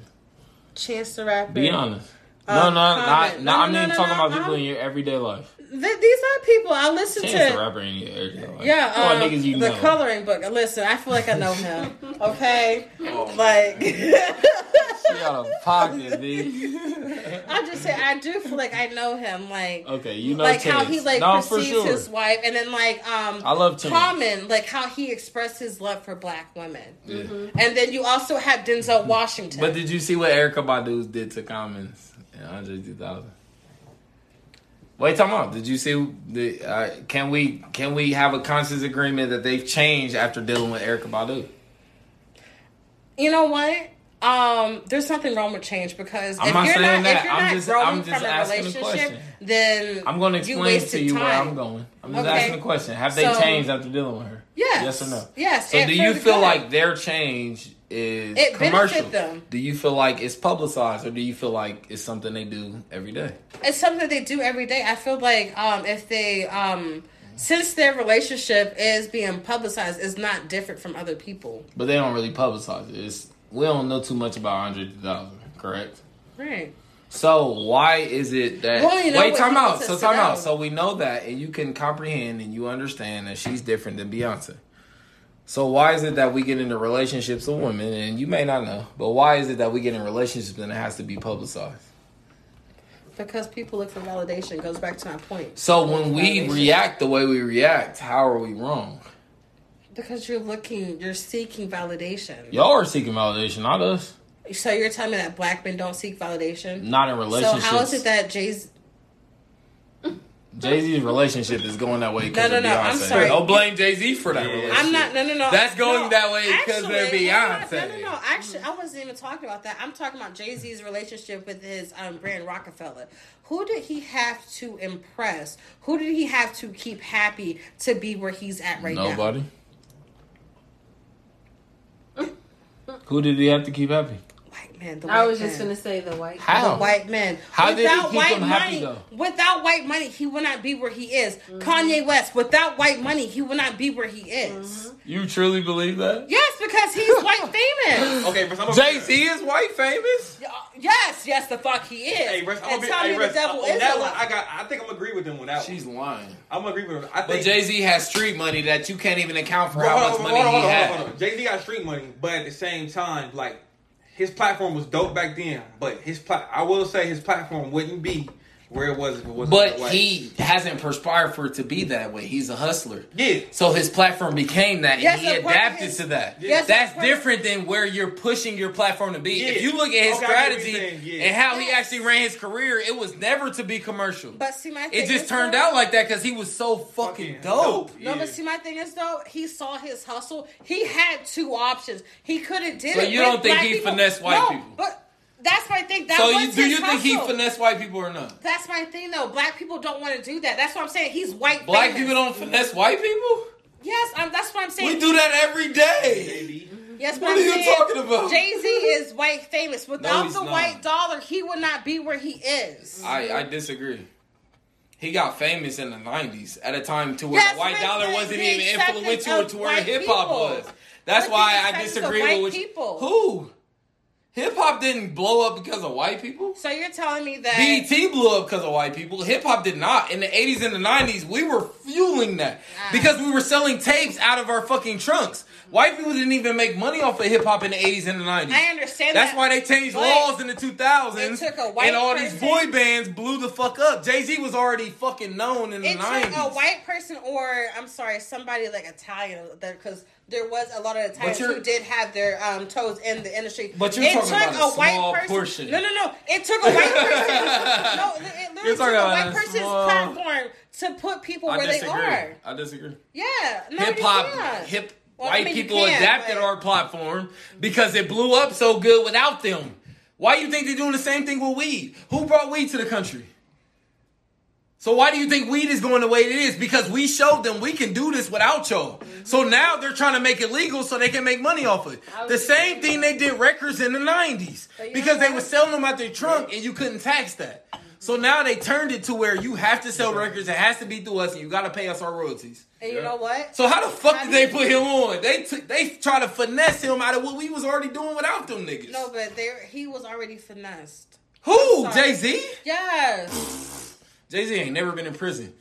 Chance the Rapper. Be honest. No, no, not, not. No, I'm not no, talking no, about people I'm- in your everyday life. Th- these are people I listen Chance to. the rapper in your everyday life. Yeah, Come on, um, niggas you the know. coloring book. Listen, I feel like I know him. [laughs] Okay, Oh, like [laughs] She out of pocket, B. [laughs] I just say I do feel like I know him. Like Okay, you know like how he like no, perceives sure. his wife, and then like um I love Chance. Common, like how he expressed his love for black women, Yeah. and then you also have Denzel Washington. But did you see what Erykah Badu did to Commons in Andre 2000? Wait, time out. Did you see the? Uh, can we can we have a conscious agreement that they've changed after dealing with Erykah Badu? you know what? Um, there's nothing wrong with change because I'm if not you're saying not that. if you're I'm not just- growing I'm just from a asking a relationship, then I'm going to explain to you where. I'm going. I'm just Okay. asking a question. Have they So- changed after dealing with her? Yes. Yes or no? Yes. So do you feel good. like their change is It commercial? them. Do you feel like it's publicized, or do you feel like it's something they do every day? it's something that they do every day. I feel like um, if they um, since their relationship is being publicized, is not different from other people. But they don't really publicize it. It's, we don't know too much about Andre 2000, correct? Right. So why is it that? We only know wait, time out. So time out. So we know that, and you can comprehend and you understand that she's different than Beyonce. So why is it that we get into relationships with women, and you may not know, but why is it that we get in relationships and it has to be publicized? Because people look for validation goes back to my point. So when we Validation. react the way we react, how are we wrong? Because you're looking, you're seeking validation. Y'all are seeking validation, not us. So you're telling me that black men don't seek validation? Not in relationships. So how is it that Jay's Jay Z's relationship is going that way because No, of no, no, I'm sorry. Don't blame Jay Z for that Yeah. relationship. I'm not. No, no, no. That's going No, that way 'cause they're actually, Beyonce. No, no, no. Actually, I wasn't even talking about that. I'm talking about Jay Z's relationship with his um, brand Roc-A-Fella. Who did he have to impress? Who did he have to keep happy to be where he's at right now? Nobody. Who did he have to keep happy? White man. The I white was just gonna say the white. How? The white men. How did he without keep white them happy, money, though? without white money, he would not be where he is. Mm-hmm. Kanye West. Without white money, he would not be where he is. Mm-hmm. You truly believe that? Yes, because he's [laughs] white famous. Okay, but I'm Jay Z is white famous. Yes, yes, the fuck he is. Hey, Russ, I'm and gonna be, tell hey, me Russ, the devil on is that a one. I got. I think I'm gonna agree with him on that She's one. lying. I'm gonna agree with him. I But think Jay Z has street money that you can't even account for Hold how much on, money on, he hold on, had. Jay Z got street money, but at the same time, like his platform was dope back then. But his plat, I will say his platform wouldn't be where it was if it wasn't. But that way. he hasn't perspired for it to be that way. He's a hustler. yeah. So his platform became that, Yes, and he that's part of adapted his- to that. Yes, That's that's different than where you're pushing your platform to be. Yeah. If you look at his Okay, I get what you're strategy saying, yeah. and how he actually ran his career, it was never to be commercial. But see, my thing it just is, turned though- out like that because he was so fucking, Fucking dope. dope. No, Yeah. but see, my thing is though, he saw his hustle. He had two options. He could have did So it. you don't think he people. finessed white No, people? But that's my thing. That So you, do you think he hustle. finessed white people or not? That's my thing though. Black people don't want to do that. That's what I'm saying. He's white. Black famous. people don't finesse white people. Yes, I'm, that's what I'm saying. We do that every day. Yes, What are you saying talking about? Jay Z is white famous. Without he's the not. white dollar, he would not be where he is. I, I disagree. He got famous in the '90s at a time to where Yes, the white dollar wasn't even influential to where hip hop was. That's But why I disagree white with people. who. Hip hop didn't blow up because of white people. so you're telling me that BET blew up because of white people. Hip hop did not. In the 80s and the 90s, we were fueling that Ah. because we were selling tapes out of our fucking trunks. White people didn't even make money off of hip hop in the 80s and the 90s. I understand That's that, why they changed laws in the 2000s. it took a white and all these boy bands blew the fuck up. Jay Z was already fucking known in the it 90s. took a white person or I'm sorry, somebody like Italian because there was a lot of Italians who did have their um, toes in the industry. But you're it talking took about a small person. portion. No, no, no. It took a white person. [laughs] no, it literally took a white a person's platform to put people I where they are. I disagree. Yeah, hip hop, hip Well, I white mean, people can, adapted but- our platform because it blew up so good without them. Why you think they're doing the same thing with weed? Who brought weed to the country? So why do you think weed is going the way it is? Because we showed them we can do this without y'all. So mm-hmm. now they're trying to make it legal so they can make money off it. The same thing they did records in the 90s. Because they were selling them out their trunk and you couldn't tax that. So now they turned it to where you have to sell records. It has to be through us and you got to pay us our royalties. And you know what? So how the fuck How did do they put him on? They took they try to finesse him out of what we was already doing without them niggas. No, but there he was already finessed. Who? Jay Z? Yes, Jay Z ain't never been in prison.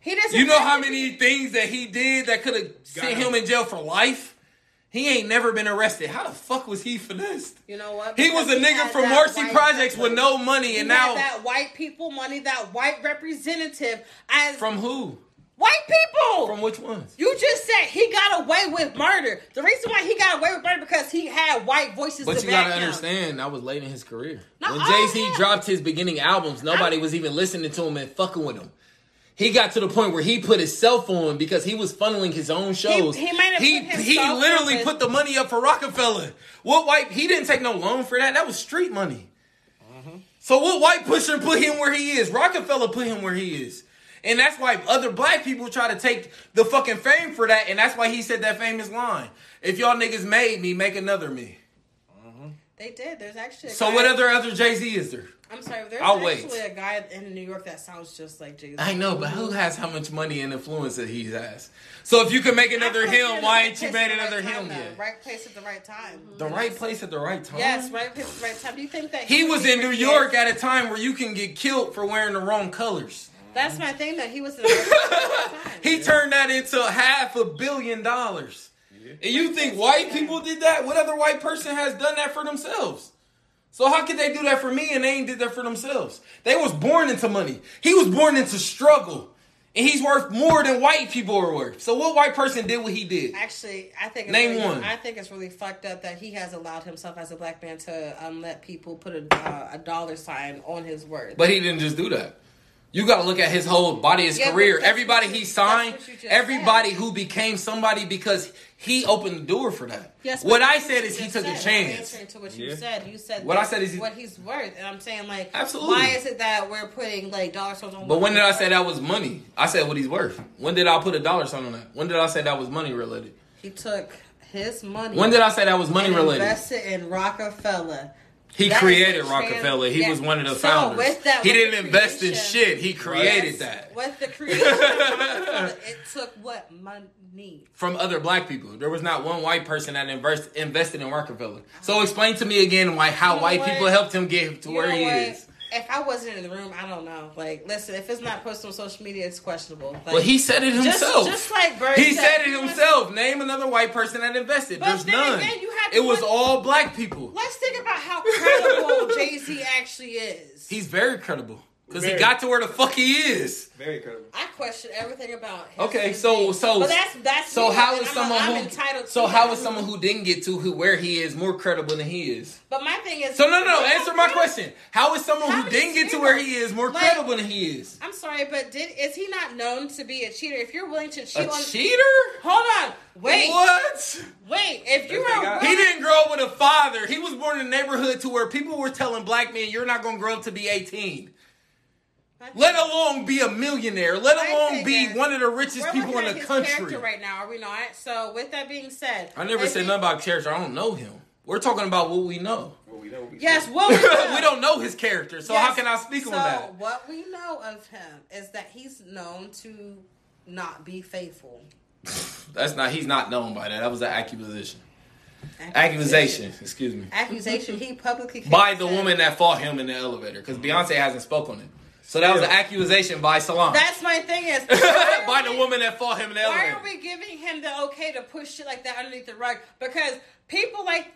he doesn't. You know how many be- things that he did that could have sent him. him in jail for life? He ain't never been arrested. How the fuck was he finessed? You know what? He was a Because nigga from Marcy Projects with no money, He and had now that white people money, that white representative as from who? white people. From which ones? you just said he got away with murder. The reason why he got away with murder because he had white voices. But you gotta him. understand, that was late in his career. No, when I Jay Z dropped his beginning albums, nobody was even listening to him and fucking with him. He got to the point where he put his cell phone because he was funneling his own shows. he might have he, put his he cell literally phone- put the money up for Roc-A-Fella. What white? He didn't take no loan for that. That was street money. Mm-hmm. So what white pusher put him where he is? Roc-A-Fella put him where he is. And that's why other black people try to take the fucking fame for that. And that's why he said that famous line. If y'all niggas made me, make another me. Mm-hmm. They did. There's actually a So guy- what other other Jay Z is there? I'm sorry. There's I'll actually wait. a guy in New York that sounds just like Jay Z. I know, but who has how much money and influence that he has? So if you can make another him, why ain't you made another him yet? Right place at the right time. The right place at the right time. Yes, right place at the right time. Do you think that He was in New Yes. York at a time where you can get killed for wearing the wrong colors. That's my thing. That he was in the right place at [laughs] time. He turned that into half a billion dollars. And you think white people did that? What other white person has done that for themselves? So how could they do that for me and they ain't did that for themselves? They was born into money. He was born into struggle. And he's worth more than white people are worth. So what white person did what he did? Actually, I think Name really, one. I think it's really fucked up that he has allowed himself as a black man to um, let people put a, uh, a dollar sign on his words. But he didn't just do that. You got to look at his whole body, his Yeah, career. Everybody he signed, that's what you just everybody said. who became somebody because he opened the door for that. Yes, what I said is he just took a said. I'm chance. answering to what you Yeah. said. You said What I said is he- what he's worth, and I'm saying like, Absolutely. Why is it that we're putting like dollar signs on? But when did I say that was money? I said what he's worth. When did I put a dollar sign on that? When did I say that was money related? He took his money. When did I say that was money and related? Invested in Roc-A-Fella. He That created Roc-A-Fella. He yeah. was one of the So, founders. he didn't invest in shit. He created Yes, that With the creation [laughs] it took what money? from other black people. There was not one white person that invest, invested in Roc-A-Fella. So oh. explain to me again why how You know white what? people helped him get to You where he what? is. If I wasn't in the room, I don't know. Like, listen, if it's not posted on social media, it's questionable. Like, Well, he said it himself. Just like Bird he said it you know himself. Name another white person that invested. But There's then none. again, it was look- all black people. Let's think about how credible Jay Z actually is. He's very credible because he got to where the fuck he is. Very incredible. I question everything about him. Okay, so so But that's that's so me, how and I'm- someone I'm who entitled so to how that. is someone who didn't get to who where he is more credible than he is? But my thing is, So no no no answer my come- question. How is someone How who is didn't get to where he is more like- credible than he is? I'm sorry, but did is he not known to be a cheater? If you're willing to cheat A on, cheater? hold on, wait, What? wait. If you They are got- He didn't grow up with a father. He was born in a neighborhood to where people were telling black men, "You're not gonna grow up to be 18." Let alone be a millionaire. Let alone be is, one of the richest We're people in the his country. character right now, are we not? So, with that being said, I never said he- nothing about character. I don't know him. We're talking about what we know. Well, we know what we Yes, see. what we [laughs] know. we don't know his character, so Yes, how can I speak so on that? what we know of him is that he's known to not be faithful. [laughs] That's not. He's not known by that. That was an accusation. Accusation. Excuse me. Accusation. He publicly By the said- woman that fought him in the elevator, because Beyonce hasn't spoke on it. So that was an accusation by Solange. That's my thing is [laughs] why are by the we- woman that fought him in the Why elevator. are we giving him the okay to push shit like that underneath the rug? Because people like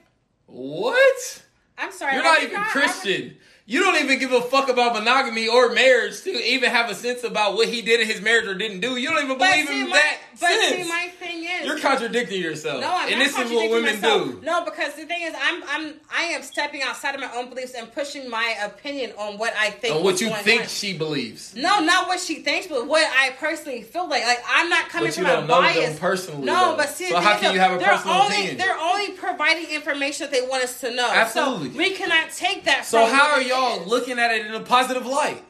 What? I'm sorry, You're I not did even I- Christian. You don't even give a fuck about monogamy or marriage to even have a sense about what he did in his marriage or didn't do. You don't even believe in my, that but sense. see, my thing is, You're contradicting yourself. No, I'm and not this is what women myself. do. No, because the thing is, I'm I'm I am stepping outside of my own beliefs and pushing my opinion on what I think. And what you think on. she believes. No, not what she thinks, but what I personally feel like. Like I'm not coming But you from a bias. personally, No, though. but see, So how can you have a they're personal only, opinion? They're only providing information that they want us to know. Absolutely. So we cannot take that. So from how are it y'all looking at it in a positive light?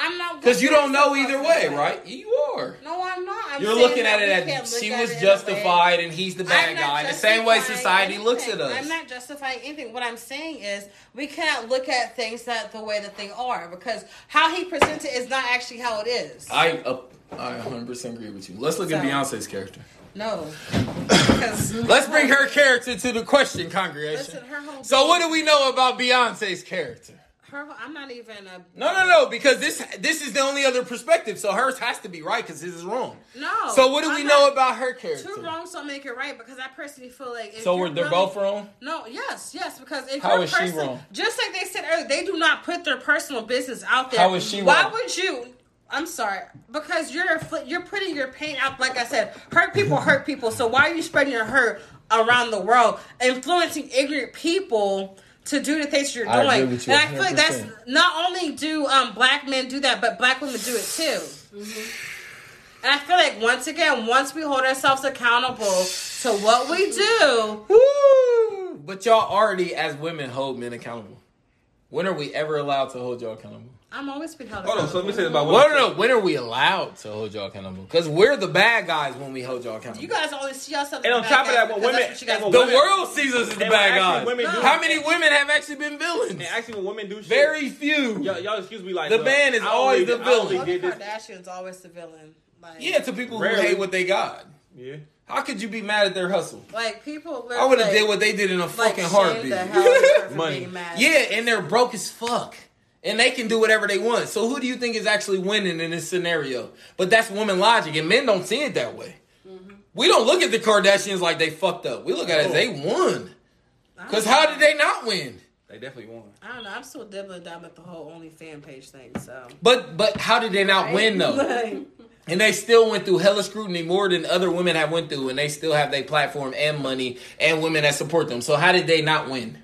I'm not Because you don't know either way, right? You are. No, I'm not. I'm You're looking at it as she at was it in a way- justified and he's the bad guy. The same way society looks at us. I'm not justifying anything. What I'm saying is we cannot look at things that the way that they are because how he presents it is not actually how it is. I uh, I 100% agree with you. Let's look at Beyonce's character. no, [coughs] Let's bring her character to the question, congregation. Listen, So what do we know about Beyonce's character? Her, I'm not even a No, no, no, because this this is the only other perspective. So hers has to be right because his is wrong. no. So what do I'm we not- know about her character? Two wrongs don't make it right because I personally feel like if So you're we're, they're really- both wrong. No, yes, yes, because if How your is she wrong? just like they said earlier, they do not put their personal business out there. How is she Why wrong? would you? I'm sorry, because you're fl- you're putting your pain out. Like I said, hurt people hurt people. So why are you spreading your hurt around the world, influencing ignorant people? To do the things you're I doing, agree with you and I feel like that's not only do um, black men do that, but black women do it too. And I feel like once again, once we hold ourselves accountable to what we do, Woo! But y'all already, as women, hold men accountable. When are we ever allowed to hold y'all accountable? I'm always been held accountable. Hold on, so let me say this about Well, women. no, no. When are we allowed to hold y'all accountable? Because we're the bad guys when we hold y'all accountable. You guys always see yourself. And on top of that, when women- that's guys the women- world sees us as the bad guys. women do- How many women have actually been villains? And actually, when women do shit, Very few. y'all, y'all excuse me, like The man is I always the villain. only Khloe Kardashian's always the villain. Like, Yeah, to people who hate what they got. Yeah. How could you be mad at their hustle? like people. I would have like, did what they did in a like, fucking shame heartbeat. The hell out of [laughs] her for Money. being mad. Yeah, and they're broke as fuck. And they can do whatever they want. So who do you think is actually winning in this scenario? But that's woman logic, and men don't see it that way. We don't look at the Kardashians like they fucked up. We look at it as they won. Because how did they not win? They definitely won. I don't know. I'm still dibbling down with the whole only fan page thing. So. But but how did they not win though? Like, [laughs] And they still went through hella scrutiny more than other women have went through, and they still have their platform and money and women that support them. So how did they not win?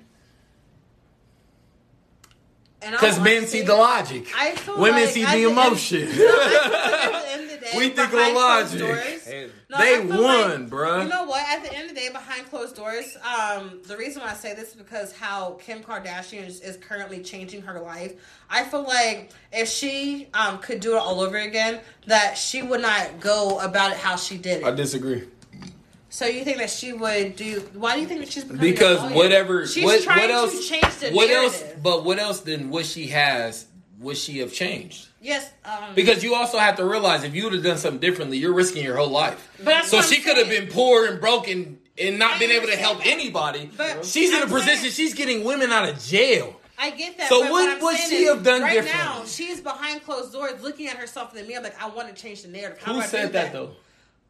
And Because men honestly- see the logic. I feel Women like see at the end- emotion. [laughs] No, I feel like at the the [laughs] day, We think of behind closed logic. doors- No, They won, like- bruh. You know what? At the end of the day, behind closed doors, um, the reason why I say this is because how Kim Kardashian is, is currently changing her life. I feel like if she um, could do it all over again, that she would not go about it how she did it. I disagree. So you think that she would do? Why do you think that she's Because whatever, she's what, trying what else? to change the what narrative. else? But what else than what she has would she have changed? yes, um, Because you also have to realize if you would have done something differently, you're risking your whole life. But so she could have been poor and broken and not I been able to help that. anybody. But she's in a I'm position. saying- She's getting women out of jail. I get that. So but what would she have done right differently? now? She's behind closed doors, looking at herself in the mirror, like I want to change the narrative. How Who said that though?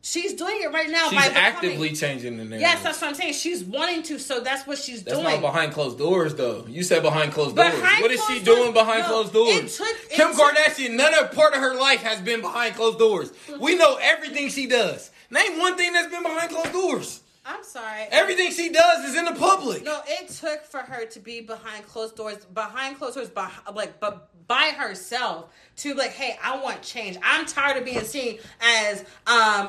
She's doing it right now. She's by becoming- actively changing the narrative. Yes, that's what I'm saying. She's wanting to, so that's what she's That's doing. not behind closed doors, though. You said behind closed Behind doors. What is she doing behind no, closed it doors? took- Kim took- Kardashian, none of part of her life has been behind closed doors. We know everything she does. Name one thing that's been behind closed doors. I'm sorry. Everything she does is in the public. No, it took for her to be behind closed doors, behind closed doors, by, like, but by herself to like, hey, I want change. I'm tired of being seen as um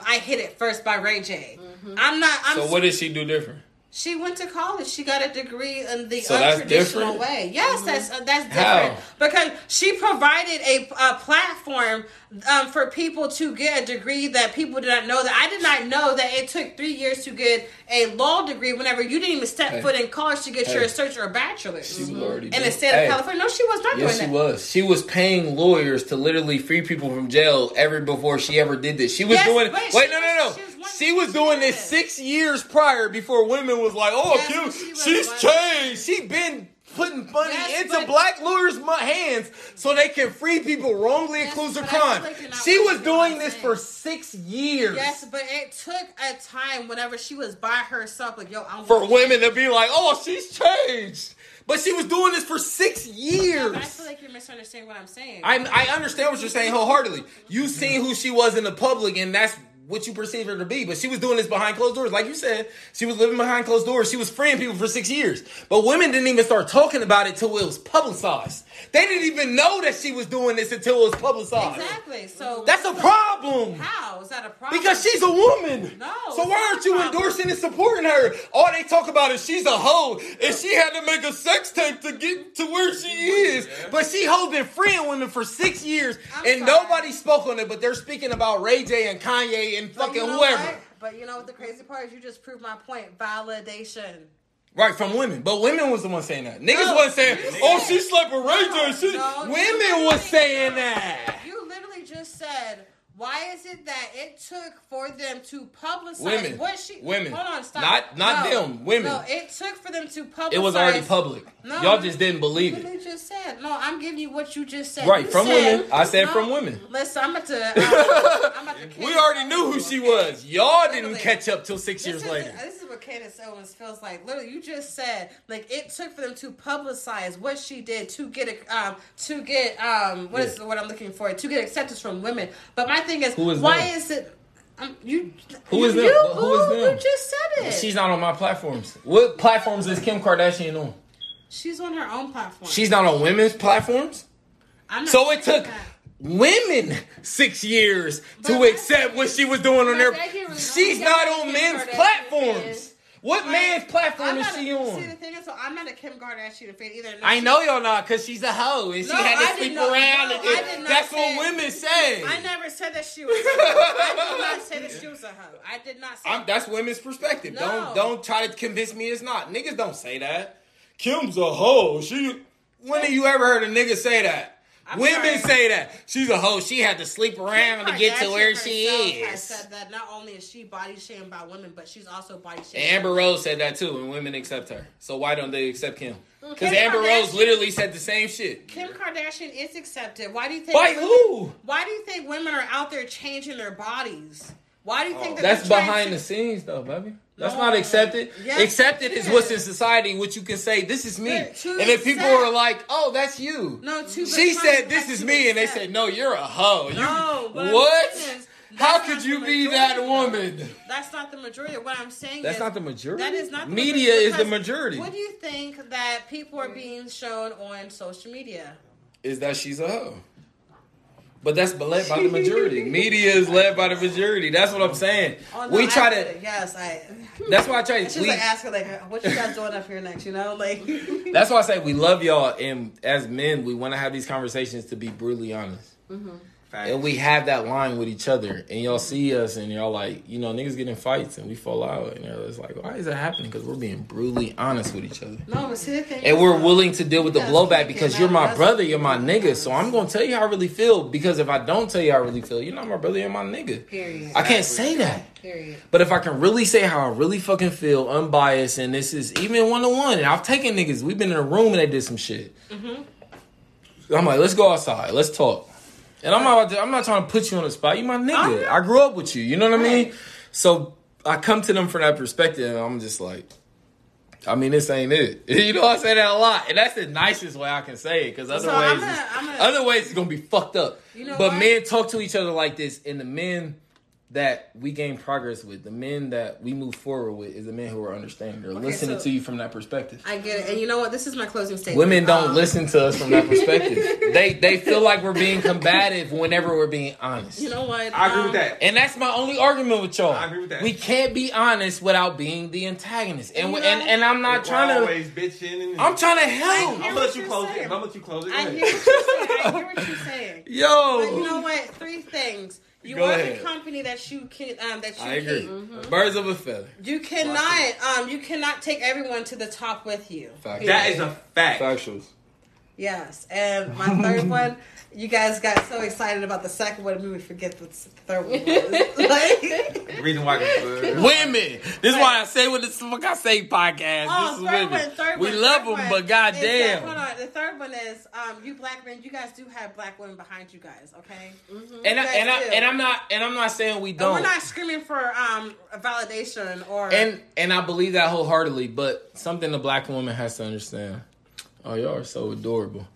I hit it first by Ray J. am not. I'm So what did she do different? She went to college. She got a degree in the So untraditional way. Yes, that's uh, that's different How? because she provided a, a platform um, for people to get a degree that people did not know. That I did not know that it took three years to get a law degree. Whenever you didn't even step Hey. foot in college to get Hey. your associate or bachelor's She was already in doing- the state Hey. of California. No, she was not Yes, she doing that. was. She was paying lawyers to literally free people from jail ever before she ever did this. She was Yes, doing. Wait, she no, no, was- no. she one- She was doing this six years prior before women was like, "Oh, Yes, cute. but she was She's changed. She been putting money Yes, into but- black lawyers' mu- hands so they can free people wrongly Yes, accused of but I feel crime." like you're not She was doing this for six years. Yes, but it took a time whenever she was by herself. Like, yo, I'm For women to be like, "Oh, she's changed," but she was doing this for six years. But I feel like you're misunderstanding what I'm saying. I I understand what you're saying wholeheartedly. You seen who she was in the public, and that's what you perceive her to be. But she was doing this behind closed doors, like you said. She was living behind closed doors. She was freeing people for six years. But women didn't even start talking about it till it was publicized. They didn't even know that she was doing this until it was publicized. exactly. So That's a problem. How is that a problem? Because she's a woman. No, So why aren't you endorsing and supporting her? All they talk about is she's a hoe and she had to make a sex tape to get to where she is. But she holding freeing women for six years I'm and sorry. nobody spoke on it, but they're speaking about Ray J and Kanye and fucking you know whoever. what? But you know what the crazy part is? You just proved my point. Validation. Right, from women. But women was the one saying that. Niggas No, wasn't saying, oh, said- she slept with Ray J. No, women was saying that. You literally just said, why is it that it took for them to publicize Women. what she Women. Hold on, stop. Not- not No. them. Women. No, it took for them to publicize. It was already public. No, Y'all just didn't believe You it. literally just said. No, I'm giving you what you just said. Right, You from said- women. I said No, from women. Listen, I'm about to. [laughs] I'm, I'm about to We already knew who she was. Y'all didn't catch up till six years is, later. This is what Candace Owens feels like. Literally, you just said like it took for them to publicize what she did to get a, um to get um what is Yeah. the word I'm looking for to get acceptance from women. But my thing is, Who is why them? is it? Um, you Who you, them? You, Who- who is them? You just said it. She's not on my platforms. What platforms is Kim Kardashian on? She's on her own platform. She's not on women's platforms. I'm not So it took that. women six years But to accept what she was doing on But their. I really- She's not on men's Kardashian platforms. What Like, man's platform I'm is she a- on? See, the thing is, so I'm not a Kim Kardashian fan either. No, I know y'all not because she's a hoe and she No, had I to did sleep not- around. no, and I that's say- what women say. I never said that she was. A hoe. I did not [laughs] say that she was a hoe. I did not say. I'm, that's women's perspective. No. Don't don't try to convince me it's not. Niggas don't say that. Kim's a hoe. She. When have you ever heard a nigga say that? I'm Women sorry. say that she's a hoe. She had to sleep around to get to where she is. said that not only is she body shamed by women, but she's also body And shamed. Amber Rose said that too, and women accept her. So why don't they accept Kim? Because Amber Rose literally said the same shit. Kim Kardashian is accepted. Why do you think? By women- who? Why do you think women are out there changing their bodies? Why do you think oh, that That's behind to- the scenes, though, baby. That's No. not accepted. Yes, accepted is what's in society, which you can say, this is me. And if people accept- are like, oh, that's you. No, to She said, this is me. And they said, no, you're a hoe. No, what I'm what? How could you be that though. woman? That's not the majority. What I'm saying That's is not the majority? That is not the Media majority is the majority. What do you think that people are being shown on social media? Is that she's a hoe. But that's led by the [laughs] majority. Media is led by the majority. That's what I'm saying. Oh, no, we try get to. Yes, I. Hmm. That's why I try She's to. We, like asking like, "What you guys doing up here next?" You know, like. [laughs] That's why I say we love y'all, and as men, we want to have these conversations to be brutally honest. Mm-hmm. Facts. And we have that line with each other, and y'all see us, and y'all like, you know, niggas get in fights, and we fall out, and it's like, why is that happening? Because we're being brutally honest with each other, No, but see the thing. and we're willing to deal with the blowback because you're my brother, you're my nigga. So I'm gonna tell you how I really feel. Because if I don't tell you how I really feel, you're not my brother, you're my nigga. Period. I can't say that. Period. But if I can really say how I really fucking feel, unbiased, and this is even one on one, and I've taken niggas, we've been in a room and they did some shit. I'm like, let's go outside, let's talk. And I'm not, I'm not trying to put you on the spot. You my nigga. I grew up with you. You know what I mean? So I come to them from that perspective, and I'm just like, I mean, this ain't it. [laughs] You know, I say that a lot, and that's the nicest way I can say it. Because other So I'm ways, gonna- I'm gonna- other ways it's gonna be fucked up. You know but what? men talk to each other like this, and the men that we gain progress with, the men that we move forward with, is the men who are understanding. They're Okay, listening so- to you from that perspective. I get it, and you know what? This is my closing statement. Women don't Um, listen to us from that [laughs] perspective. they they feel like we're being combative whenever we're being honest. You know what? I agree Um, with that. And that's my only argument with y'all. I agree with that. We can't be honest without being the antagonist. And You and, know, and I'm not We're trying to. always bitching. And I'm trying to I help. I'm hear gonna let you you're close saying. it. I'm gonna let you close it. I hear what you're saying. I hear what you're saying. Yo. But you know what? Three things. You Go are ahead. the company that you can um, that you I agree. keep. Birds of a feather. You cannot um you cannot take everyone to the top with you. Fact. That is a fact. Factuals. Yes, and my third [laughs] one, you guys got so excited about the second one, we would forget what the third one was. [laughs] like, Reason why. [laughs] Women. This is why I say what the fuck I say podcast. oh, this is third women. one, third we one, love third them, one but is that- goddamn. hold on, the third one is um, you black men, you guys do have black women behind you guys, okay? And I, and I, do. and I'm not and I'm not saying we don't. we're not screaming for um validation or and and I believe that wholeheartedly. But something the black woman has to understand. Oh, y'all are so adorable.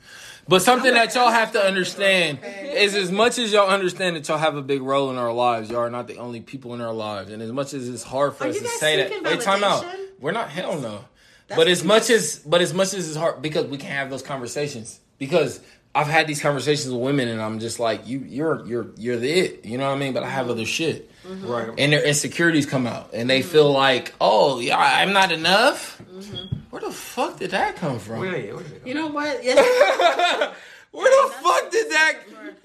But something that y'all have to understand is as much as y'all understand that y'all have a big role in our lives, y'all are not the only people in our lives. And as much as it's hard for Are us you to say that, seeking wait, time out. We're not hell no. That's but as much as but as much as it's hard because we can have those conversations because I've had these conversations with women and I'm just like you you're you're you're the it you know what I mean but I have other shit mm-hmm. Right. and their insecurities come out and they feel like oh yeah I'm not enough mm-hmm. Where the fuck did that come from? Where they- where they- you know what? Yes, [laughs] where the fuck did that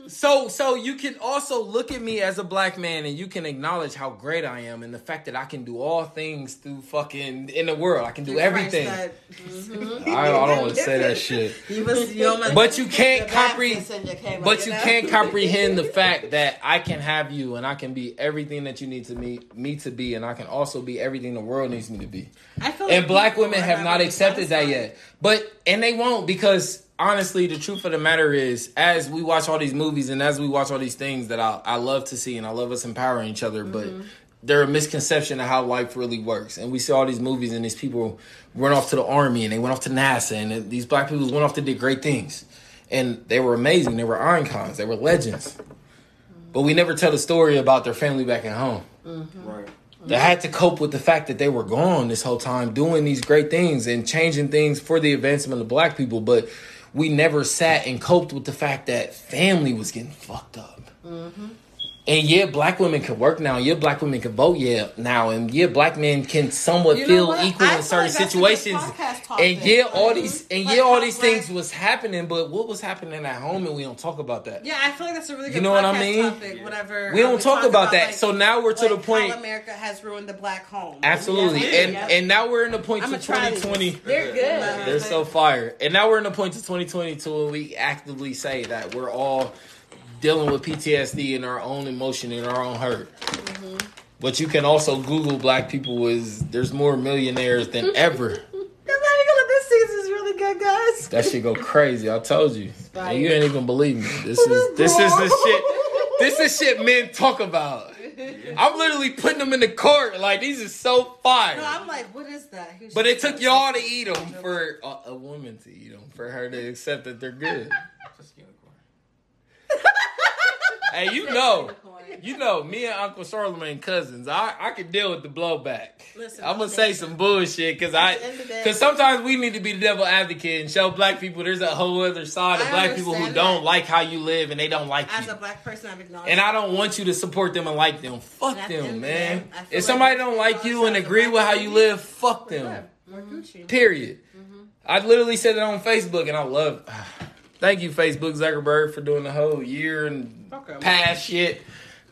so so you can also look at me as a black man and you can acknowledge how great I am and the fact that I can do all things through fucking in the world I can do Christ, everything that- I, I don't want to say that [laughs] shit You must, you But you can't comprehend. Baptist in you came up, But you know? can't [laughs] comprehend the fact that I can have you and I can be everything that you need to me me to be, and I can also be everything the world needs me to be. I feel And like black women have not really accepted that yet. But and they won't because honestly, the truth of the matter is, as we watch all these movies and as we watch all these things that I, I love to see and I love us empowering each other, but mm-hmm. they're a misconception of how life really works. And we see all these movies and these people run off to the army and they went off to NASA and these black people went off to do great things. And they were amazing. They were icons. They were legends. Mm-hmm. But we never tell the story about their family back at home. Mm-hmm. Right. They had to cope with the fact that they were gone this whole time, doing these great things and changing things for the advancement of black people. But we never sat and coped with the fact that family was getting fucked up. Mm-hmm. And yeah, black women can work now. Yeah, black women can vote. Yeah, now, and yeah, black men can somewhat You know feel what? equal I in feel certain like that's a good situations. And yeah, all these and Like yeah, all these black- things was happening. But what was happening at home, and we don't talk about that. Yeah, I feel like that's a really good You know what I mean? topic. Whatever. We um, don't talk about that. like, so now we're to like the point. How America has ruined the black home. Absolutely, Yeah, and yeah. and now we're in the point I'ma to try these. 2020. They're good. They're so fire. And now we're in the point to 2022 when we actively say that we're all dealing with PTSD and our own emotion and our own hurt. Mm-hmm. But you can also Google black people is there's more millionaires than [laughs] ever. This season's really good, guys. That shit go crazy. I told you. And you ain't even believe me. This is this is the shit. This is shit men talk about. [laughs] I'm literally putting them in the court like these are so fire. No, I'm like, what is that? Was But it took y'all to eat them for a, a woman to eat them for her to accept that they're good. [laughs] hey, you know, you know, me and Uncle Charlemagne cousins. I I can deal with the blowback. Listen, I'm gonna say some bullshit because I At the end of the day- because sometimes we need to be the devil advocate and show black people there's a whole other side of I black people who understand don't like how you live and they don't like As you. As a black person, I've acknowledged. And I don't want you to support them and like them. Fuck And at the end them, the man. If like somebody we don't like you and agree with how you live, fuck them. good. We're Gucci. Period. Mm-hmm. I literally said it on Facebook, and I love. [sighs] Thank you, Facebook Zuckerberg, for doing the whole year and Fuck 'em. past shit.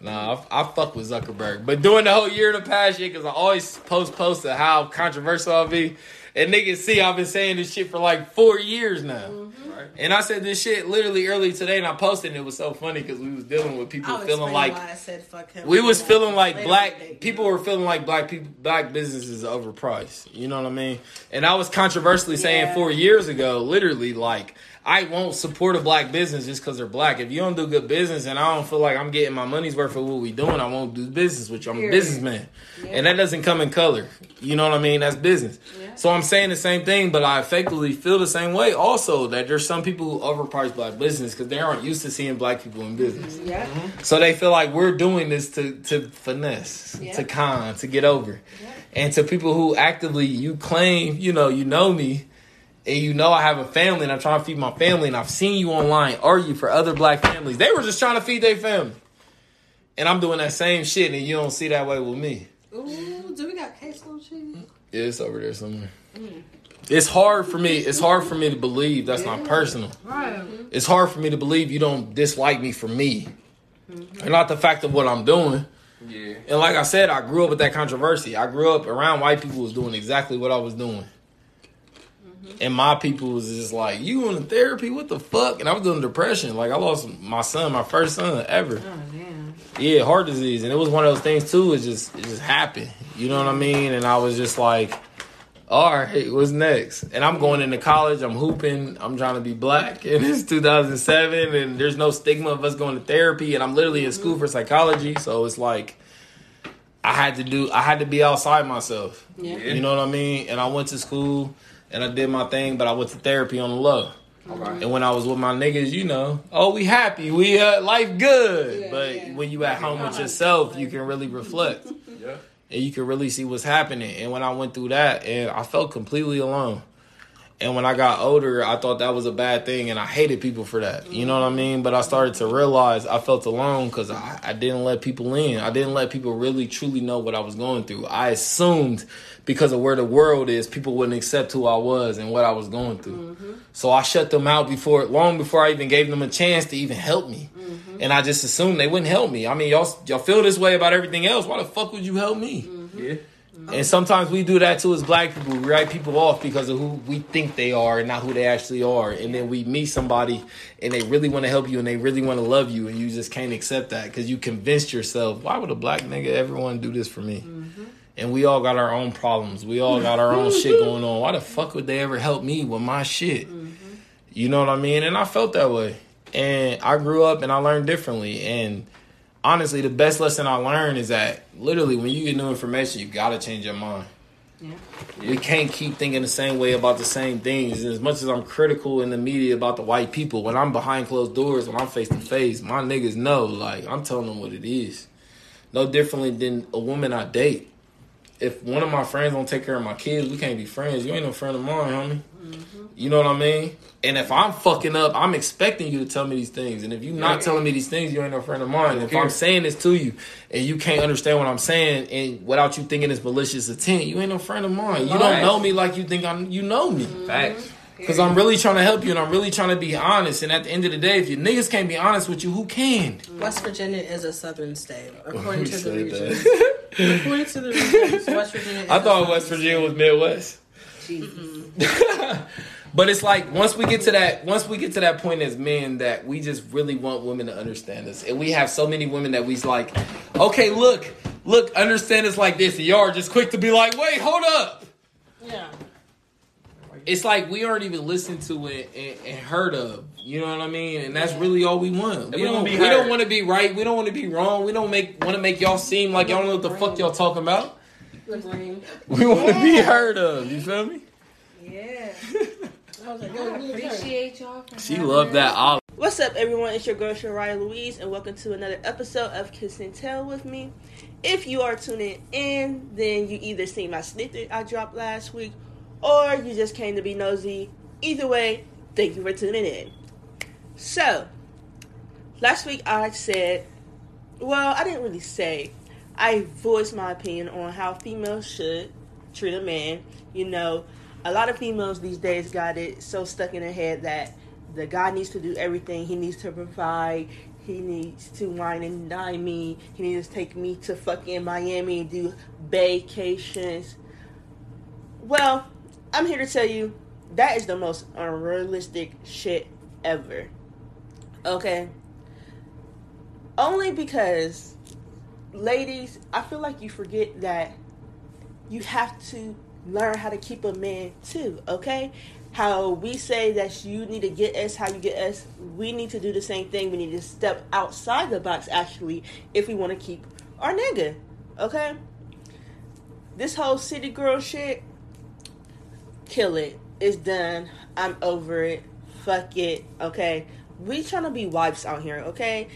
Nah, I, I fuck with Zuckerberg, but doing the whole year and the past shit because I always post posts of how controversial I'll be, and niggas see I've been saying this shit for like four years now. Mm-hmm. Right. And I said this shit literally early today, and I posted, and it was so funny because we was dealing with people I'll feeling like why I said fuck him. we was feeling like Later black people were feeling like black people black businesses overpriced. You know what I mean? And I was controversially saying Yeah. four years ago, literally like I won't support a black business just because they're black. If you don't do good business and I don't feel like I'm getting my money's worth of what we doing, I won't do business with you. I'm a Period. businessman. And that doesn't come in color. You know what I mean? That's business. Yeah. So I'm saying the same thing, but I effectively feel the same way. Also, that there's some people who overprice black business because they aren't used to seeing black people in business. Yeah. Mm-hmm. So they feel like we're doing this to to finesse, Yeah. to con, to get over. And to people who actively you claim, you know, you know me, and you know I have a family and I'm trying to feed my family, and I've seen you online argue for other black families. They were just trying to feed their family. And I'm doing that same shit, and you don't see that way with me. Ooh, do we got queso cheese? Yeah, it's over there somewhere. Mm. It's hard for me. It's hard for me to believe that's not personal. Right. Mm-hmm. It's hard for me to believe you don't dislike me for me, mm-hmm. and not the fact of what I'm doing. Yeah. And like I said, I grew up with that controversy. I grew up around white people who was doing exactly what I was doing. Mm-hmm. And my people was just like, you in therapy? What the fuck? And I was doing depression. Like I lost my son, my first son ever. Oh damn. Yeah, heart disease, and it was one of those things too. It just it just happened. You know what I mean? And I was just like, all right, what's next? And I'm going into college. I'm hooping. I'm trying to be black, [laughs] and it's 2007, and there's no stigma of us going to therapy. And I'm literally in mm-hmm. school for psychology, so it's like I had to do. I had to be outside myself. Yeah. You know what I mean? And I went to school and I did my thing, but I went to therapy on the low. Okay. And when I was with my niggas, you know, oh, we happy, we uh, life good. Yeah, but yeah. when you at home with yourself, you can really reflect Yeah. and you can really see what's happening. And when I went through that, and I felt completely alone. And when I got older, I thought that was a bad thing, and I hated people for that. You know what I mean? But I started to realize I felt alone because I, I didn't let people in. I didn't let people really truly know what I was going through. I assumed because of where the world is, people wouldn't accept who I was and what I was going through. Mm-hmm. So I shut them out before, long before I even gave them a chance to even help me. Mm-hmm. And I just assumed they wouldn't help me. I mean, y'all, y'all feel this way about everything else. Why the fuck would you help me? Mm-hmm. Yeah. And sometimes we do that too as black people. We write people off because of who we think they are and not who they actually are. And then we meet somebody and they really want to help you and they really want to love you and you just can't accept that because you convinced yourself, why would a black nigga ever want to do this for me? Mm-hmm. And we all got our own problems. We all got our own shit going on. Why the fuck would they ever help me with my shit? Mm-hmm. You know what I mean? And I felt that way. And I grew up and I learned differently. And honestly, the best lesson I learned is that literally when you get new information, you gotta change your mind. Yeah. We can't keep thinking the same way about the same things. And as much as I'm critical in the media about the white people, when I'm behind closed doors, when I'm face to face, my niggas know, like, I'm telling them what it is. No differently than a woman I date. If one of my friends don't take care of my kids, we can't be friends. You ain't no friend of mine, homie. Mm-hmm. You know what I mean? And if I'm fucking up, I'm expecting you to tell me these things. And if you're not Yeah. telling me these things, you ain't no friend of mine. If. I'm saying this to you and you can't understand what I'm saying, and without you thinking it's malicious intent, you ain't no friend of mine. You don't know me like you think I'm. You know me. Mm-hmm. Facts. Because I'm really trying to help you and I'm really trying to be honest. And at the end of the day, if your niggas can't be honest with you, who can? Mm-hmm. West Virginia is a southern state, [laughs] according to the said region. According to the regions, West Virginia. [laughs] Is I a thought southern West Virginia state. was Midwest. Jesus. Mm-hmm. [laughs] But it's like once we get to that once we get to that point as men that we just really want women to understand us. And we have so many women that we's like, okay, look, look, understand us like this. And y'all are just quick to be like, wait, hold up. Yeah. It's like we aren't even listened to it and, and heard of. You know what I mean? And that's really all we want. We we don't we don't want to be right. We don't want to be wrong. We don't make want to make y'all seem like y'all don't know what the fuck y'all talking about. Ring. [laughs] We want to be heard of. You feel me? Yeah. I was like, I yo, appreciate y'all. For She having loved that olive. What's up, everyone? It's your girl Shariah Louise, and welcome to another episode of Kiss and Tell with me. If you are tuning in, then you either seen my snippet I dropped last week, or you just came to be nosy. Either way, thank you for tuning in. So, last week I said, well, I didn't really say, I voiced my opinion on how females should treat a man. You know, a lot of females these days got it so stuck in their head that the guy needs to do everything. He needs to provide. He needs to wine and dine me. He needs to take me to fucking Miami and do vacations. Well, I'm here to tell you that is the most unrealistic shit ever. Okay? Only because, ladies, I feel like you forget that you have to learn how to keep a man too, okay? How we say that you need to get us how you get us, we need to do the same thing. We need to step outside the box actually if we want to keep our nigga, okay? This whole city girl shit, kill it. It's done. I'm over it. Fuck it. Okay. We trying to be wives out here. Okay.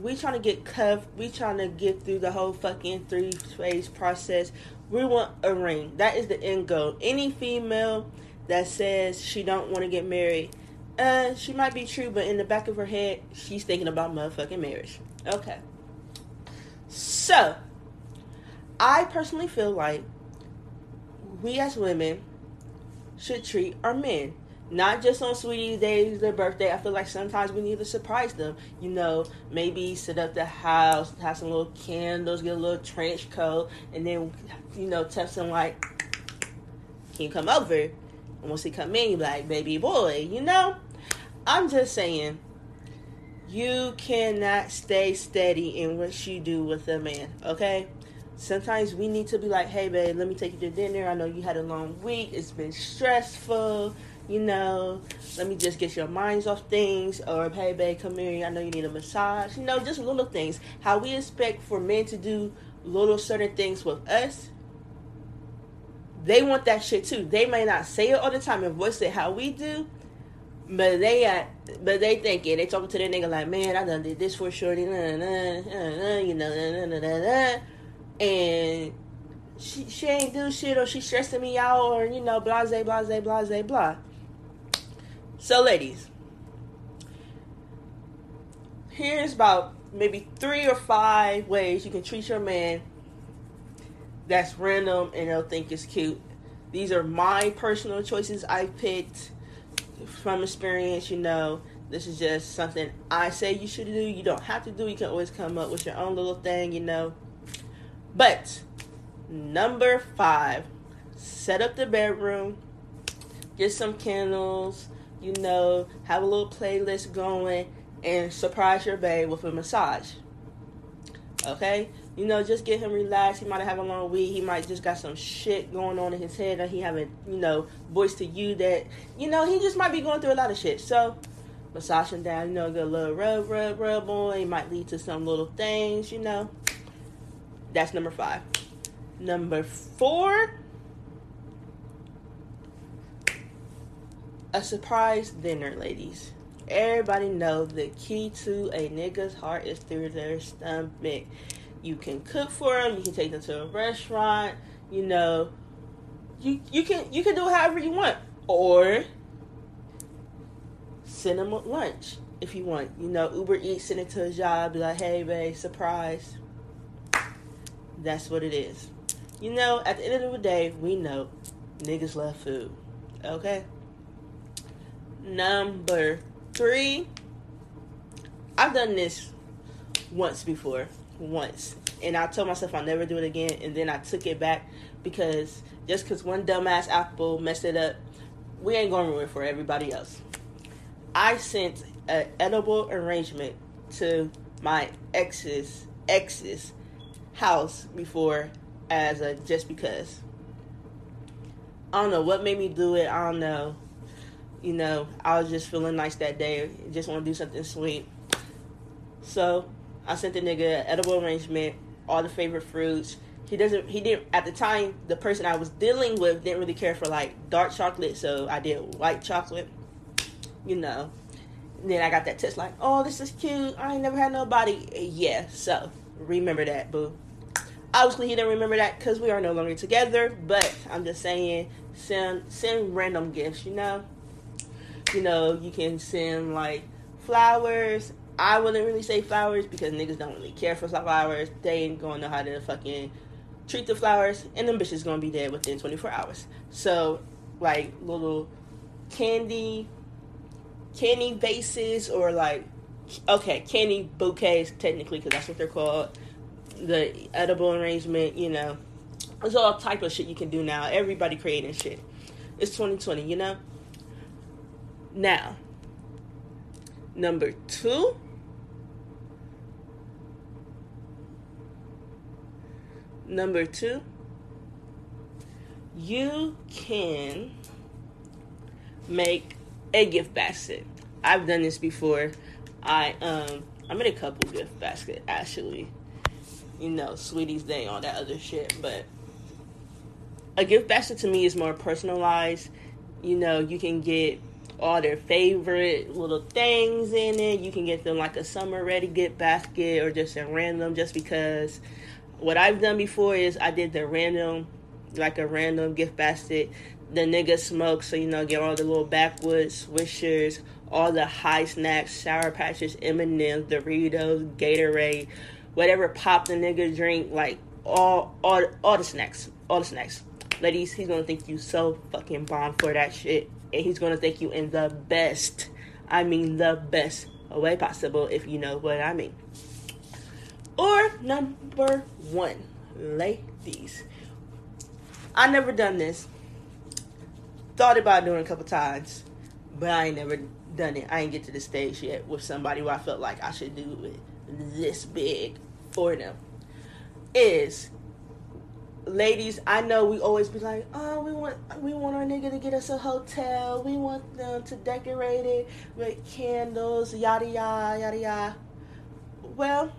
We trying to get cuffed. We trying to get through the whole fucking three phase process. We want a ring. That is the end goal. Any female that says she don't want to get married, uh, she might be true, but in the back of her head, she's thinking about motherfucking marriage. Okay. So, I personally feel like we as women should treat our men not just on Sweetest Day their birthday i feel like sometimes we need to surprise them you know maybe set up the house have some little candles get a little trench coat and then you know tell them like can you come over and once he come in you like baby boy you know i'm just saying you cannot stay steady in what you do with a man okay sometimes we need to be like, hey, babe, let me take you to dinner. I know you had a long week. It's been stressful. You know, let me just get your minds off things. Or, hey, babe, come here. I know you need a massage. You know, just little things. How we expect for men to do little certain things with us. They want that shit too. They may not say it all the time and voice it how we do, but they at, but they think it. They talking to their nigga like, man, I done did this for nah, you know, nah and she she ain't do shit or she stressing me out or you know blase blase blase blah. So ladies, here's about maybe three or five ways you can treat your man that's random and they'll think it's cute. These are my personal choices I picked from experience, you know. This is just something I say you should do. You don't have to do. You can always come up with your own little thing, you know. But number five, set up the bedroom, get some candles, you know, have a little playlist going, and surprise your babe with a massage. Okay? You know, just get him relaxed. He might have a long week. He might just got some shit going on in his head that he haven't, you know, voiced to you that, you know, he just might be going through a lot of shit. So, massage him down, you know, get a little rub, rub, rub on. It might lead to some little things, you know. That's number five. Number four, a surprise dinner, ladies. Everybody know the key to a nigga's heart is through their stomach. You can cook for them. You can take them to a restaurant. You know, you you can you can do however you want, or send them lunch if you want. You know, Uber Eats, send it to a job. Be like, hey, babe, surprise. That's what it is. You know, at the end of the day, we know niggas love food. Okay? Number three, I've done this once before. Once. And I told myself I'll never do it again. And then I took it back because just because one dumbass apple messed it up, we ain't going to ruin it for everybody else. I sent an edible arrangement to my ex's ex's house before as a just because. I don't know what made me do it. I don't know. You know, I was just feeling nice that day. Just want to do something sweet. So I sent the nigga edible arrangement, all the favorite fruits. He doesn't. He didn't at the time. The person I was dealing with didn't really care for like dark chocolate, so I did white chocolate. You know. And then I got that text like, "Oh, this is cute. I ain't never had nobody." Yeah. So remember that, boo. Obviously, he didn't remember that because we are no longer together. But I'm just saying, send send random gifts. You know, you know, you can send like flowers. I wouldn't really say flowers because niggas don't really care for flowers. They ain't gonna know how to fucking treat the flowers, and them bitches gonna be dead within 24 hours. So, like little candy, candy vases, or like okay, candy bouquets technically because that's what they're called the edible arrangement, you know. There's all type of shit you can do now. Everybody creating shit. It's 2020, you know? Now, number two. Number two, you can make a gift basket. I've done this before. I um I made a couple gift basket actually you know, Sweetest Day, all that other shit. But a gift basket to me is more personalized You know, you can get all their favorite little things in it. You can get them like a summer ready gift basket or just a random just because what I've done before is I did the random like a random gift basket. The nigga smoke, so you know, get all the little backwoods swishers, all the high snacks, sour patches, M&M's, Doritos, Gatorade, whatever pop the nigga drink, like all all all the snacks, all the snacks. Ladies, he's gonna think you so fucking bomb for that shit, and he's gonna thank you in the best, I mean the best way possible, if you know what I mean. Or number one, ladies. I never done this. Thought about doing a couple times, but I ain't never done it. I ain't get to the stage yet with somebody where I felt like I should do it this big for them. Is ladies, I know we always be like, oh, we want we want our nigga to get us a hotel. We want them to decorate it with candles, yada yada yada yada. Well,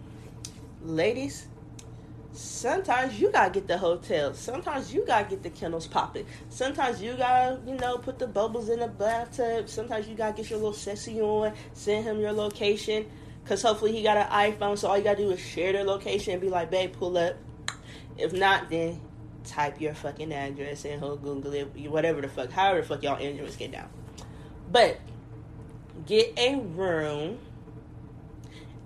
ladies, sometimes you gotta get the hotel. Sometimes you gotta get the candles popping. Sometimes you gotta, you know, put the bubbles in the bathtub. Sometimes you gotta get your little sexy on, send him your location. Cause hopefully he got an iPhone, so all you gotta do is share their location and be like, babe, pull up. If not, then type your fucking address and he'll Google it, whatever the fuck, however the fuck y'all Androids get down. But get a room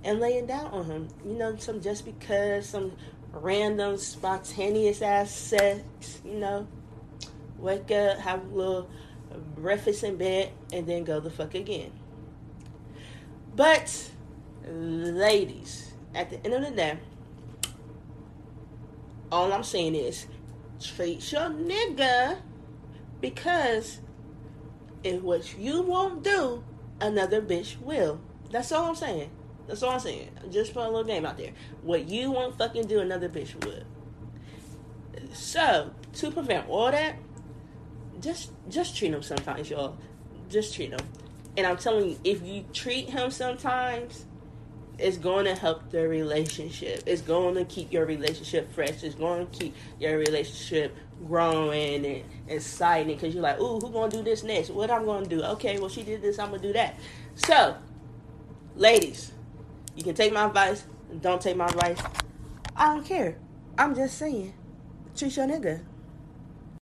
and lay it down on him. You know, some just because, some random spontaneous ass sex, you know. Wake up, have a little breakfast in bed, and then go the fuck again. But, ladies, at the end of the day, all I'm saying is treat your nigga because if what you won't do, another bitch will. That's all I'm saying. That's all I'm saying. Just put a little game out there. What you won't fucking do, another bitch would. So to prevent all that, just just treat him sometimes, y'all. Just treat him. And I'm telling you, if you treat him sometimes, it's going to help the relationship. It's going to keep your relationship fresh. It's going to keep your relationship growing and exciting because you're like, ooh, who going to do this next? What I'm going to do? Okay, well, she did this. I'm going to do that. So, ladies, you can take my advice. Don't take my advice. I don't care. I'm just saying, treat your nigga.